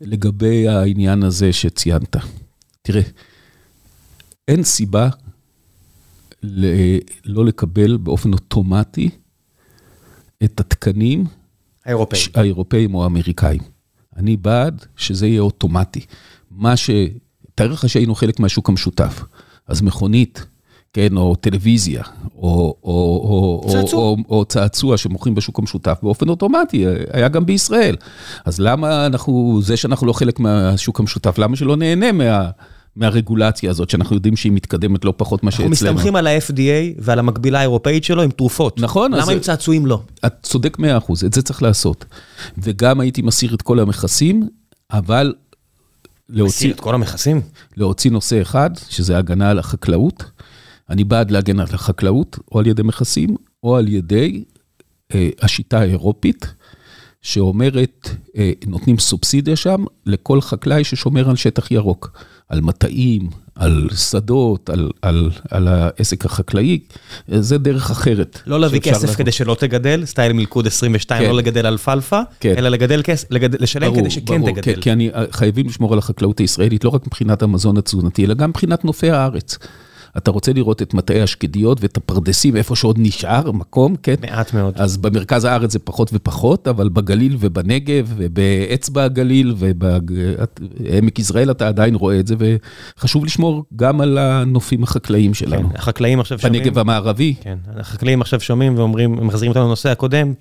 לגבי העניין הזה שציינת. תראה, אין סיבה לא לקבל באופן אוטומטי את התקנים האירופאים, האירופאים או האמריקאים. אני בעד שזה יהיה אוטומטי. מה ש... תאר לך שהיינו חלק מהשוק המשותף. אז מכונית כן, או טלוויזיה, או, או, או, צעצוע. או, או, או צעצוע שמוכרים בשוק המשותף באופן אוטומטי, היה גם בישראל. אז למה אנחנו, זה שאנחנו לא חלק מהשוק המשותף, למה שלא נהנה מה... מהרגולציה הזאת, שאנחנו יודעים שהיא מתקדמת לא פחות מה שאצלנו. אנחנו מסתמכים על ה-FDA ועל המקבילה האירופאית שלו עם תרופות. נכון. למה עם צעצועים לא? את צודק מאה אחוז, את זה צריך לעשות. וגם הייתי מסיר את כל המכסים, אבל להוציא... מסיר את כל המכסים? להוציא נושא אחד, שזה הגנה על החקלאות. אני בעד להגן על החקלאות, או על ידי מכסים, או על ידי אה, השיטה האירופית, שאומרת, אה, נותנים סובסידיה שם לכל חקלאי ששומר על שטח ירוק, על מטעים, על שדות, על, על, על העסק החקלאי, זה דרך אחרת. לא להביא כסף לבוא. כדי שלא תגדל, סטייל מלכוד 22, כן. לא לגדל אלפלפה, כן. אלא לגדל כסף, לגד... לשלם ברור, כדי שכן ברור, תגדל. כן, כי אני, חייבים לשמור על החקלאות הישראלית, לא רק מבחינת המזון התזונתי, אלא גם מבחינת נופי הארץ. אתה רוצה לראות את מטעי השקדיות ואת הפרדסים, איפה שעוד נשאר מקום, כן? מעט מאוד. אז במרכז הארץ זה פחות ופחות, אבל בגליל ובנגב ובאצבע הגליל ובעמק יזרעאל אתה עדיין רואה את זה, וחשוב לשמור גם על הנופים החקלאיים שלנו. כן, החקלאים עכשיו שומעים... בנגב המערבי. כן, החקלאים עכשיו שומעים ואומרים, מחזירים אותנו לנושא הקודם.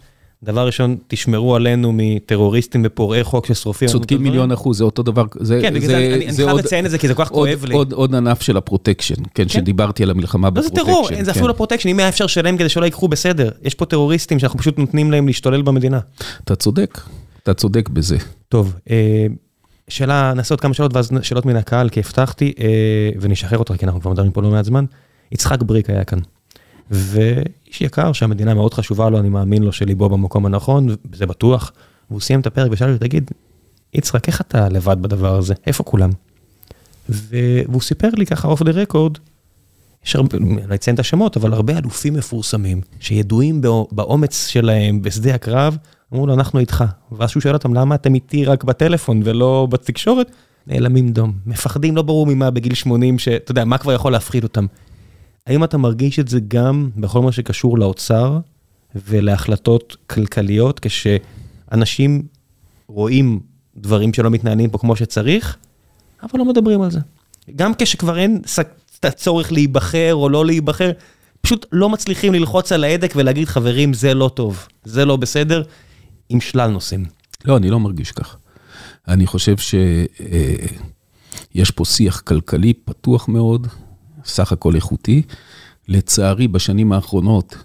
דבר ראשון, תשמרו עלינו מטרוריסטים ופורעי חוק ששרופים. צודקים מיליון אחוז, זה אותו דבר. כן, בגלל זה אני חייב לציין את זה, כי זה כל כך כואב לי. עוד ענף של הפרוטקשן, כן, שדיברתי על המלחמה בפרוטקשן. לא, זה טרור, זה אפילו לא פרוטקשן, אם היה אפשר לשלם כדי שלא ייקחו בסדר. יש פה טרוריסטים שאנחנו פשוט נותנים להם להשתולל במדינה. אתה צודק, אתה צודק בזה. טוב, אה, שאלה, נעשה עוד כמה שאלות, ואז שאלות מן הקהל, כי הבטחתי, אה, ונשחרר אותך, כי אנחנו כבר מדברים פה לא מעט זמן. יצחק בריק היה כאן. ואיש יקר שהמדינה מאוד חשובה לו, אני מאמין לו שליבו במקום הנכון, זה בטוח. והוא סיים את הפרק ושאל לי, תגיד, יצחק, איך אתה לבד בדבר הזה? איפה כולם? והוא סיפר לי ככה אוף דה רקורד, יש הרבה, אני אציין את השמות, אבל הרבה אלופים מפורסמים, שידועים באומץ שלהם בשדה הקרב, אמרו לו, אנחנו איתך. ואז שהוא שואל אותם, למה אתם איתי רק בטלפון ולא בתקשורת? נעלמים דום. מפחדים, לא ברור ממה בגיל 80, שאתה יודע, מה כבר יכול להפחיד אותם. האם אתה מרגיש את זה גם בכל מה שקשור לאוצר ולהחלטות כלכליות, כשאנשים רואים דברים שלא מתנהלים פה כמו שצריך, אבל לא מדברים על זה. גם כשכבר אין את הצורך להיבחר או לא להיבחר, פשוט לא מצליחים ללחוץ על ההדק ולהגיד, חברים, זה לא טוב, זה לא בסדר, עם שלל נושאים. לא, אני לא מרגיש כך. אני חושב שיש פה שיח כלכלי פתוח מאוד, סך הכל איכותי. לצערי, בשנים האחרונות,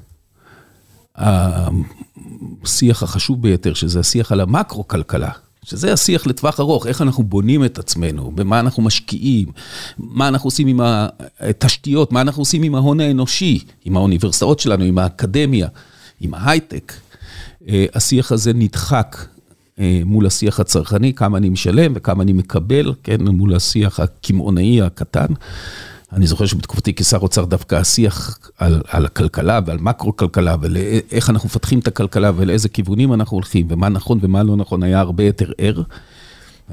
השיח החשוב ביותר, שזה השיח על המקרו-כלכלה, שזה השיח לטווח ארוך, איך אנחנו בונים את עצמנו, במה אנחנו משקיעים, מה אנחנו עושים עם התשתיות, מה אנחנו עושים עם ההון האנושי, עם האוניברסיטאות שלנו, עם האקדמיה, עם ההייטק. אה, השיח הזה נדחק אה, מול השיח הצרכני, כמה אני משלם וכמה אני מקבל, כן, מול השיח הקמעונאי הקטן. אני זוכר שבתקופתי כשר אוצר דווקא השיח על, על הכלכלה ועל מקרו-כלכלה ואיך אנחנו מפתחים את הכלכלה ולאיזה כיוונים אנחנו הולכים ומה נכון ומה לא נכון היה הרבה יותר ער.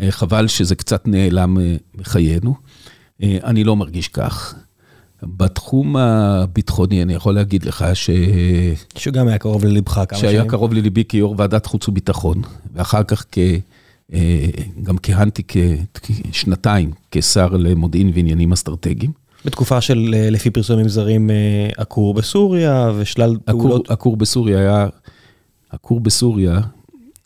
אה, חבל שזה קצת נעלם אה, מחיינו. אה, אני לא מרגיש כך. בתחום הביטחוני אני יכול להגיד לך ש... שגם היה קרוב ללבך כמה שנים. שהיה קרוב לליבי כיו"ר ועדת חוץ וביטחון, ואחר כך כ... גם כיהנתי כשנתיים כשר למודיעין ועניינים אסטרטגיים. בתקופה של, אה, לפי פרסומים זרים, אה, עקור בסוריה ושלל פעולות. עקור בסוריה היה, עקור בסוריה.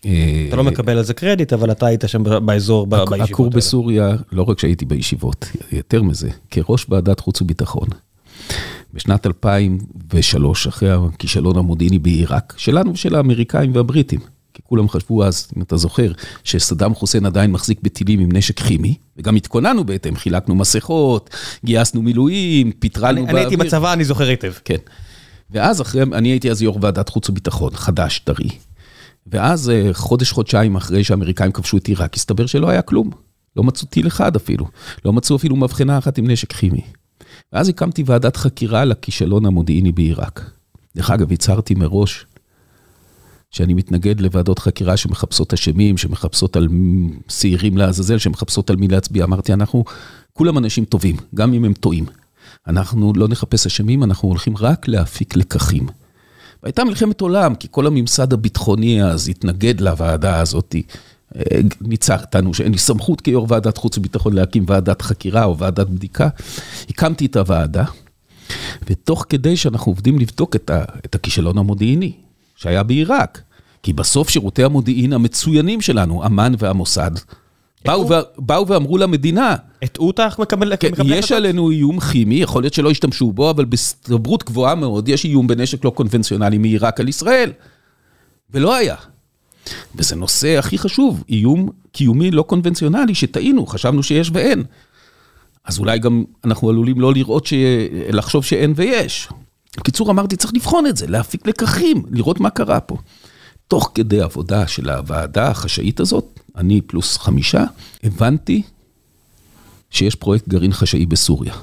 אה, אתה לא מקבל על זה קרדיט, אבל אתה היית שם באזור, בישיבות האלה. עקור בסוריה, לא רק שהייתי בישיבות, יותר מזה, כראש ועדת חוץ וביטחון. בשנת 2003, אחרי הכישלון המודיעיני בעיראק, שלנו ושל האמריקאים והבריטים. כי כולם חשבו אז, אם אתה זוכר, שסדאם חוסיין עדיין מחזיק בטילים עם נשק כימי, וגם התכוננו בהתאם, חילקנו מסכות, גייסנו מילואים, פיטרנו באוויר. אני הייתי בצבא, אני זוכר היטב. כן. ואז אחרי, אני הייתי אז יו"ר ועדת חוץ וביטחון, חדש, טרי. ואז אה, חודש, חודשיים אחרי שהאמריקאים כבשו את עיראק, הסתבר שלא היה כלום. לא מצאו טיל אחד אפילו. לא מצאו אפילו מבחנה אחת עם נשק כימי. ואז הקמתי ועדת חקירה לכישלון המודיעיני בעיראק. דרך אגב, הצהרתי מראש שאני מתנגד לוועדות חקירה שמחפשות אשמים, שמחפשות על שעירים לעזאזל, שמחפשות על מי להצביע. אמרתי, אנחנו כולם אנשים טובים, גם אם הם טועים. אנחנו לא נחפש אשמים, אנחנו הולכים רק להפיק לקחים. והייתה מלחמת עולם, כי כל הממסד הביטחוני אז התנגד לוועדה הזאת. אה, ניצח אותנו שאין לי סמכות כיו"ר ועדת חוץ וביטחון להקים ועדת חקירה או ועדת בדיקה. הקמתי את הוועדה, ותוך כדי שאנחנו עובדים לבדוק את, ה, את הכישלון המודיעיני, שהיה בעיראק. כי בסוף שירותי המודיעין המצוינים שלנו, אמ"ן והמוסד, באו, ו... באו ואמרו למדינה, הטעו אותך מקבל... כן, יש עלינו איום כימי, יכול להיות שלא השתמשו בו, אבל בהסתברות גבוהה מאוד, יש איום בנשק לא קונבנציונלי מעיראק על ישראל. ולא היה. וזה נושא הכי חשוב, איום קיומי לא קונבנציונלי, שטעינו, חשבנו שיש ואין. אז אולי גם אנחנו עלולים לא לראות, ש... לחשוב שאין ויש. בקיצור, אמרתי, צריך לבחון את זה, להפיק לקחים, לראות מה קרה פה. תוך כדי עבודה של הוועדה החשאית הזאת, אני פלוס חמישה, הבנתי שיש פרויקט גרעין חשאי בסוריה.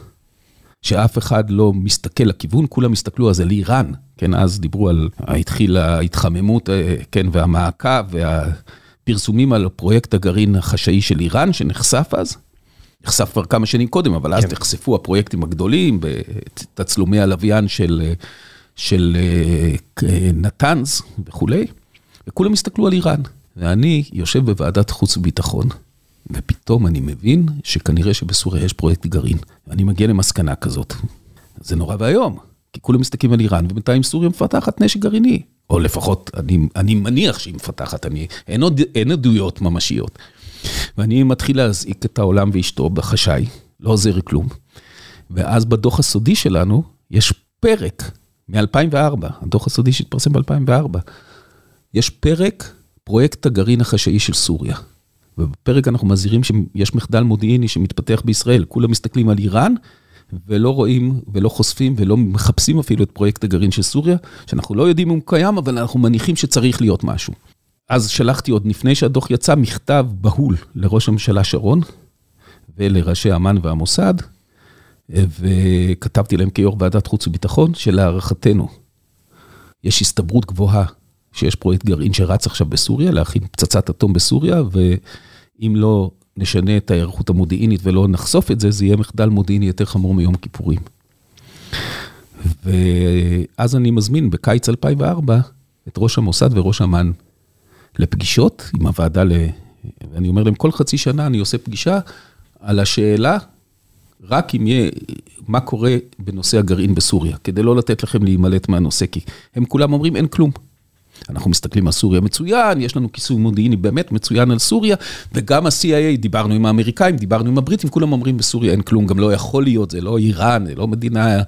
שאף אחד לא מסתכל לכיוון, כולם הסתכלו אז על איראן, כן, אז דיברו על, התחילה ההתחממות, אה, כן, והמעקב והפרסומים על פרויקט הגרעין החשאי של איראן, שנחשף אז. נחשף כבר כמה שנים קודם, אבל אז כן. נחשפו הפרויקטים הגדולים, בתצלומי הלוויין של, של אה, נתנז וכולי, וכולם הסתכלו על איראן. ואני יושב בוועדת חוץ וביטחון, ופתאום אני מבין שכנראה שבסוריה יש פרויקט גרעין. ואני מגיע למסקנה כזאת. זה נורא ואיום, כי כולם מסתכלים על איראן, ובינתיים סוריה מפתחת נשק גרעיני. או לפחות, אני, אני מניח שהיא מפתחת, אני, אין, עוד, אין עדויות ממשיות. ואני מתחיל להזעיק את העולם ואשתו בחשאי, לא עוזר כלום. ואז בדוח הסודי שלנו, יש פרק מ-2004, הדוח הסודי שהתפרסם ב-2004, יש פרק, פרויקט הגרעין החשאי של סוריה. ובפרק אנחנו מזהירים שיש מחדל מודיעיני שמתפתח בישראל, כולם מסתכלים על איראן, ולא רואים ולא חושפים ולא מחפשים אפילו את פרויקט הגרעין של סוריה, שאנחנו לא יודעים אם הוא קיים, אבל אנחנו מניחים שצריך להיות משהו. אז שלחתי עוד לפני שהדוח יצא מכתב בהול לראש הממשלה שרון ולראשי אמ"ן והמוסד, וכתבתי להם כיו"ר ועדת חוץ וביטחון, שלהערכתנו יש הסתברות גבוהה שיש פרויקט גרעין שרץ עכשיו בסוריה, להכין פצצת אטום בסוריה, ואם לא נשנה את ההיערכות המודיעינית ולא נחשוף את זה, זה יהיה מחדל מודיעיני יותר חמור מיום הכיפורים. ואז אני מזמין בקיץ 2004 את ראש המוסד וראש אמ"ן לפגישות עם הוועדה, ל... ואני אומר להם, כל חצי שנה אני עושה פגישה על השאלה, רק אם יהיה, מה קורה בנושא הגרעין בסוריה, כדי לא לתת לכם להימלט מהנושא, כי הם כולם אומרים, אין כלום. אנחנו מסתכלים על סוריה מצוין, יש לנו כיסוי מודיעיני באמת מצוין על סוריה, וגם ה-CIA, דיברנו עם האמריקאים, דיברנו עם הבריטים, כולם אומרים בסוריה אין כלום, גם לא יכול להיות, זה לא איראן, זה לא מדינה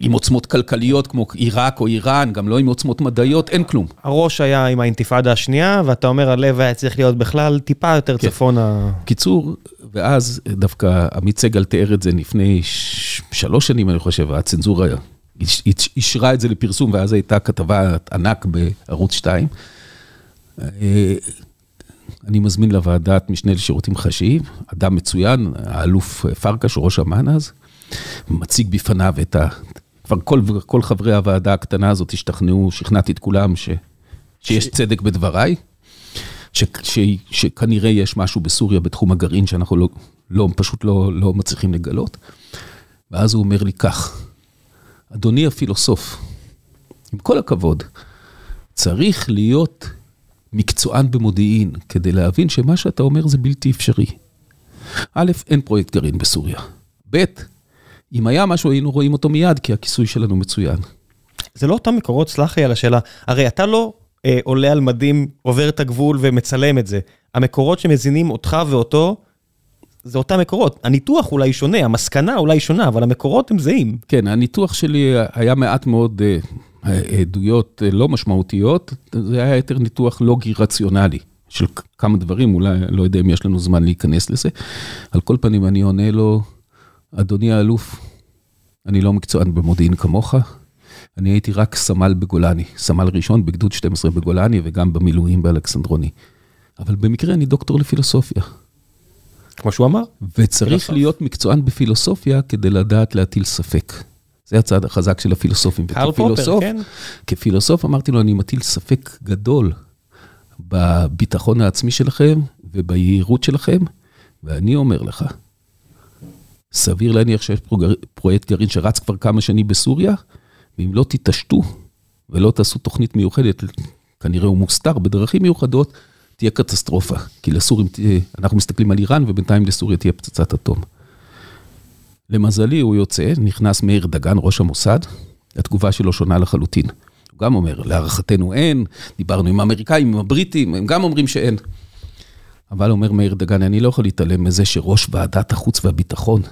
עם עוצמות כלכליות כמו עיראק או איראן, גם לא עם עוצמות מדעיות, אין כלום. הראש היה עם האינתיפאדה השנייה, ואתה אומר, הלב היה צריך להיות בכלל טיפה יותר כן. צפונה. קיצור, ואז דווקא עמית סגל תיאר את זה לפני שלוש שנים, אני חושב, הצנזורה אישרה את זה לפרסום, ואז הייתה כתבה ענק בערוץ 2. אה, אני מזמין לוועדת משנה לשירותים חשאיים, אדם מצוין, האלוף פרקש, ראש אמ"ן אז, מציג בפניו את ה... כבר כל, כל חברי הוועדה הקטנה הזאת השתכנעו, שכנעתי את כולם ש, שיש צדק בדבריי, ש, ש, שכנראה יש משהו בסוריה בתחום הגרעין שאנחנו לא, לא, פשוט לא, לא מצליחים לגלות. ואז הוא אומר לי כך, אדוני הפילוסוף, עם כל הכבוד, צריך להיות מקצוען במודיעין כדי להבין שמה שאתה אומר זה בלתי אפשרי. א', אין פרויקט גרעין בסוריה. ב', אם היה משהו היינו רואים אותו מיד, כי הכיסוי שלנו מצוין. זה לא אותם מקורות, סלח לי על השאלה, הרי אתה לא אה, עולה על מדים, עובר את הגבול ומצלם את זה. המקורות שמזינים אותך ואותו, זה אותם מקורות. הניתוח אולי שונה, המסקנה אולי שונה, אבל המקורות הם זהים. כן, הניתוח שלי היה מעט מאוד uh, עדויות uh, לא משמעותיות, זה היה יותר ניתוח לוגי רציונלי. של כמה דברים, אולי לא יודע אם יש לנו זמן להיכנס לזה. על כל פנים, אני עונה לו, אדוני האלוף, אני לא מקצוען במודיעין כמוך, אני הייתי רק סמל בגולני, סמל ראשון בגדוד 12 בגולני וגם במילואים באלכסנדרוני. אבל במקרה אני דוקטור לפילוסופיה. כמו שהוא אמר. וצריך פילוסוף. להיות מקצוען בפילוסופיה כדי לדעת להטיל ספק. זה הצד החזק של הפילוסופים. קרל פופר, כן. כפילוסוף אמרתי לו, אני מטיל ספק גדול בביטחון העצמי שלכם וביהירות שלכם, ואני אומר לך, סביר להניח שיש פרויקט גרעין שרץ כבר כמה שנים בסוריה, ואם לא תתעשתו ולא תעשו תוכנית מיוחדת, כנראה הוא מוסתר בדרכים מיוחדות, תהיה קטסטרופה. כי לסורים, אנחנו מסתכלים על איראן, ובינתיים לסוריה תהיה פצצת אטום. למזלי, הוא יוצא, נכנס מאיר דגן, ראש המוסד, התגובה שלו שונה לחלוטין. הוא גם אומר, להערכתנו אין, דיברנו עם האמריקאים, עם הבריטים, הם גם אומרים שאין. אבל אומר מאיר דגן, אני לא יכול להתעלם מזה שראש ועדת החוץ והביטחון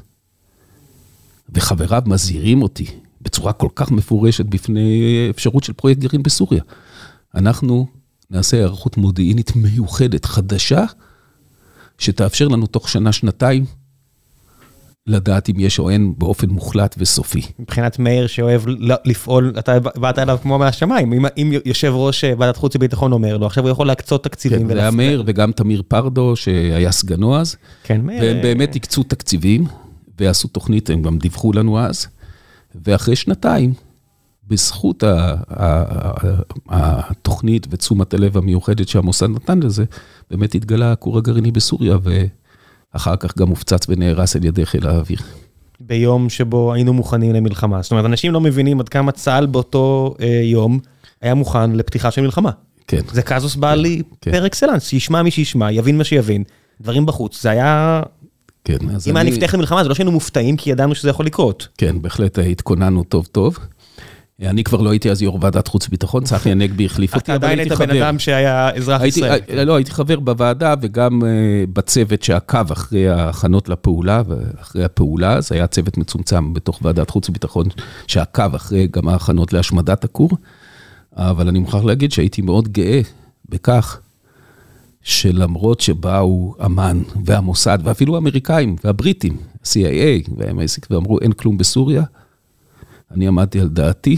וחבריו מזהירים אותי בצורה כל כך מפורשת בפני אפשרות של פרויקט גרעין בסוריה. אנחנו נעשה היערכות מודיעינית מיוחדת, חדשה, שתאפשר לנו תוך שנה-שנתיים לדעת אם יש או אין באופן מוחלט וסופי. מבחינת מאיר שאוהב לפעול, אתה באת אליו כמו מהשמיים, אם, אם יושב ראש אה, ועדת חוץ וביטחון אומר לו, עכשיו הוא יכול להקצות תקציבים. כן, זה היה מאיר וגם תמיר פרדו שהיה סגנו אז. כן, מאיר. והם באמת הקצו תקציבים ועשו תוכנית, הם גם דיווחו לנו אז, ואחרי שנתיים, בזכות התוכנית ותשומת הלב המיוחדת שהמוסד נתן לזה, באמת התגלה הכור הגרעיני בסוריה, ואחר כך גם הופצץ ונהרס על ידי חיל האוויר. ביום שבו היינו מוכנים למלחמה. זאת אומרת, אנשים לא מבינים עד כמה צה"ל באותו אה, יום היה מוכן לפתיחה של מלחמה. כן. זה קזוס בעלי כן. פר אקסלנס, שישמע מי שישמע, יבין מה שיבין, דברים בחוץ. זה היה... כן, אז אם אני... היה נפתח למלחמה, זה לא שהיינו מופתעים, כי ידענו שזה יכול לקרות. כן, בהחלט התכוננו טוב טוב. אני כבר לא הייתי אז יו"ר ועדת חוץ וביטחון, צחי הנגבי החליף אותי, אבל הייתי חבר. אתה עדיין היית בן אדם שהיה אזרח ישראל. אה, לא, הייתי חבר בוועדה וגם אה, בצוות שעקב אחרי ההכנות לפעולה, ואחרי הפעולה, זה היה צוות מצומצם בתוך ועדת חוץ וביטחון, שעקב אחרי גם ההכנות להשמדת הכור. אבל אני מוכרח להגיד שהייתי מאוד גאה בכך שלמרות שבאו אמ"ן והמוסד, ואפילו האמריקאים והבריטים, CIA וה-MSC, ואמרו אין כלום בסוריה, אני עמדתי על דעתי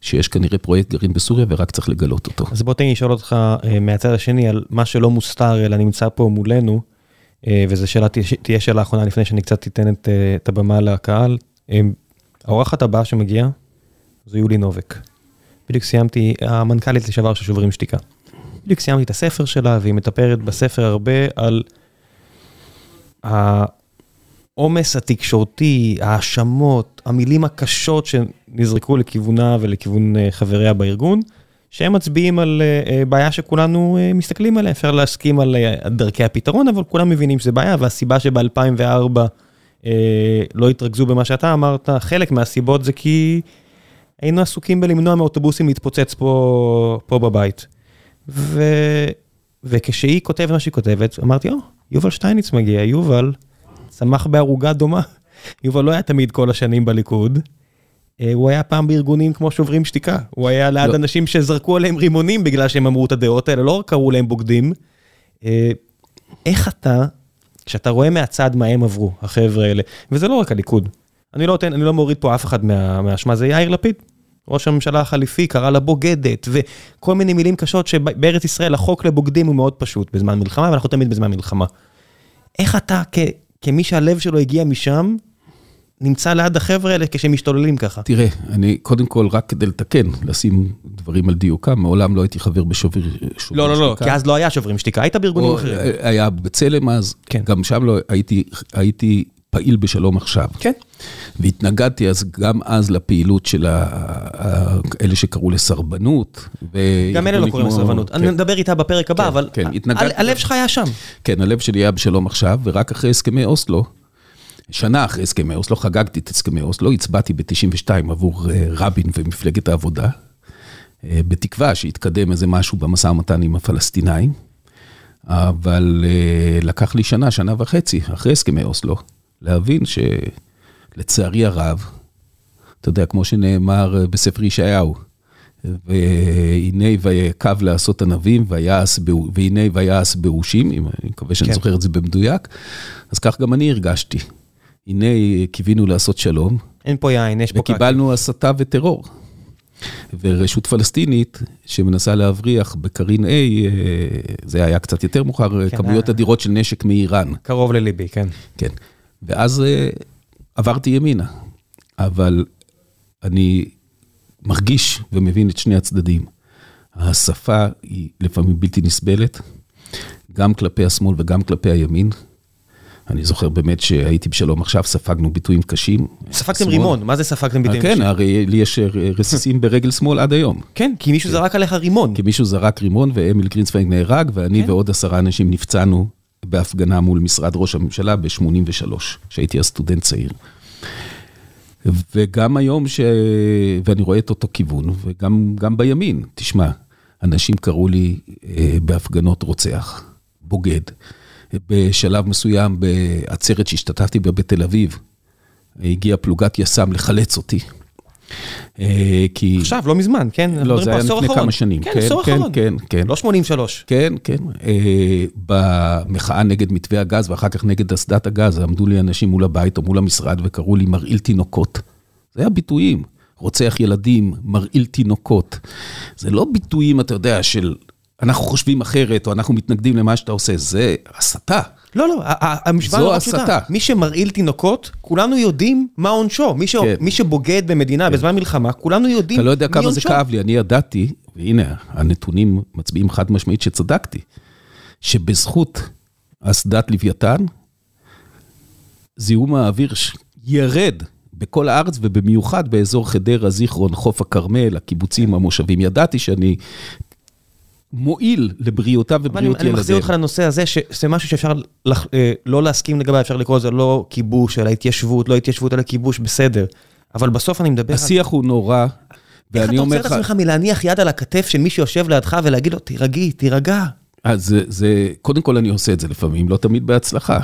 שיש כנראה פרויקט גרעין בסוריה ורק צריך לגלות אותו. אז בוא תן לי לשאול אותך מהצד השני על מה שלא מוסתר, אלא נמצא פה מולנו, וזו שאלה, תהיה שאלה אחרונה לפני שאני קצת אתן את הבמה לקהל. האורחת הבאה שמגיעה, זו יולי נובק. בדיוק סיימתי, המנכ"לית לשעבר של שוברים שתיקה. בדיוק סיימתי את הספר שלה, והיא מטפרת בספר הרבה על העומס התקשורתי, ההאשמות, המילים הקשות שנזרקו לכיוונה ולכיוון חבריה בארגון, שהם מצביעים על בעיה שכולנו מסתכלים עליה. אפשר להסכים על דרכי הפתרון, אבל כולם מבינים שזה בעיה, והסיבה שב-2004 לא התרכזו במה שאתה אמרת, חלק מהסיבות זה כי היינו עסוקים בלמנוע מאוטובוסים להתפוצץ פה, פה בבית. ו... וכשהיא כותבת מה שהיא כותבת, אמרתי, או, יובל שטייניץ מגיע, יובל צמח בערוגה דומה. יובל לא היה תמיד כל השנים בליכוד, הוא היה פעם בארגונים כמו שוברים שתיקה, הוא היה ליד לא. אנשים שזרקו עליהם רימונים בגלל שהם אמרו את הדעות האלה, לא רק קראו להם בוגדים. איך אתה, כשאתה רואה מהצד מה הם עברו, החבר'ה האלה, וזה לא רק הליכוד, אני לא, אני לא מוריד פה אף אחד מהאשמה, זה יאיר לפיד. ראש הממשלה החליפי קרא לה בוגדת, וכל מיני מילים קשות שבארץ ישראל החוק לבוגדים הוא מאוד פשוט בזמן מלחמה, ואנחנו תמיד בזמן מלחמה. איך אתה, כמי שהלב שלו הגיע משם, נמצא ליד החבר'ה האלה כשהם משתוללים ככה? תראה, אני קודם כל, רק כדי לתקן, לשים דברים על דיוקם, מעולם לא הייתי חבר בשובר שתיקה. לא, לא, לא, כי אז לא היה שוברים שתיקה, היית בארגונים אחרים. היה בצלם אז, כן. גם שם לא, הייתי, הייתי פעיל בשלום עכשיו. כן. והתנגדתי אז, גם אז לפעילות של אלה שקראו לסרבנות. גם אלה לא קוראים לסרבנות. אני נדבר איתה בפרק הבא, אבל הלב שלך היה שם. כן, הלב שלי היה בשלום עכשיו, ורק אחרי הסכמי אוסלו, שנה אחרי הסכמי אוסלו, חגגתי את הסכמי אוסלו, הצבעתי ב-92 עבור רבין ומפלגת העבודה, בתקווה שיתקדם איזה משהו במשא ומתן עם הפלסטינאים, אבל לקח לי שנה, שנה וחצי, אחרי הסכמי אוסלו, להבין שלצערי הרב, אתה יודע, כמו שנאמר בספר ישעיהו, והנה ויקב לעשות ענבים, והנה ויעש באושים, אני מקווה שאני זוכר את זה במדויק, אז כך גם אני הרגשתי. הנה קיווינו לעשות שלום. אין פה יין, יש פה קקי. וקיבלנו הסתה וטרור. ורשות פלסטינית שמנסה להבריח בקרין A, זה היה קצת יותר מאוחר, כמויות אדירות של נשק מאיראן. קרוב לליבי, כן. כן. ואז עברתי ימינה, אבל אני מרגיש ומבין את שני הצדדים. השפה היא לפעמים בלתי נסבלת, גם כלפי השמאל וגם כלפי הימין. אני זוכר באמת שהייתי בשלום עכשיו, ספגנו ביטויים קשים. ספגתם רימון, מה זה ספגתם ביטויים קשים? כן, הרי לי יש רסיסים ברגל שמאל עד היום. כן, כי מישהו זרק עליך רימון. כי מישהו זרק רימון ואמיל גרינצוויג נהרג, ואני ועוד עשרה אנשים נפצענו בהפגנה מול משרד ראש הממשלה ב-83, כשהייתי אז סטודנט צעיר. וגם היום, ש... ואני רואה את אותו כיוון, וגם בימין, תשמע, אנשים קראו לי בהפגנות רוצח, בוגד. בשלב מסוים, בעצרת שהשתתפתי בה בתל אביב, הגיעה פלוגת יס"מ לחלץ אותי. כי... עכשיו, לא מזמן, כן? לא, זה היה לפני כמה שנים. כן, עשור אחרון. כן, כן. לא 83. כן, כן. במחאה נגד מתווה הגז ואחר כך נגד אסדת הגז, עמדו לי אנשים מול הבית או מול המשרד וקראו לי מרעיל תינוקות. זה היה ביטויים. רוצח ילדים, מרעיל תינוקות. זה לא ביטויים, אתה יודע, של אנחנו חושבים אחרת, או אנחנו מתנגדים למה שאתה עושה, זה הסתה. לא, לא, המשוואה לא פשוטה. מי שמרעיל תינוקות, כולנו יודעים מה עונשו. מי כן. שבוגד במדינה כן. בזמן מלחמה, כולנו יודעים מי עונשו. אתה לא יודע כמה זה כאב לי, אני ידעתי, והנה, הנתונים מצביעים חד משמעית שצדקתי, שבזכות אסדת לוויתן, זיהום האוויר ירד בכל הארץ, ובמיוחד באזור חדרה, זיכרון, חוף הכרמל, הקיבוצים, המושבים. ידעתי שאני מועיל לבריאותם ובריאות ילדיהם. אני מחזיר אותך לנושא הזה, שזה משהו שאפשר לא להסכים לגבי, אפשר לקרוא לזה לא כיבוש, אלא התיישבות, לא התיישבות, אלא כיבוש, בסדר. אבל כל אני מדבר... השיח הוא נורא, ואני אומר לך... איך אתה עוצר את עצמך מלהניח יד על הכתף של מי שיושב לידך ולהגיד לו, תירגעי, תירגע. אז זה, קודם כל אני עושה את זה לפעמים, לא תמיד בהצלחה.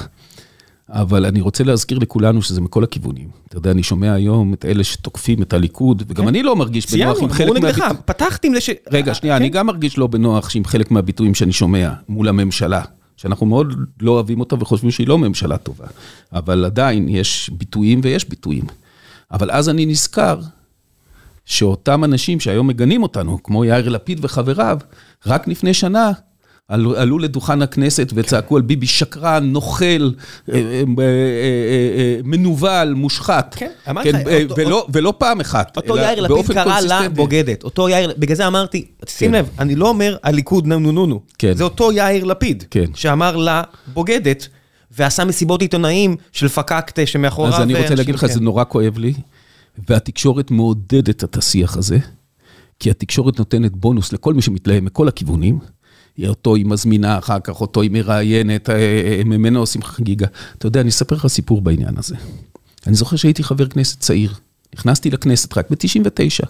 אבל אני רוצה להזכיר לכולנו שזה מכל הכיוונים. אתה יודע, אני שומע היום את אלה שתוקפים את הליכוד, וגם אני לא מרגיש בנוח עם חלק מהביטויים. ציינו, פתחתי עם זה ש... רגע, שנייה, אני גם מרגיש לא בנוח עם חלק מהביטויים שאני שומע מול הממשלה, שאנחנו מאוד לא אוהבים אותה וחושבים שהיא לא ממשלה טובה. אבל עדיין יש ביטויים ויש ביטויים. אבל אז אני נזכר שאותם אנשים שהיום מגנים אותנו, כמו יאיר לפיד וחבריו, רק לפני שנה עלו, עלו לדוכן הכנסת וצעקו על ביבי שקרן, נוכל, אה, אה, אה, מנוול, מושחת. כן, אמרתי לך. כן, ולא, פעם אחת, אותו יאיר לפיד קרא לה בוגדת. אותו יאיר, בגלל זה אמרתי, שים כן. לב, אני לא אומר הליכוד נו נו נו נו. כן. זה אותו יאיר לפיד, כן. שאמר לה בוגדת, ועשה מסיבות עיתונאים של פקקטה שמאחוריו... אז אני רוצה להגיד לך, כן. זה נורא כואב לי, והתקשורת מעודדת את השיח הזה, כי התקשורת נותנת בונוס לכל מי שמתלהם מכל הכיוונים. אותו היא מזמינה אחר כך, אותו היא מראיינת, אה, אה, ממנו עושים חגיגה. אתה יודע, אני אספר לך סיפור בעניין הזה. אני זוכר שהייתי חבר כנסת צעיר, נכנסתי לכנסת רק ב-99.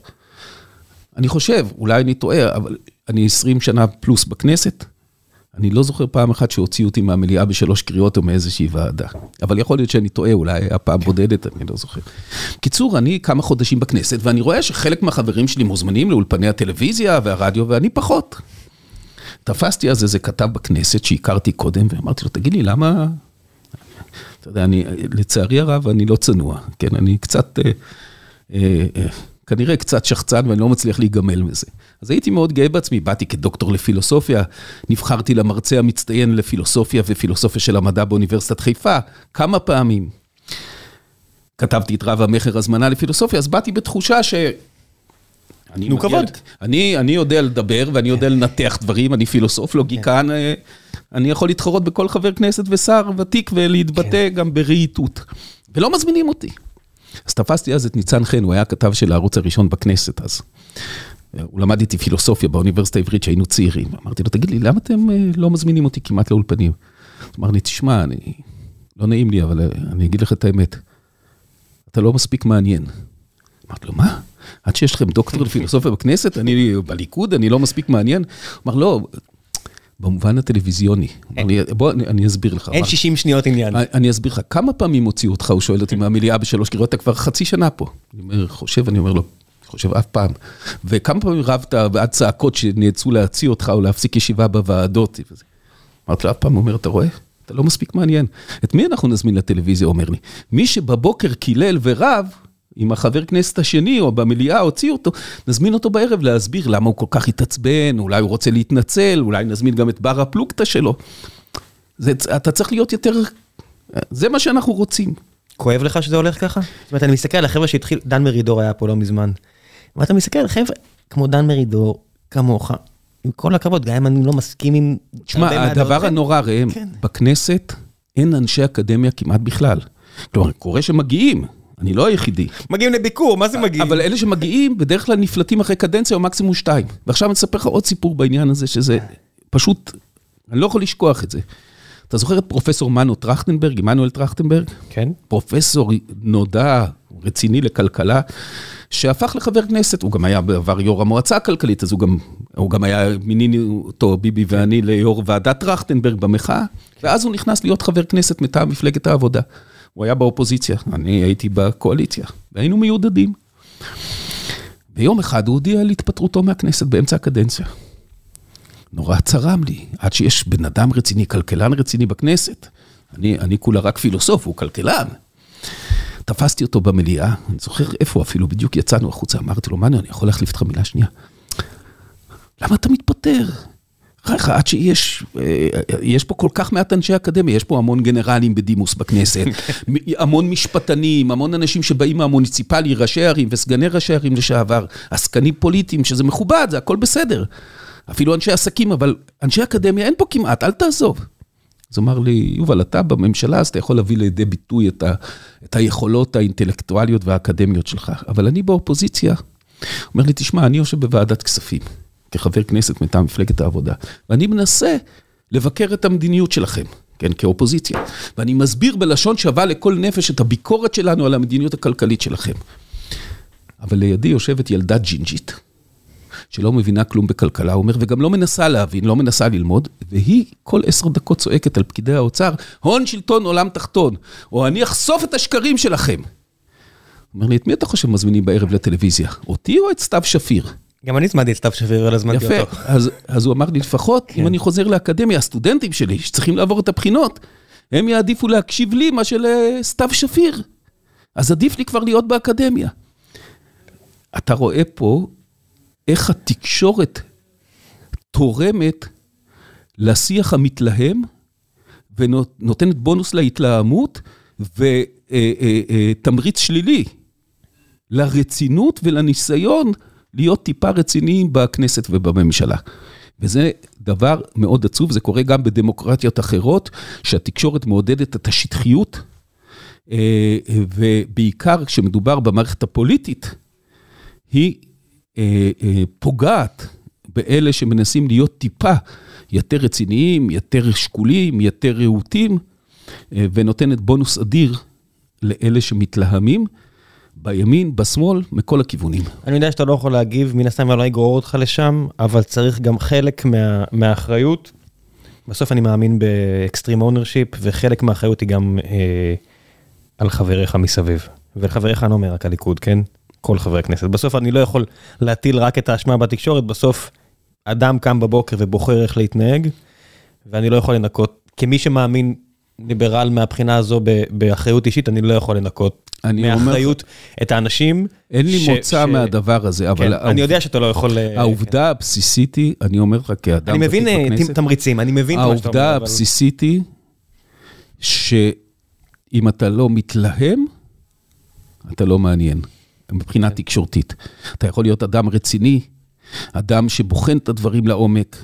אני חושב, אולי אני טועה, אבל אני 20 שנה פלוס בכנסת. אני לא זוכר פעם אחת שהוציאו אותי מהמליאה בשלוש קריאות או מאיזושהי ועדה. אבל יכול להיות שאני טועה, אולי היה פעם בודדת, אני לא זוכר. בקיצור, אני כמה חודשים בכנסת, ואני רואה שחלק מהחברים שלי מוזמנים לאולפני הטלוויזיה והרדיו, ואני פחות. תפסתי אז איזה כתב בכנסת שהכרתי קודם, ואמרתי לו, תגיד לי, למה... אתה יודע, אני, לצערי הרב, אני לא צנוע, כן? אני קצת, אה, אה, אה, כנראה קצת שחצן, ואני לא מצליח להיגמל מזה. אז הייתי מאוד גאה בעצמי, באתי כדוקטור לפילוסופיה, נבחרתי למרצה המצטיין לפילוסופיה ופילוסופיה של המדע באוניברסיטת חיפה, כמה פעמים. כתבתי את רב המכר הזמנה לפילוסופיה, אז באתי בתחושה ש... נו, כבוד. אני, אני יודע לדבר ואני יודע לנתח דברים, אני פילוסוף, לוגיקן, אה, אני יכול להתחרות בכל חבר כנסת ושר ותיק ולהתבטא גם ברהיטות. ולא מזמינים אותי. אז תפסתי אז את ניצן חן, הוא היה הכתב של הערוץ הראשון בכנסת אז. הוא למד איתי פילוסופיה באוניברסיטה העברית כשהיינו צעירים. אמרתי לו, תגיד לי, למה אתם אה, לא מזמינים אותי כמעט לאולפנים? הוא אמר לי, תשמע, אני... לא נעים לי, אבל אה, אני אגיד לך את האמת. אתה לא מספיק מעניין. אמרתי לו, מה? עד שיש לכם דוקטור לפילוסופיה בכנסת, אני בליכוד, אני לא מספיק מעניין? הוא אמר, לא, במובן הטלוויזיוני. בוא, אני, אני אסביר לך. אין אמר, 60 שניות עניין. אני אסביר לך, כמה פעמים הוציאו אותך, הוא שואל אותי מהמליאה בשלוש קריאות, אתה כבר חצי שנה פה. אני אומר, חושב, אני אומר לו, חושב אף פעם. וכמה פעמים רבת ועד צעקות שנאלצו להוציא אותך או להפסיק ישיבה בוועדות. אמרתי לו, אף פעם, הוא אומר, אתה רואה? אתה לא מספיק מעניין. את מי אנחנו נזמין לטלוויזיה, אומר לי? מי שבבוקר קילל ורב, עם החבר כנסת השני או במליאה הוציא אותו, נזמין אותו בערב להסביר למה הוא כל כך התעצבן, אולי הוא רוצה להתנצל, אולי נזמין גם את בר הפלוגתא שלו. זה, אתה צריך להיות יותר, זה מה שאנחנו רוצים. כואב לך שזה הולך ככה? זאת אומרת, אני מסתכל על החבר'ה שהתחיל, דן מרידור היה פה לא מזמן. ואתה מסתכל על חבר'ה כמו דן מרידור, כמוך, עם כל הכבוד, גם אם אני לא מסכים עם... תשמע, הדבר הנורא, ראם, כן. בכנסת אין אנשי אקדמיה כמעט בכלל. כלומר, קורה שמגיעים, אני לא היחידי. מגיעים לביקור, מה זה מגיעים? אבל אלה שמגיעים, בדרך כלל נפלטים אחרי קדנציה או מקסימום שתיים. ועכשיו אני אספר לך עוד סיפור בעניין הזה, שזה פשוט, אני לא יכול לשכוח את זה. אתה זוכר את פרופסור מנו טרכטנברג, עמנואל טרכטנברג? כן. פרופסור נודע, רציני לכלכלה, שהפך לחבר כנסת, הוא גם היה בעבר יו"ר המועצה הכלכלית, אז הוא גם, הוא גם היה, מינינו אותו, ביבי ואני, ליו"ר ועדת טרכטנברג במחאה, ואז הוא נכנס להיות חבר כנסת מטעם מפלגת העבודה. הוא היה באופוזיציה, אני הייתי בקואליציה, והיינו מיודדים. ביום אחד הוא הודיע על התפטרותו מהכנסת באמצע הקדנציה. נורא צרם לי, עד שיש בן אדם רציני, כלכלן רציני בכנסת. אני, אני כולה רק פילוסוף, הוא כלכלן. תפסתי אותו במליאה, אני זוכר איפה אפילו, בדיוק יצאנו החוצה, אמרתי לו, מנו, אני יכול להחליף אותך מילה שנייה? למה אתה מתפטר? לך, עד שיש, אה, יש פה כל כך מעט אנשי אקדמיה, יש פה המון גנרלים בדימוס בכנסת, המון משפטנים, המון אנשים שבאים מהמוניציפלי, ראשי ערים וסגני ראשי ערים לשעבר, עסקנים פוליטיים, שזה מכובד, זה הכל בסדר. אפילו אנשי עסקים, אבל אנשי אקדמיה אין פה כמעט, אל תעזוב. אז אמר לי, יובל, אתה בממשלה, אז אתה יכול להביא לידי ביטוי את, ה, את היכולות האינטלקטואליות והאקדמיות שלך, אבל אני באופוזיציה. אומר לי, תשמע, אני יושב בוועדת כספים, כחבר כנסת מטעם מפלגת העבודה, ואני מנסה לבקר את המדיניות שלכם, כן, כאופוזיציה, ואני מסביר בלשון שווה לכל נפש את הביקורת שלנו על המדיניות הכלכלית שלכם. אבל לידי יושבת ילדה ג'ינג'ית, שלא מבינה כלום בכלכלה, הוא אומר, וגם לא מנסה להבין, לא מנסה ללמוד, והיא כל עשר דקות צועקת על פקידי האוצר, הון שלטון עולם תחתון, או אני אחשוף את השקרים שלכם. אומר לי, את מי אתה חושב מזמינים בערב לטלוויזיה? אותי או את סתיו שפיר? גם אני הצמדתי את סתיו שפיר, לא הזמנתי יפה, אותו. אז, אז הוא אמר לי, לפחות אם אני חוזר לאקדמיה, הסטודנטים שלי, שצריכים לעבור את הבחינות, הם יעדיפו להקשיב לי מה שלסתיו שפיר. אז עדיף לי כבר להיות באקדמיה. אתה רואה פה איך התקשורת תורמת לשיח המתלהם ונותנת בונוס להתלהמות ותמריץ שלילי לרצינות ולניסיון להיות טיפה רציניים בכנסת ובממשלה. וזה דבר מאוד עצוב, זה קורה גם בדמוקרטיות אחרות, שהתקשורת מעודדת את השטחיות, אה, ובעיקר כשמדובר במערכת הפוליטית, היא אה, אה, פוגעת באלה שמנסים להיות טיפה יותר רציניים, יותר שקולים, יותר רהוטים, ונותנת בונוס אדיר לאלה שמתלהמים. בימין, בשמאל, מכל הכיוונים. אני יודע שאתה לא יכול להגיב, מן הסתם אני לא אגרור אותך לשם, אבל צריך גם חלק מה, מהאחריות. בסוף אני מאמין ב extreme ownership, וחלק מהאחריות היא גם אה, על חבריך מסביב. ולחבריך אני לא אומר רק הליכוד, כן? כל חברי הכנסת. בסוף אני לא יכול להטיל רק את האשמה בתקשורת, בסוף אדם קם בבוקר ובוחר איך להתנהג, ואני לא יכול לנקות, כמי שמאמין ליברל מהבחינה הזו באחריות אישית, אני לא יכול לנקות מאחריות את האנשים. אין לי מוצא מהדבר הזה, אבל... כן, אני יודע שאתה לא יכול... אה, העובדה הבסיסית היא, אני אומר לך כאדם אני מבין אה, תמריצים, אני מבין מה שאתה אומר. העובדה הבסיסית היא, שאם אתה לא מתלהם, אתה לא מעניין, מבחינה כן. תקשורתית. אתה יכול להיות אדם רציני, אדם שבוחן את הדברים לעומק,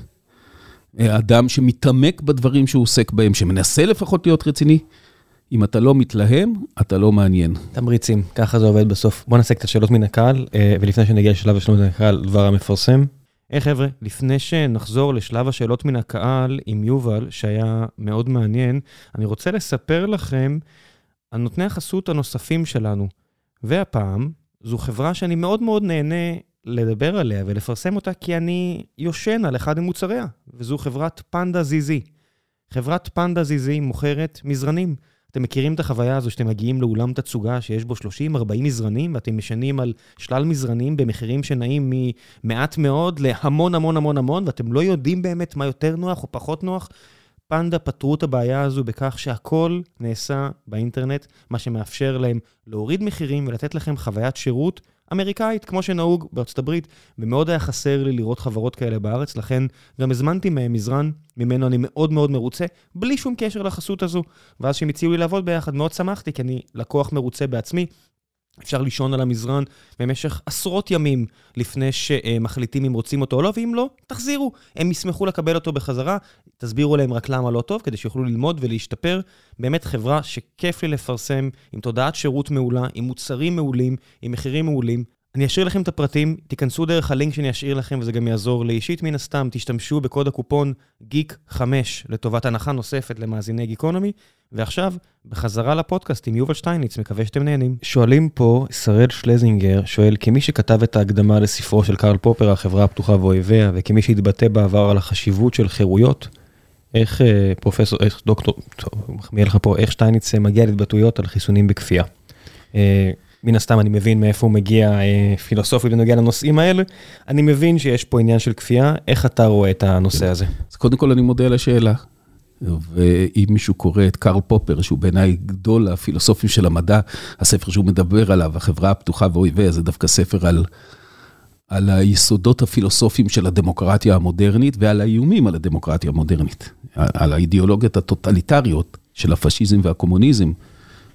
אדם שמתעמק בדברים שהוא עוסק בהם, שמנסה לפחות להיות רציני. אם אתה לא מתלהם, אתה לא מעניין. תמריצים, ככה זה עובד בסוף. בוא נעשה קצת שאלות מן הקהל, אה, ולפני שנגיע לשלב השאלות מן הקהל, דבר המפרסם. היי hey, חבר'ה, לפני שנחזור לשלב השאלות מן הקהל עם יובל, שהיה מאוד מעניין, אני רוצה לספר לכם על נותני החסות הנוספים שלנו. והפעם, זו חברה שאני מאוד מאוד נהנה לדבר עליה ולפרסם אותה, כי אני יושן על אחד ממוצריה, וזו חברת פנדה זיזי. חברת פנדה זיזי מוכרת מזרנים. אתם מכירים את החוויה הזו שאתם מגיעים לאולם תצוגה שיש בו 30-40 מזרנים, ואתם משנים על שלל מזרנים במחירים שנעים ממעט מאוד להמון המון המון המון, ואתם לא יודעים באמת מה יותר נוח או פחות נוח. פנדה פתרו את הבעיה הזו בכך שהכל נעשה באינטרנט, מה שמאפשר להם להוריד מחירים ולתת לכם חוויית שירות אמריקאית, כמו שנהוג בארצות הברית, ומאוד היה חסר לי לראות חברות כאלה בארץ, לכן גם הזמנתי מהם מזרן, ממנו אני מאוד מאוד מרוצה, בלי שום קשר לחסות הזו. ואז כשהם הציעו לי לעבוד ביחד, מאוד שמחתי, כי אני לקוח מרוצה בעצמי, אפשר לישון על המזרן במשך עשרות ימים לפני שמחליטים אם רוצים אותו או לא, ואם לא, תחזירו. הם ישמחו לקבל אותו בחזרה, תסבירו להם רק למה לא טוב, כדי שיוכלו ללמוד ולהשתפר. באמת חברה שכיף לי לפרסם, עם תודעת שירות מעולה, עם מוצרים מעולים, עם מחירים מעולים. אני אשאיר לכם את הפרטים, תיכנסו דרך הלינק שאני אשאיר לכם וזה גם יעזור לי אישית מן הסתם, תשתמשו בקוד הקופון GEEK5 לטובת הנחה נוספת למאזיני גיקונומי, ועכשיו, בחזרה לפודקאסט עם יובל שטייניץ, מקווה שאתם נהנים. שואלים פה, שראל שלזינגר שואל, כמי שכתב את ההקדמה לספרו של קרל פופר, החברה הפתוחה ואויביה, וכמי שהתבטא בעבר על החשיבות של חירויות, איך אה, פרופסור, איך דוקטור, טוב, מחמיא לך פה, איך שטייניץ אה, מגיע להתבטאויות על חיסונים בכפייה. אה, מן הסתם אני מבין מאיפה הוא מגיע אה, פילוסופי בנוגע לנושאים האלה. אני מבין שיש פה עניין של כפייה, איך אתה רואה את הנושא הזה? אז קודם כל אני מודה על השאלה. ואם מישהו קורא את קרל פופר, שהוא בעיניי גדול הפילוסופים של המדע, הספר שהוא מדבר עליו, החברה הפתוחה ואויביה, זה דווקא ספר על, על היסודות הפילוסופיים של הדמוקרטיה המודרנית ועל האיומים על הדמוקרטיה המודרנית, על האידיאולוגיות הטוטליטריות של הפשיזם והקומוניזם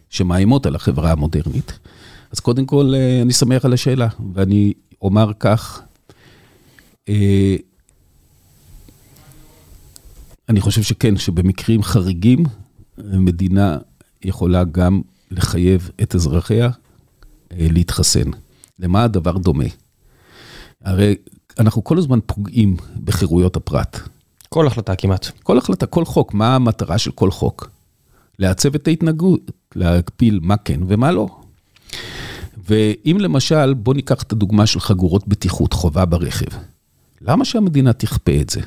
שמאיימות על החברה המודרנית. אז קודם כל, אה, אני שמח על השאלה, ואני אומר כך, אה, אני חושב שכן, שבמקרים חריגים, מדינה יכולה גם לחייב את אזרחיה אה, להתחסן. למה הדבר דומה? הרי אנחנו כל הזמן פוגעים בחירויות הפרט. כל החלטה כמעט. כל החלטה, כל חוק. מה המטרה של כל חוק? לעצב את ההתנהגות, להגפיל מה כן ומה לא. ואם למשל, בוא ניקח את הדוגמה של חגורות בטיחות חובה ברכב. למה שהמדינה תכפה את זה?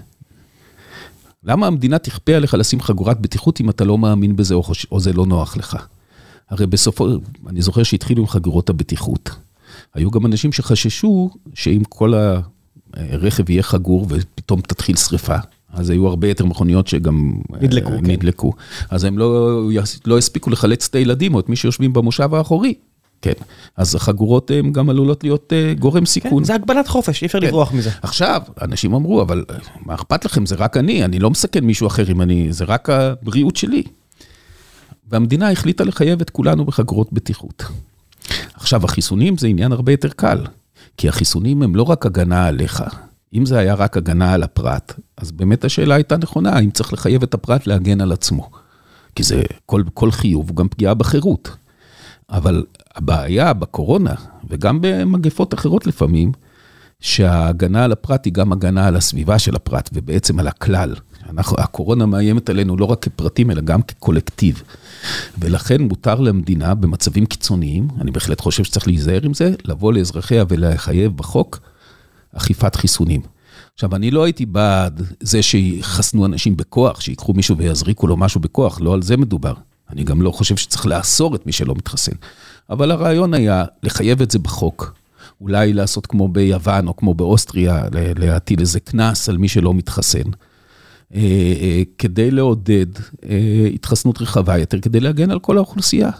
למה המדינה תכפה עליך לשים חגורת בטיחות אם אתה לא מאמין בזה או, חוש... או זה לא נוח לך? הרי בסופו, אני זוכר שהתחילו עם חגורות הבטיחות. היו גם אנשים שחששו שאם כל הרכב יהיה חגור ופתאום תתחיל שריפה, אז היו הרבה יותר מכוניות שגם נדלקו. כן. נדלקו. אז הם לא, לא הספיקו לחלץ את הילדים או את מי שיושבים במושב האחורי. כן. אז החגורות הן גם עלולות להיות גורם סיכון. כן, זה הגבלת חופש, אי אפשר לברוח מזה. עכשיו, אנשים אמרו, אבל מה אכפת לכם, זה רק אני, אני לא מסכן מישהו אחר אם אני, זה רק הבריאות שלי. והמדינה החליטה לחייב את כולנו בחגורות בטיחות. עכשיו, החיסונים זה עניין הרבה יותר קל, כי החיסונים הם לא רק הגנה עליך. אם זה היה רק הגנה על הפרט, אז באמת השאלה הייתה נכונה, האם צריך לחייב את הפרט להגן על עצמו. כי זה, כל, כל חיוב הוא גם פגיעה בחירות. אבל הבעיה בקורונה, וגם במגפות אחרות לפעמים, שההגנה על הפרט היא גם הגנה על הסביבה של הפרט, ובעצם על הכלל. אנחנו, הקורונה מאיימת עלינו לא רק כפרטים, אלא גם כקולקטיב. ולכן מותר למדינה במצבים קיצוניים, אני בהחלט חושב שצריך להיזהר עם זה, לבוא לאזרחיה ולחייב בחוק אכיפת חיסונים. עכשיו, אני לא הייתי בעד זה שיחסנו אנשים בכוח, שיקחו מישהו ויזריקו לו משהו בכוח, לא על זה מדובר. אני גם לא חושב שצריך לאסור את מי שלא מתחסן. אבל הרעיון היה לחייב את זה בחוק. אולי לעשות כמו ביוון או כמו באוסטריה, להטיל איזה קנס על מי שלא מתחסן. אה, אה, כדי לעודד אה, התחסנות רחבה יותר, כדי להגן על כל האוכלוסייה.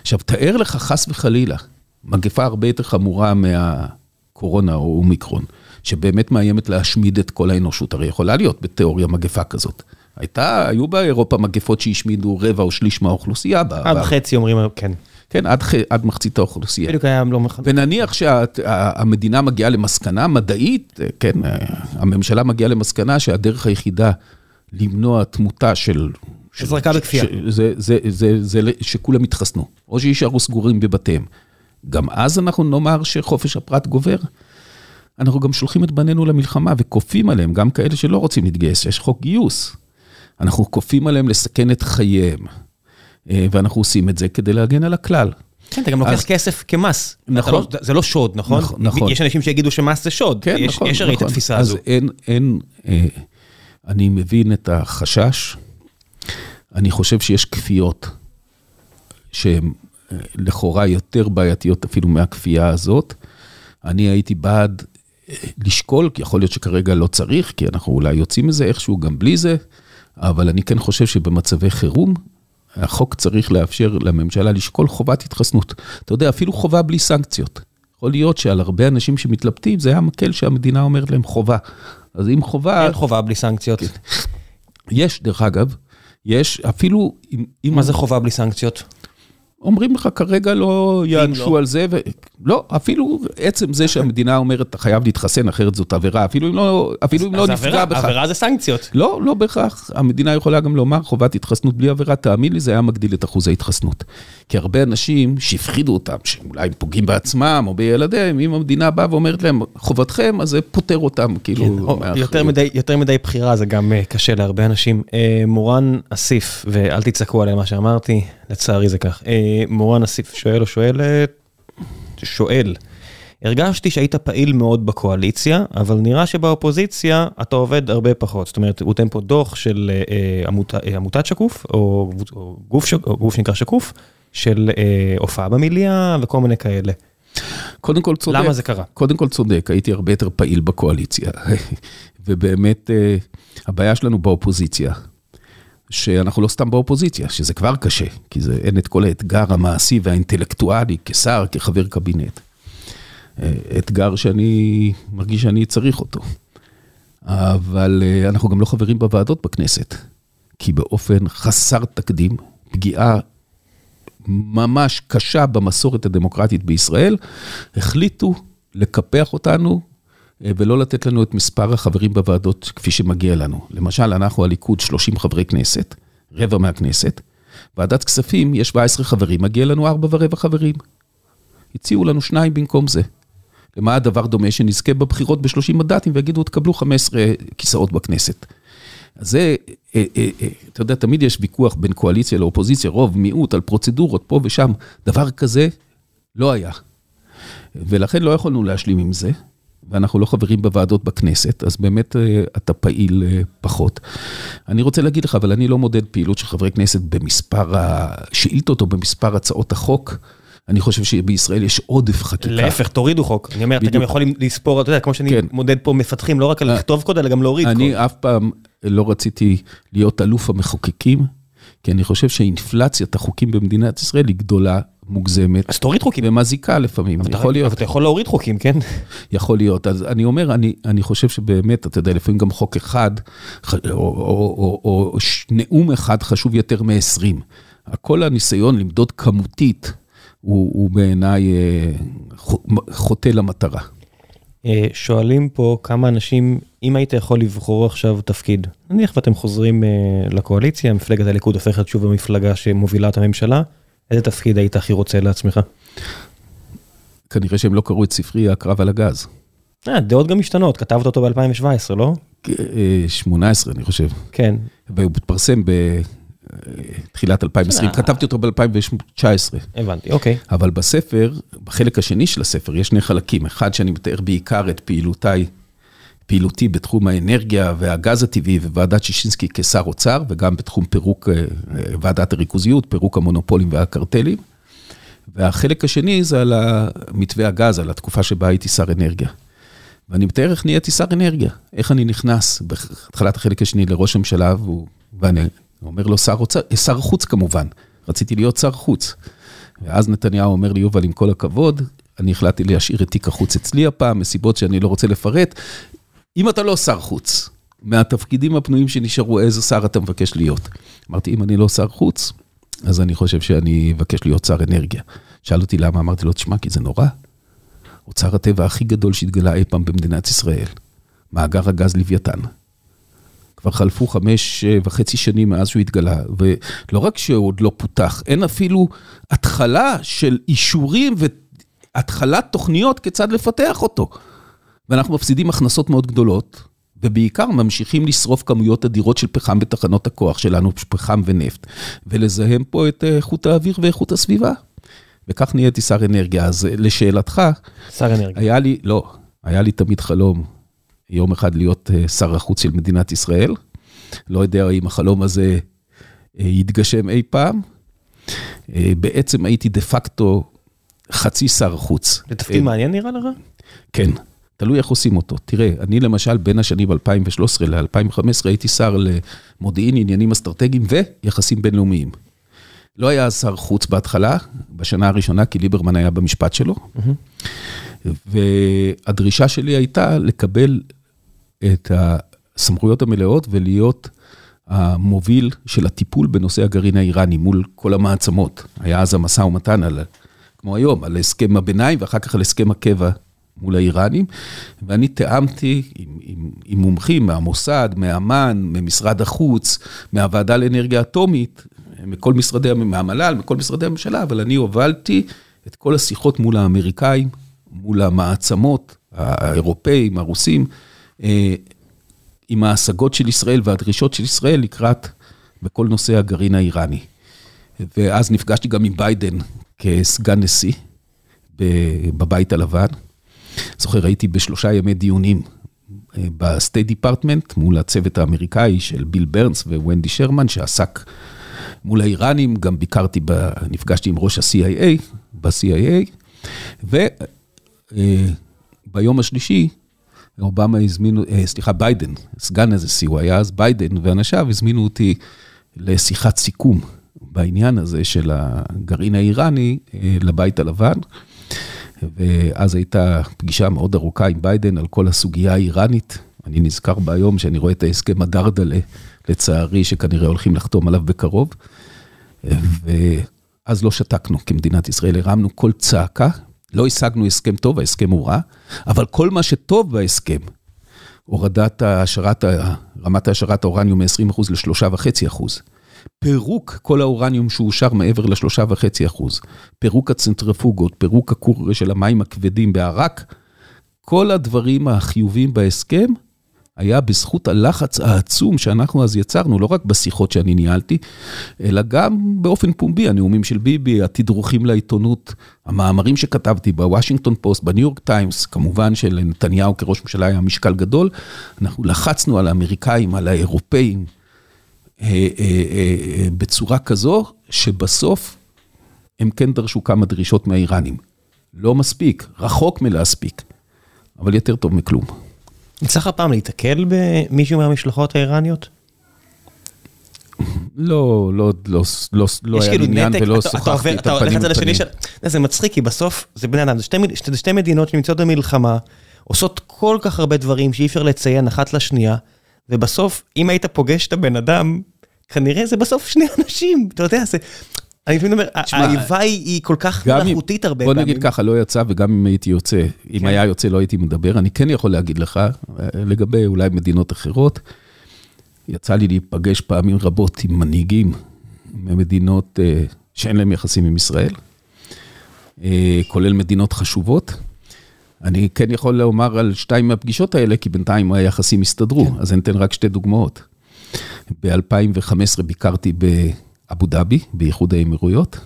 עכשיו, תאר לך חס וחלילה, מגפה הרבה יותר חמורה מהקורונה או אומיקרון, שבאמת מאיימת להשמיד את כל האנושות, הרי יכולה להיות בתיאוריה מגפה כזאת. הייתה, היו באירופה מגפות שהשמידו רבע או שליש מהאוכלוסייה. עד חצי אומרים, כן. כן, עד, עד מחצית האוכלוסייה. בדיוק היה לא מחלק. ונניח שהמדינה מגיעה למסקנה מדעית, כן, הממשלה מגיעה למסקנה שהדרך היחידה למנוע תמותה של... הזרקה בכפייה. זה, זה, זה, זה, זה שכולם יתחסנו, או שישארו סגורים בבתיהם. גם אז אנחנו נאמר שחופש הפרט גובר. אנחנו גם שולחים את בנינו למלחמה וכופים עליהם, גם כאלה שלא רוצים להתגייס, יש חוק גיוס. אנחנו כופים עליהם לסכן את חייהם. אה, ואנחנו עושים את זה כדי להגן על הכלל. כן, אתה גם לוקח כסף כמס. נכון. לא- זה לא שוד, נכון? נכון. יש אנשים שיגידו שמס זה שוד. כן, נכון. יש הרי את נכון. התפיסה הזו. אז אין, אין, אה, אני מבין את החשש. אני חושב שיש כפיות שהן אה, לכאורה יותר בעייתיות אפילו מהכפייה הזאת. אני הייתי בעד לשקול, כי יכול להיות שכרגע לא צריך, כי אנחנו אולי יוצאים מזה איכשהו גם בלי זה, אבל אני כן חושב שבמצבי חירום החוק צריך לאפשר לממשלה לשקול חובת התחסנות. אתה יודע, אפילו חובה בלי סנקציות. יכול להיות שעל הרבה אנשים שמתלבטים, זה היה מקל שהמדינה אומרת להם חובה. אז אם חובה... אין חובה בלי סנקציות. כן. יש, דרך אגב, יש אפילו... מה זה חובה בלי סנקציות? אומרים לך כרגע לא יענשו לא. על זה, ו... לא, אפילו עצם זה שהמדינה אומרת, אתה חייב להתחסן, אחרת זאת עבירה, אפילו אם לא, אפילו אם לא נפגע בך. אז עבירה זה סנקציות. לא, לא בהכרח. המדינה יכולה גם לומר, חובת התחסנות בלי עבירה, תאמין לי, זה היה מגדיל את אחוז ההתחסנות. כי הרבה אנשים שהפחידו אותם, שאולי הם פוגעים בעצמם או בילדיהם, אם המדינה באה ואומרת להם, חובתכם, אז זה פוטר אותם, כאילו... כן, יותר, מדי, יותר מדי בחירה זה גם uh, קשה להרבה אנשים. Uh, מורן אסיף, ואל תצעקו עליהם מה שאמרתי, לצערי זה כך. מורן אסיף שואל או שואלת, שואל, הרגשתי שהיית פעיל מאוד בקואליציה, אבל נראה שבאופוזיציה אתה עובד הרבה פחות. זאת אומרת, הוא נותן פה דוח של אה, עמות, אה, עמותת שקוף, או, או, גוף, ש, או גוף שנקרא שקוף, של אה, הופעה במליאה וכל מיני כאלה. קודם כל צודק. למה זה קרה? קודם כל צודק, הייתי הרבה יותר פעיל בקואליציה. ובאמת, אה, הבעיה שלנו באופוזיציה, שאנחנו לא סתם באופוזיציה, שזה כבר קשה, כי זה, אין את כל האתגר המעשי והאינטלקטואלי כשר, כחבר קבינט. אה, אתגר שאני מרגיש שאני צריך אותו. אבל אה, אנחנו גם לא חברים בוועדות בכנסת, כי באופן חסר תקדים, פגיעה ממש קשה במסורת הדמוקרטית בישראל, החליטו לקפח אותנו ולא לתת לנו את מספר החברים בוועדות כפי שמגיע לנו. למשל, אנחנו הליכוד 30 חברי כנסת, רבע מהכנסת, ועדת כספים יש 17 חברים, מגיע לנו 4 ורבע חברים. הציעו לנו שניים במקום זה. למה הדבר דומה? שנזכה בבחירות ב-30 מנדטים ויגידו, תקבלו 15 כיסאות בכנסת. אז זה, אה, אה, אתה יודע, תמיד יש ויכוח בין קואליציה לאופוזיציה, רוב, מיעוט, על פרוצדורות פה ושם. דבר כזה לא היה. ולכן לא יכולנו להשלים עם זה. ואנחנו לא חברים בוועדות בכנסת, אז באמת אה, אתה פעיל אה, פחות. אני רוצה להגיד לך, אבל אני לא מודד פעילות של חברי כנסת במספר השאילתות או במספר הצעות החוק. אני חושב שבישראל יש עודף חקיקה. להפך, תורידו חוק. אני אומר, אתה גם יכול לספור, אתה יודע, כמו שאני כן. מודד פה מפתחים, לא רק על אה, לכתוב קוד, אלא גם להוריד קוד. אני אף פעם לא רציתי להיות אלוף המחוקקים, כי אני חושב שאינפלציית החוקים במדינת ישראל היא גדולה מוגזמת. אז תוריד חוקים. ומזיקה לפעמים, יכול להיות. אבל אתה יכול להוריד חוקים, כן? יכול להיות. אז אני אומר, אני, אני חושב שבאמת, אתה יודע, לפעמים גם חוק אחד, או, או, או, או, או נאום אחד חשוב יותר מ-20. כל הניסיון למדוד כמותית, הוא, הוא בעיניי חוטא למטרה. שואלים פה כמה אנשים, אם היית יכול לבחור עכשיו תפקיד, נניח ואתם חוזרים לקואליציה, מפלגת הליכוד הופכת שוב המפלגה שמובילה את הממשלה, איזה תפקיד היית הכי רוצה לעצמך? כנראה שהם לא קראו את ספרי הקרב על הגז. אה, דעות גם משתנות, כתבת אותו ב-2017, לא? 18, אני חושב. כן. והוא התפרסם בתחילת 2020, כתבתי אותו ב-2019. הבנתי, אוקיי. אבל בספר, בחלק השני של הספר, יש שני חלקים. אחד, שאני מתאר בעיקר את פעילותיי, פעילותי בתחום האנרגיה והגז הטבעי וועדת שישינסקי כשר אוצר, וגם בתחום פירוק ועדת הריכוזיות, פירוק המונופולים והקרטלים. והחלק השני זה על מתווה הגז, על התקופה שבה הייתי שר אנרגיה. ואני מתאר איך נהייתי שר אנרגיה, איך אני נכנס בהתחלת החלק השני לראש הממשלה, ואני אומר לו שר אוצר, שר חוץ כמובן, רציתי להיות שר חוץ. ואז נתניהו אומר לי, יובל, עם כל הכבוד, אני החלטתי להשאיר את תיק החוץ אצלי הפעם, מסיבות שאני לא רוצה לפרט. אם אתה לא שר חוץ, מהתפקידים הפנויים שנשארו, איזה שר אתה מבקש להיות? אמרתי, אם אני לא שר חוץ, אז אני חושב שאני אבקש להיות שר אנרגיה. שאל אותי למה, אמרתי לו, תשמע, כי זה נורא. אוצר הטבע הכי גדול שהתגלה אי פעם במדינת ישראל, מאגר הגז לוויתן. כבר חלפו חמש וחצי שנים מאז שהוא התגלה, ולא רק שהוא עוד לא פותח, אין אפילו התחלה של אישורים והתחלת תוכניות כיצד לפתח אותו. ואנחנו מפסידים הכנסות מאוד גדולות, ובעיקר ממשיכים לשרוף כמויות אדירות של פחם בתחנות הכוח שלנו, פחם ונפט, ולזהם פה את איכות האוויר ואיכות הסביבה. וכך נהייתי שר אנרגיה. אז לשאלתך, שר אנרגיה. היה לי, לא, היה לי תמיד חלום יום אחד להיות שר החוץ של מדינת ישראל. לא יודע אם החלום הזה יתגשם אי פעם. בעצם הייתי דה פקטו חצי שר חוץ. זה תפקיד מעניין נראה לך? כן. תלוי איך עושים אותו. תראה, אני למשל בין השנים 2013 ל-2015 הייתי שר למודיעין, עניינים אסטרטגיים ויחסים בינלאומיים. לא היה שר חוץ בהתחלה, בשנה הראשונה, כי ליברמן היה במשפט שלו. והדרישה שלי הייתה לקבל את הסמכויות המלאות ולהיות המוביל של הטיפול בנושא הגרעין האיראני מול כל המעצמות. היה אז המשא ומתן, על, כמו היום, על הסכם הביניים ואחר כך על הסכם הקבע מול האיראנים, ואני תיאמתי עם, עם, עם מומחים מהמוסד, מאמ"ן, ממשרד החוץ, מהוועדה לאנרגיה אטומית, מכל משרדי, מהמל"ל, מכל משרדי הממשלה, אבל אני הובלתי את כל השיחות מול האמריקאים, מול המעצמות, האירופאים, הרוסים, עם ההשגות של ישראל והדרישות של ישראל לקראת בכל נושא הגרעין האיראני. ואז נפגשתי גם עם ביידן כסגן נשיא בבית הלבן. זוכר, הייתי בשלושה ימי דיונים ב State Department מול הצוות האמריקאי של ביל ברנס וונדי שרמן, שעסק מול האיראנים, גם ביקרתי, נפגשתי עם ראש ה-CIA, ב-CIA, וביום השלישי, אובמה הזמינו, סליחה, ביידן, סגן הנשיא, הוא היה אז ביידן, ואנשיו הזמינו אותי לשיחת סיכום בעניין הזה של הגרעין האיראני לבית הלבן. ואז הייתה פגישה מאוד ארוכה עם ביידן על כל הסוגיה האיראנית. אני נזכר ביום שאני רואה את ההסכם הדרדלה, לצערי, שכנראה הולכים לחתום עליו בקרוב. ואז לא שתקנו כמדינת ישראל, הרמנו כל צעקה, לא השגנו הסכם טוב, ההסכם הוא רע, אבל כל מה שטוב בהסכם, הורדת השערת, רמת השערת האורניום מ-20% ל-3.5%. פירוק כל האורניום שאושר מעבר לשלושה וחצי אחוז, פירוק הצנטרפוגות, פירוק הכור של המים הכבדים בערק, כל הדברים החיובים בהסכם היה בזכות הלחץ העצום שאנחנו אז יצרנו, לא רק בשיחות שאני ניהלתי, אלא גם באופן פומבי, הנאומים של ביבי, התדרוכים לעיתונות, המאמרים שכתבתי בוושינגטון פוסט, בניו יורק טיימס, כמובן שלנתניהו כראש ממשלה היה משקל גדול, אנחנו לחצנו על האמריקאים, על האירופאים, בצורה כזו, שבסוף הם כן דרשו כמה דרישות מהאיראנים. לא מספיק, רחוק מלהספיק, אבל יותר טוב מכלום. יצא לך פעם להתקל במישהו מהמשלחות האיראניות? לא, לא, לא, לא, לא היה כאילו לי עניין נתק, ולא אתה- אתה שוחחתי את הפנים בפנים. זה מצחיק, כי בסוף זה בני אדם, זה שתי מדינות שנמצאות במלחמה, עושות כל כך הרבה דברים שאי אפשר לציין אחת לשנייה, ובסוף, אם היית פוגש את הבן אדם, כנראה זה בסוף שני אנשים, אתה יודע, זה... אני לפעמים אומר, האיבה היא כל כך מלאכותית הרבה בוא פעמים. נגיד ככה, לא יצא, וגם אם הייתי יוצא, אם כן. היה יוצא לא הייתי מדבר, אני כן יכול להגיד לך, אה, לגבי אולי מדינות אחרות, יצא לי להיפגש פעמים רבות עם מנהיגים ממדינות אה, שאין להם יחסים עם ישראל, אה, כולל מדינות חשובות. אני כן יכול לומר על שתיים מהפגישות האלה, כי בינתיים היחסים הסתדרו, כן. אז אני אתן רק שתי דוגמאות. ב-2015 ביקרתי באבו דאבי, באיחוד האמירויות,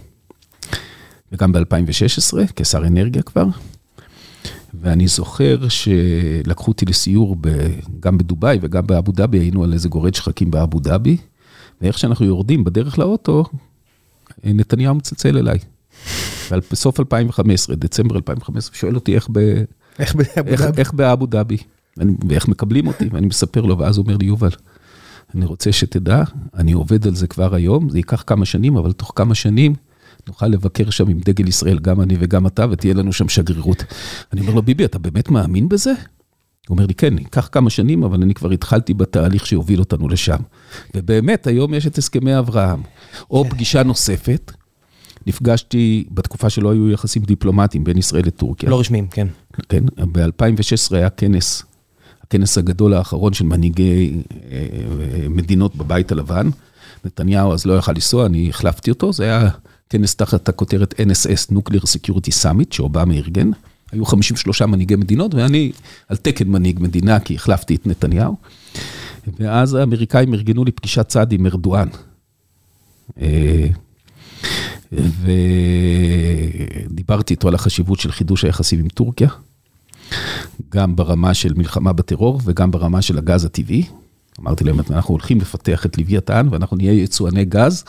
וגם ב-2016, כשר אנרגיה כבר. ואני זוכר שלקחו אותי לסיור ב, גם בדובאי וגם באבו דאבי, היינו על איזה גורד שחקים באבו דאבי, ואיך שאנחנו יורדים בדרך לאוטו, נתניהו מצלצל אליי. ועל- בסוף 2015, דצמבר 2015, שואל אותי איך, ב, איך באבו איך? איך באבו דאבי, ואני, ואיך מקבלים אותי, ואני מספר לו, ואז הוא אומר לי, יובל, אני רוצה שתדע, אני עובד על זה כבר היום, זה ייקח כמה שנים, אבל תוך כמה שנים נוכל לבקר שם עם דגל ישראל, גם אני וגם אתה, ותהיה לנו שם שגרירות. אני אומר לו, ביבי, אתה באמת מאמין בזה? הוא אומר לי, כן, ייקח כמה שנים, אבל אני כבר התחלתי בתהליך שהוביל אותנו לשם. ובאמת, היום יש את הסכמי אברהם. או פגישה נוספת, נפגשתי בתקופה שלא היו יחסים דיפלומטיים בין ישראל לטורקיה. לא רשמיים, כן. כן, ב-2016 היה כנס, הכנס הגדול האחרון של מנהיגי אה, אה, מדינות בבית הלבן. נתניהו אז לא יכל לנסוע, אני החלפתי אותו, זה היה כנס תחת הכותרת NSS, Nuclear Security Summit, שאובמה ארגן. היו 53 מנהיגי מדינות, ואני על תקן מנהיג מדינה, כי החלפתי את נתניהו. ואז האמריקאים ארגנו לי פגישת צד עם ארדואן. אה, ודיברתי איתו על החשיבות של חידוש היחסים עם טורקיה, גם ברמה של מלחמה בטרור וגם ברמה של הגז הטבעי. אמרתי להם, אנחנו הולכים לפתח את לוויתן ואנחנו נהיה יצואני גז,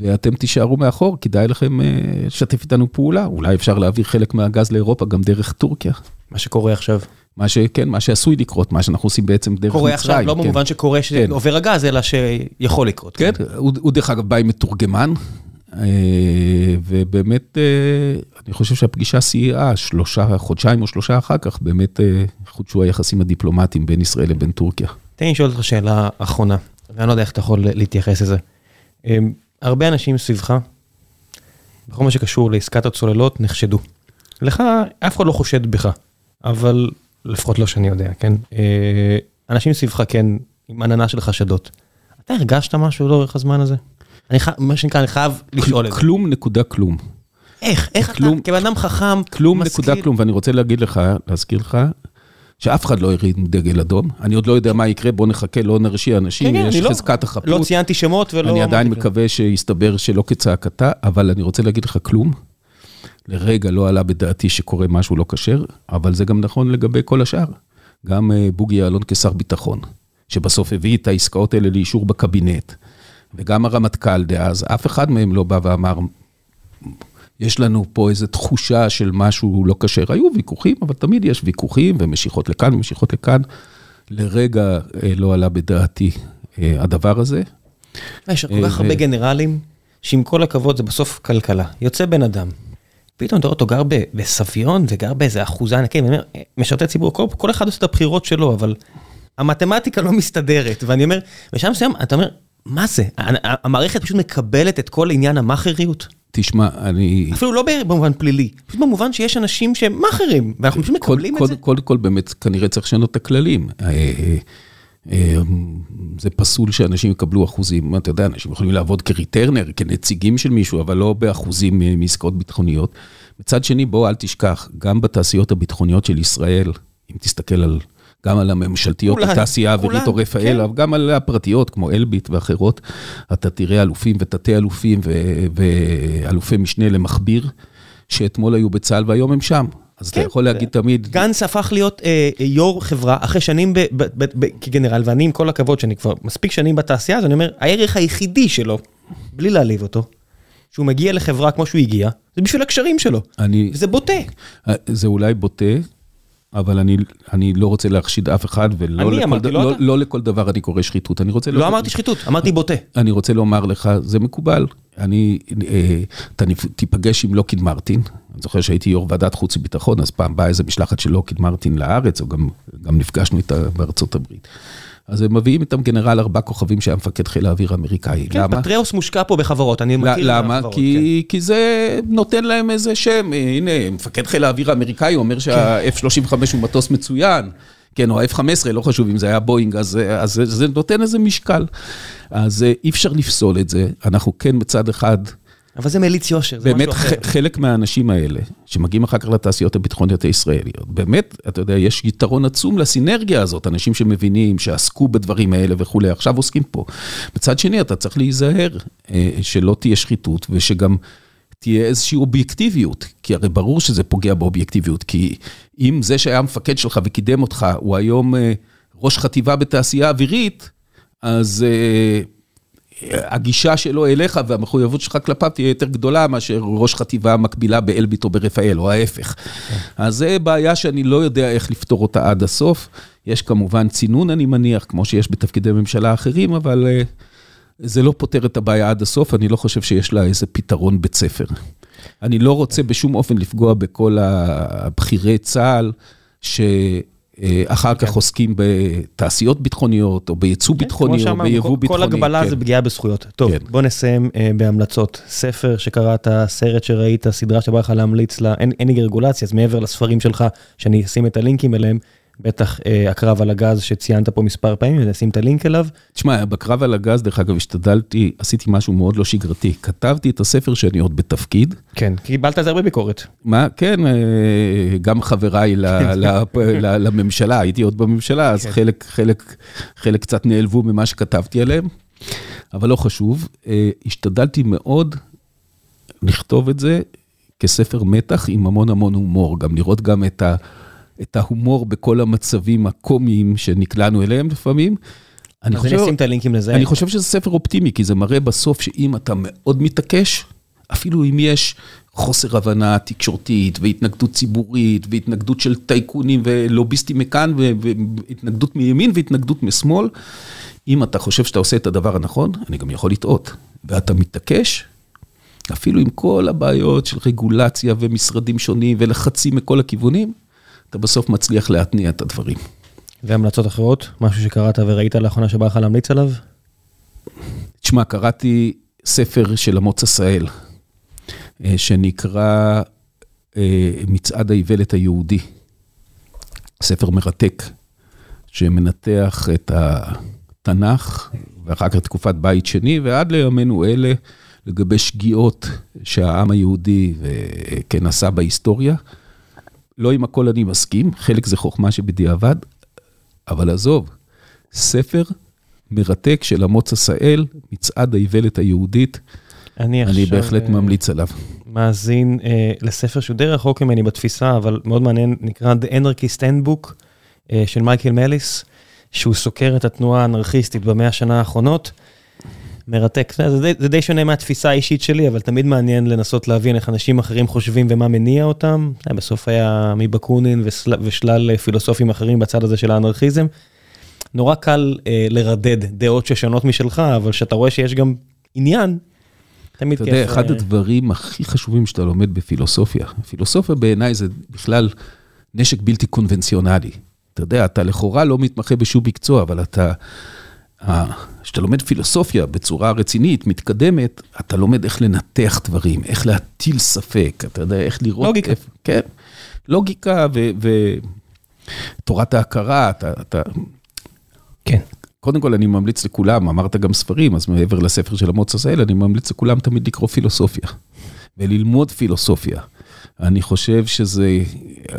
ואתם תישארו מאחור, כדאי לכם אה, לשתף איתנו פעולה. אולי אפשר להעביר חלק מהגז לאירופה גם דרך טורקיה. מה שקורה עכשיו. מה שכן, מה שעשוי לקרות, מה שאנחנו עושים בעצם דרך מצרים. קורה עכשיו, לא כן. במובן שקורה כן. שעובר הגז, אלא שיכול לקרות. כן, הוא, הוא דרך אגב בא עם מתורגמן, ובאמת, אה, אני חושב שהפגישה סייעה, שלושה, חודשיים או שלושה אחר כך, באמת אה, חודשו היחסים הדיפלומטיים בין ישראל לבין טורקיה. תן לי לשאול אותך שאלה אחרונה, ואני לא יודע איך אתה יכול להתייחס לזה. הרבה אנשים סביבך, בכל מה שקשור לעסקת הצוללות, נחשדו. לך, אף אחד לא חושד בך, אבל לפחות לא שאני יודע, כן? אה, אנשים סביבך, כן, עם עננה של חשדות. אתה הרגשת משהו לאורך הזמן הזה? אני חייב, מה שנקרא, אני חייב לשאול את זה. כלום נקודה כלום. איך, איך אתה, כבן אדם חכם, כלום נקודה כלום, ואני רוצה להגיד לך, להזכיר לך, שאף אחד לא הרים דגל אדום. אני עוד לא יודע מה יקרה, בוא נחכה, לא נרשיע אנשים, כן, כן, יש לא- חזקת החפות. לא ציינתי שמות ולא... אני עדיין. מקווה שיסתבר שלא כצעקתה, אבל אני רוצה להגיד לך כלום. לרגע לא עלה בדעתי שקורה משהו לא כשר, אבל זה גם נכון לגבי כל השאר. גם אה, בוגי יעלון כשר ביטחון, שבסוף הביא את העסקאות האלה לאישור בקבינט, וגם הרמטכ"ל דאז, אף אחד מהם לא בא ואמר, יש לנו פה איזו תחושה של משהו לא כשר. היו ויכוחים, אבל תמיד יש ויכוחים ומשיכות לכאן ומשיכות לכאן. לרגע אה, לא עלה בדעתי אה, הדבר הזה. יש כל אה, כך הרבה גנרלים, שעם כל הכבוד זה בסוף כלכלה. יוצא בן אדם, פתאום אתה רואה אותו גר בסביון וגר באיזה אחוזה ענקית, "אה, משרתי ציבור, כל, כל אחד עושה את הבחירות שלו, אבל המתמטיקה לא מסתדרת. ואני אומר, בשלב מסוים אתה אומר, מה זה? המערכת פשוט מקבלת את כל עניין המאכריות. תשמע, אני... אפילו לא במובן פלילי, פשוט במובן שיש אנשים שהם מאכערים, ואנחנו פשוט מקבלים את קודם זה. כל, כל, באמת, כנראה צריך לשנות את הכללים. אה, אה, אה, זה פסול שאנשים יקבלו אחוזים. אתה יודע, אנשים יכולים לעבוד כריטרנר, כנציגים של מישהו, אבל לא באחוזים מעסקאות ביטחוניות. מצד שני, בוא, אל תשכח, גם בתעשיות הביטחוניות של ישראל, אם תסתכל על... גם על הממשלתיות, כולן, התעשייה האווירית או רפאל, כן. גם על הפרטיות, כמו אלביט ואחרות, אתה תראה אלופים ותתי אלופים ו- ואלופי משנה למכביר, שאתמול היו בצה"ל והיום הם שם. אז אתה כן, יכול להגיד תמיד, גנץ הפך להיות אה, יו"ר חברה אחרי שנים ב, ב, ב, ב, כגנרל, ואני עם כל הכבוד שאני כבר מספיק שנים בתעשייה, אז אני אומר, הערך היחידי שלו, בלי להעליב אותו, שהוא מגיע לחברה כמו שהוא הגיע, זה בשביל הקשרים שלו. אני, וזה בוטה. זה אולי בוטה, אבל אני, אני לא רוצה להחשיד אף אחד, ולא אני לכל, אמרתי, לא לא. לא לכל דבר אני קורא שחיתות. אני רוצה... לא אמרתי שחיתות, אמרתי בוטה. אני רוצה לומר לך, זה מקובל. אני, אה, אתה תיפגש עם לוקיד מרטין, אני זוכר שהייתי יו"ר ועדת חוץ וביטחון, אז פעם באה איזה משלחת של לוקיד מרטין לארץ, או גם, גם נפגשנו איתה בארצות הברית. אז הם מביאים איתם גנרל ארבע כוכבים שהיה מפקד חיל האוויר האמריקאי. כן, למה? פטריאוס מושקע פה בחברות, אני מכיר. למה? בחברות, כי, כי זה נותן להם איזה שם. אה, הנה, מפקד חיל האוויר האמריקאי אומר שה-F-35 הוא מטוס מצוין. כן, או ה-F-15, לא חשוב אם זה היה בואינג, אז, אז זה, זה נותן איזה משקל. אז אה, אי אפשר לפסול את זה. אנחנו כן מצד אחד, כן. אבל זה מליץ יושר, זה באמת משהו אחר. ח- חלק מהאנשים האלה, שמגיעים אחר כך לתעשיות הביטחוניות הישראליות, באמת, אתה יודע, יש יתרון עצום לסינרגיה הזאת, אנשים שמבינים, שעסקו בדברים האלה וכולי, עכשיו עוסקים פה. מצד שני, אתה צריך להיזהר אה, שלא תהיה שחיתות, ושגם תהיה איזושהי אובייקטיביות, כי הרי ברור שזה פוגע באובייקטיביות, כי אם זה שהיה המפקד שלך וקידם אותך, הוא היום אה, ראש חטיבה בתעשייה אווירית, אז... אה, הגישה שלו אליך והמחויבות שלך כלפיו תהיה יותר גדולה מאשר ראש חטיבה מקבילה באלביט או ברפאל, או ההפך. אז זה בעיה שאני לא יודע איך לפתור אותה עד הסוף. יש כמובן צינון, אני מניח, כמו שיש בתפקידי ממשלה אחרים, אבל אה, זה לא פותר את הבעיה עד הסוף, אני לא חושב שיש לה איזה פתרון בית ספר. אני לא רוצה בשום אופן לפגוע בכל הבכירי צה"ל, שאחר כך עוסקים בתעשיות ביטחוניות, או בייצוא ביטחוני, כן, כמו או ביבוא כל- ביטחוני. כל הגבלה כן. זה פגיעה בזכויות. טוב, כן. בוא נסיים אה, בהמלצות. ספר שקראת, סרט שראית, סדרה שבא לך להמליץ לה, אין לי רגולציה, אז מעבר לספרים שלך, שאני אשים את הלינקים אליהם, בטח אה, הקרב על הגז שציינת פה מספר פעמים, אני אשים את הלינק אליו. תשמע, בקרב על הגז, דרך אגב, השתדלתי, עשיתי משהו מאוד לא שגרתי. כתבתי את הספר שאני עוד בתפקיד. כן, קיבלת על זה הרבה ביקורת. מה, כן, אה, גם חבריי ל, ל, ל, לממשלה, הייתי עוד בממשלה, אז כן. חלק, חלק, חלק קצת נעלבו ממה שכתבתי עליהם, אבל לא חשוב. אה, השתדלתי מאוד לכתוב את זה כספר מתח עם המון המון הומור, גם לראות גם את, ה, את ההומור בכל המצבים הקומיים שנקלענו אליהם לפעמים. אני אז אני אשים את הלינקים לזה. אני חושב שזה ספר אופטימי, כי זה מראה בסוף שאם אתה מאוד מתעקש, אפילו אם יש חוסר הבנה תקשורתית והתנגדות ציבורית והתנגדות של טייקונים ולוביסטים מכאן והתנגדות מימין והתנגדות משמאל, אם אתה חושב שאתה עושה את הדבר הנכון, אני גם יכול לטעות. ואתה מתעקש, אפילו עם כל הבעיות של רגולציה ומשרדים שונים ולחצים מכל הכיוונים, אתה בסוף מצליח להתניע את הדברים. והמלצות אחרות? משהו שקראת וראית לאחרונה שבא לך להמליץ עליו? תשמע, קראתי ספר של אמוץ עשהאל, אה, שנקרא אה, מצעד האיוולת היהודי. ספר מרתק, שמנתח את התנ"ך, ואחר כך תקופת בית שני, ועד לימינו אלה, לגבי שגיאות שהעם היהודי אה, כן עשה בהיסטוריה. לא עם הכל אני מסכים, חלק זה חוכמה שבדיעבד, אבל עזוב, ספר מרתק של אמוץ עשהאל, מצעד האיוולת היהודית, אני אני בהחלט אה, ממליץ עליו. מאזין אה, לספר שהוא די רחוק ממני בתפיסה, אבל מאוד מעניין, נקרא The Anarchist Handbook אה, של מייקל מליס, שהוא סוקר את התנועה האנרכיסטית במאה השנה האחרונות. מרתק, זה, זה, די- זה די שונה מהתפיסה האישית שלי, אבל תמיד מעניין לנסות להבין איך אנשים אחרים חושבים ומה מניע אותם. אה, בסוף היה מבקונין וסל, ושלל אה, פילוסופים אחרים בצד הזה של האנרכיזם. נורא קל אה, לרדד דעות ששונות משלך, אבל כשאתה רואה שיש גם עניין, תמיד אתה כיף. יודע, אחד אה, הדברים הכי חשובים שאתה לומד בפילוסופיה, פילוסופיה בעיניי זה בכלל נשק בלתי קונבנציונלי. אתה יודע, אתה לכאורה לא מתמחה בשום מקצוע, אבל אתה, כשאתה לומד פילוסופיה בצורה רצינית, מתקדמת, אתה לומד איך לנתח דברים, איך להטיל ספק, אתה יודע, איך לראות... לוגיקה. איפה- כן, לוגיקה ותורת ההכרה, אתה... אתה כן. קודם כל, אני ממליץ לכולם, אמרת גם ספרים, אז מעבר לספר של אמוץ עשהאל, אני ממליץ לכולם תמיד לקרוא פילוסופיה, וללמוד פילוסופיה. אני חושב שזה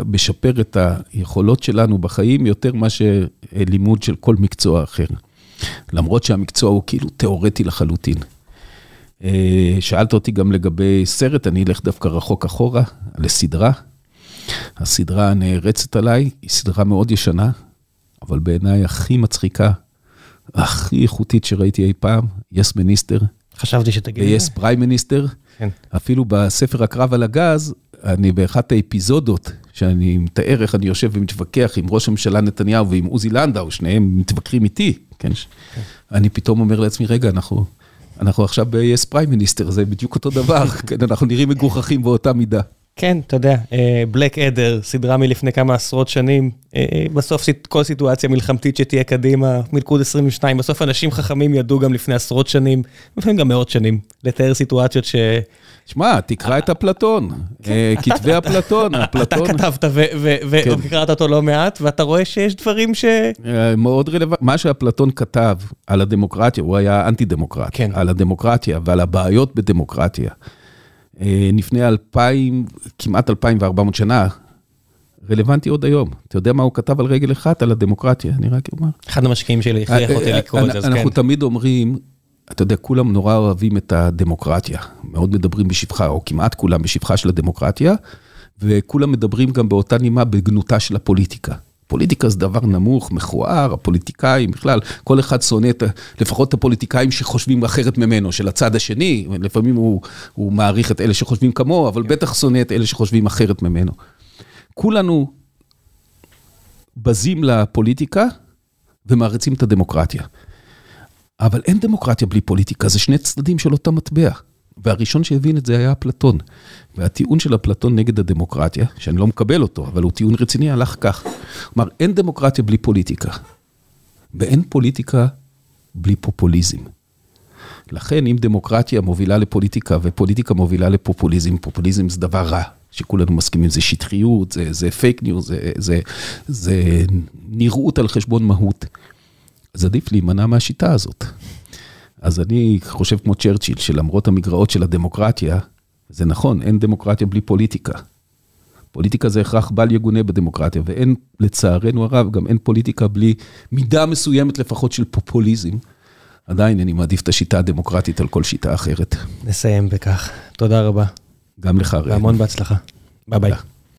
משפר את היכולות שלנו בחיים יותר מאשר לימוד של כל מקצוע אחר. למרות שהמקצוע הוא כאילו תיאורטי לחלוטין. אה, שאלת אותי גם לגבי סרט, אני אלך דווקא רחוק אחורה, לסדרה. הסדרה הנערצת עליי היא סדרה מאוד ישנה, אבל בעיניי הכי מצחיקה, הכי איכותית שראיתי אי פעם, יס מיניסטר, חשבתי שתגיד. ויס פריים מיניסטר. כן. אפילו בספר הקרב על הגז, אני באחת האפיזודות שאני מתאר איך אני יושב ומתווכח עם ראש הממשלה נתניהו ועם עוזי לנדאו, שניהם מתווכחים איתי, כן? כן. אני פתאום אומר לעצמי, רגע, אנחנו, אנחנו עכשיו ב-yes פריים מיניסטר, זה בדיוק אותו דבר, כן, אנחנו נראים מגוחכים באותה מידה. כן, אתה יודע, בלק אדר, סדרה מלפני כמה עשרות שנים, אה, בסוף כל סיטואציה מלחמתית שתהיה קדימה, מלכוד 22, בסוף אנשים חכמים ידעו גם לפני עשרות שנים, לפעמים גם מאות שנים, לתאר סיטואציות ש... שמע, תקרא את אפלטון, כן. אה, כתבי אפלטון, אפלטון. אתה כתבת וקראת כן. אותו לא מעט, ואתה רואה שיש דברים ש... אה, מאוד רלוונטי. מה שאפלטון כתב על הדמוקרטיה, הוא היה אנטי דמוקרט, כן. על הדמוקרטיה ועל הבעיות בדמוקרטיה. אה, לפני אלפיים, כמעט 2,400 שנה, רלוונטי עוד היום. אתה יודע מה הוא כתב על רגל אחת, על הדמוקרטיה, אני רק אומר. אחד המשקיעים שלי הכריח אותי לקרוא את זה, אז כן. אנחנו תמיד אומרים, אתה יודע, כולם נורא אוהבים את הדמוקרטיה, מאוד מדברים בשבחה, או כמעט כולם בשבחה של הדמוקרטיה, וכולם מדברים גם באותה נימה בגנותה של הפוליטיקה. פוליטיקה זה דבר נמוך, מכוער, הפוליטיקאים בכלל, כל אחד שונא את, לפחות את הפוליטיקאים שחושבים אחרת ממנו, של הצד השני, לפעמים הוא, הוא מעריך את אלה שחושבים כמוהו, אבל בטח שונא את אלה שחושבים אחרת ממנו. כולנו בזים לפוליטיקה ומעריצים את הדמוקרטיה. אבל אין דמוקרטיה בלי פוליטיקה, זה שני צדדים של אותה מטבע. והראשון שהבין את זה היה אפלטון. והטיעון של אפלטון נגד הדמוקרטיה, שאני לא מקבל אותו, אבל הוא טיעון רציני, הלך כך. כלומר, אין דמוקרטיה בלי פוליטיקה, ואין פוליטיקה בלי פופוליזם. לכן, אם דמוקרטיה מובילה לפוליטיקה ופוליטיקה מובילה לפופוליזם, פופוליזם זה דבר רע, שכולנו מסכימים, זה שטחיות, זה, זה פייק ניוז, זה, זה, זה נראות על חשבון מהות. אז עדיף להימנע מהשיטה הזאת. אז אני חושב כמו צ'רצ'יל, שלמרות המגרעות של הדמוקרטיה, זה נכון, אין דמוקרטיה בלי פוליטיקה. פוליטיקה זה הכרח בל יגונה בדמוקרטיה, ואין, לצערנו הרב, גם אין פוליטיקה בלי מידה מסוימת לפחות של פופוליזם. עדיין אני מעדיף את השיטה הדמוקרטית על כל שיטה אחרת. נסיים בכך. תודה רבה. גם לך, ראם. והמון בהצלחה. ביי ביי.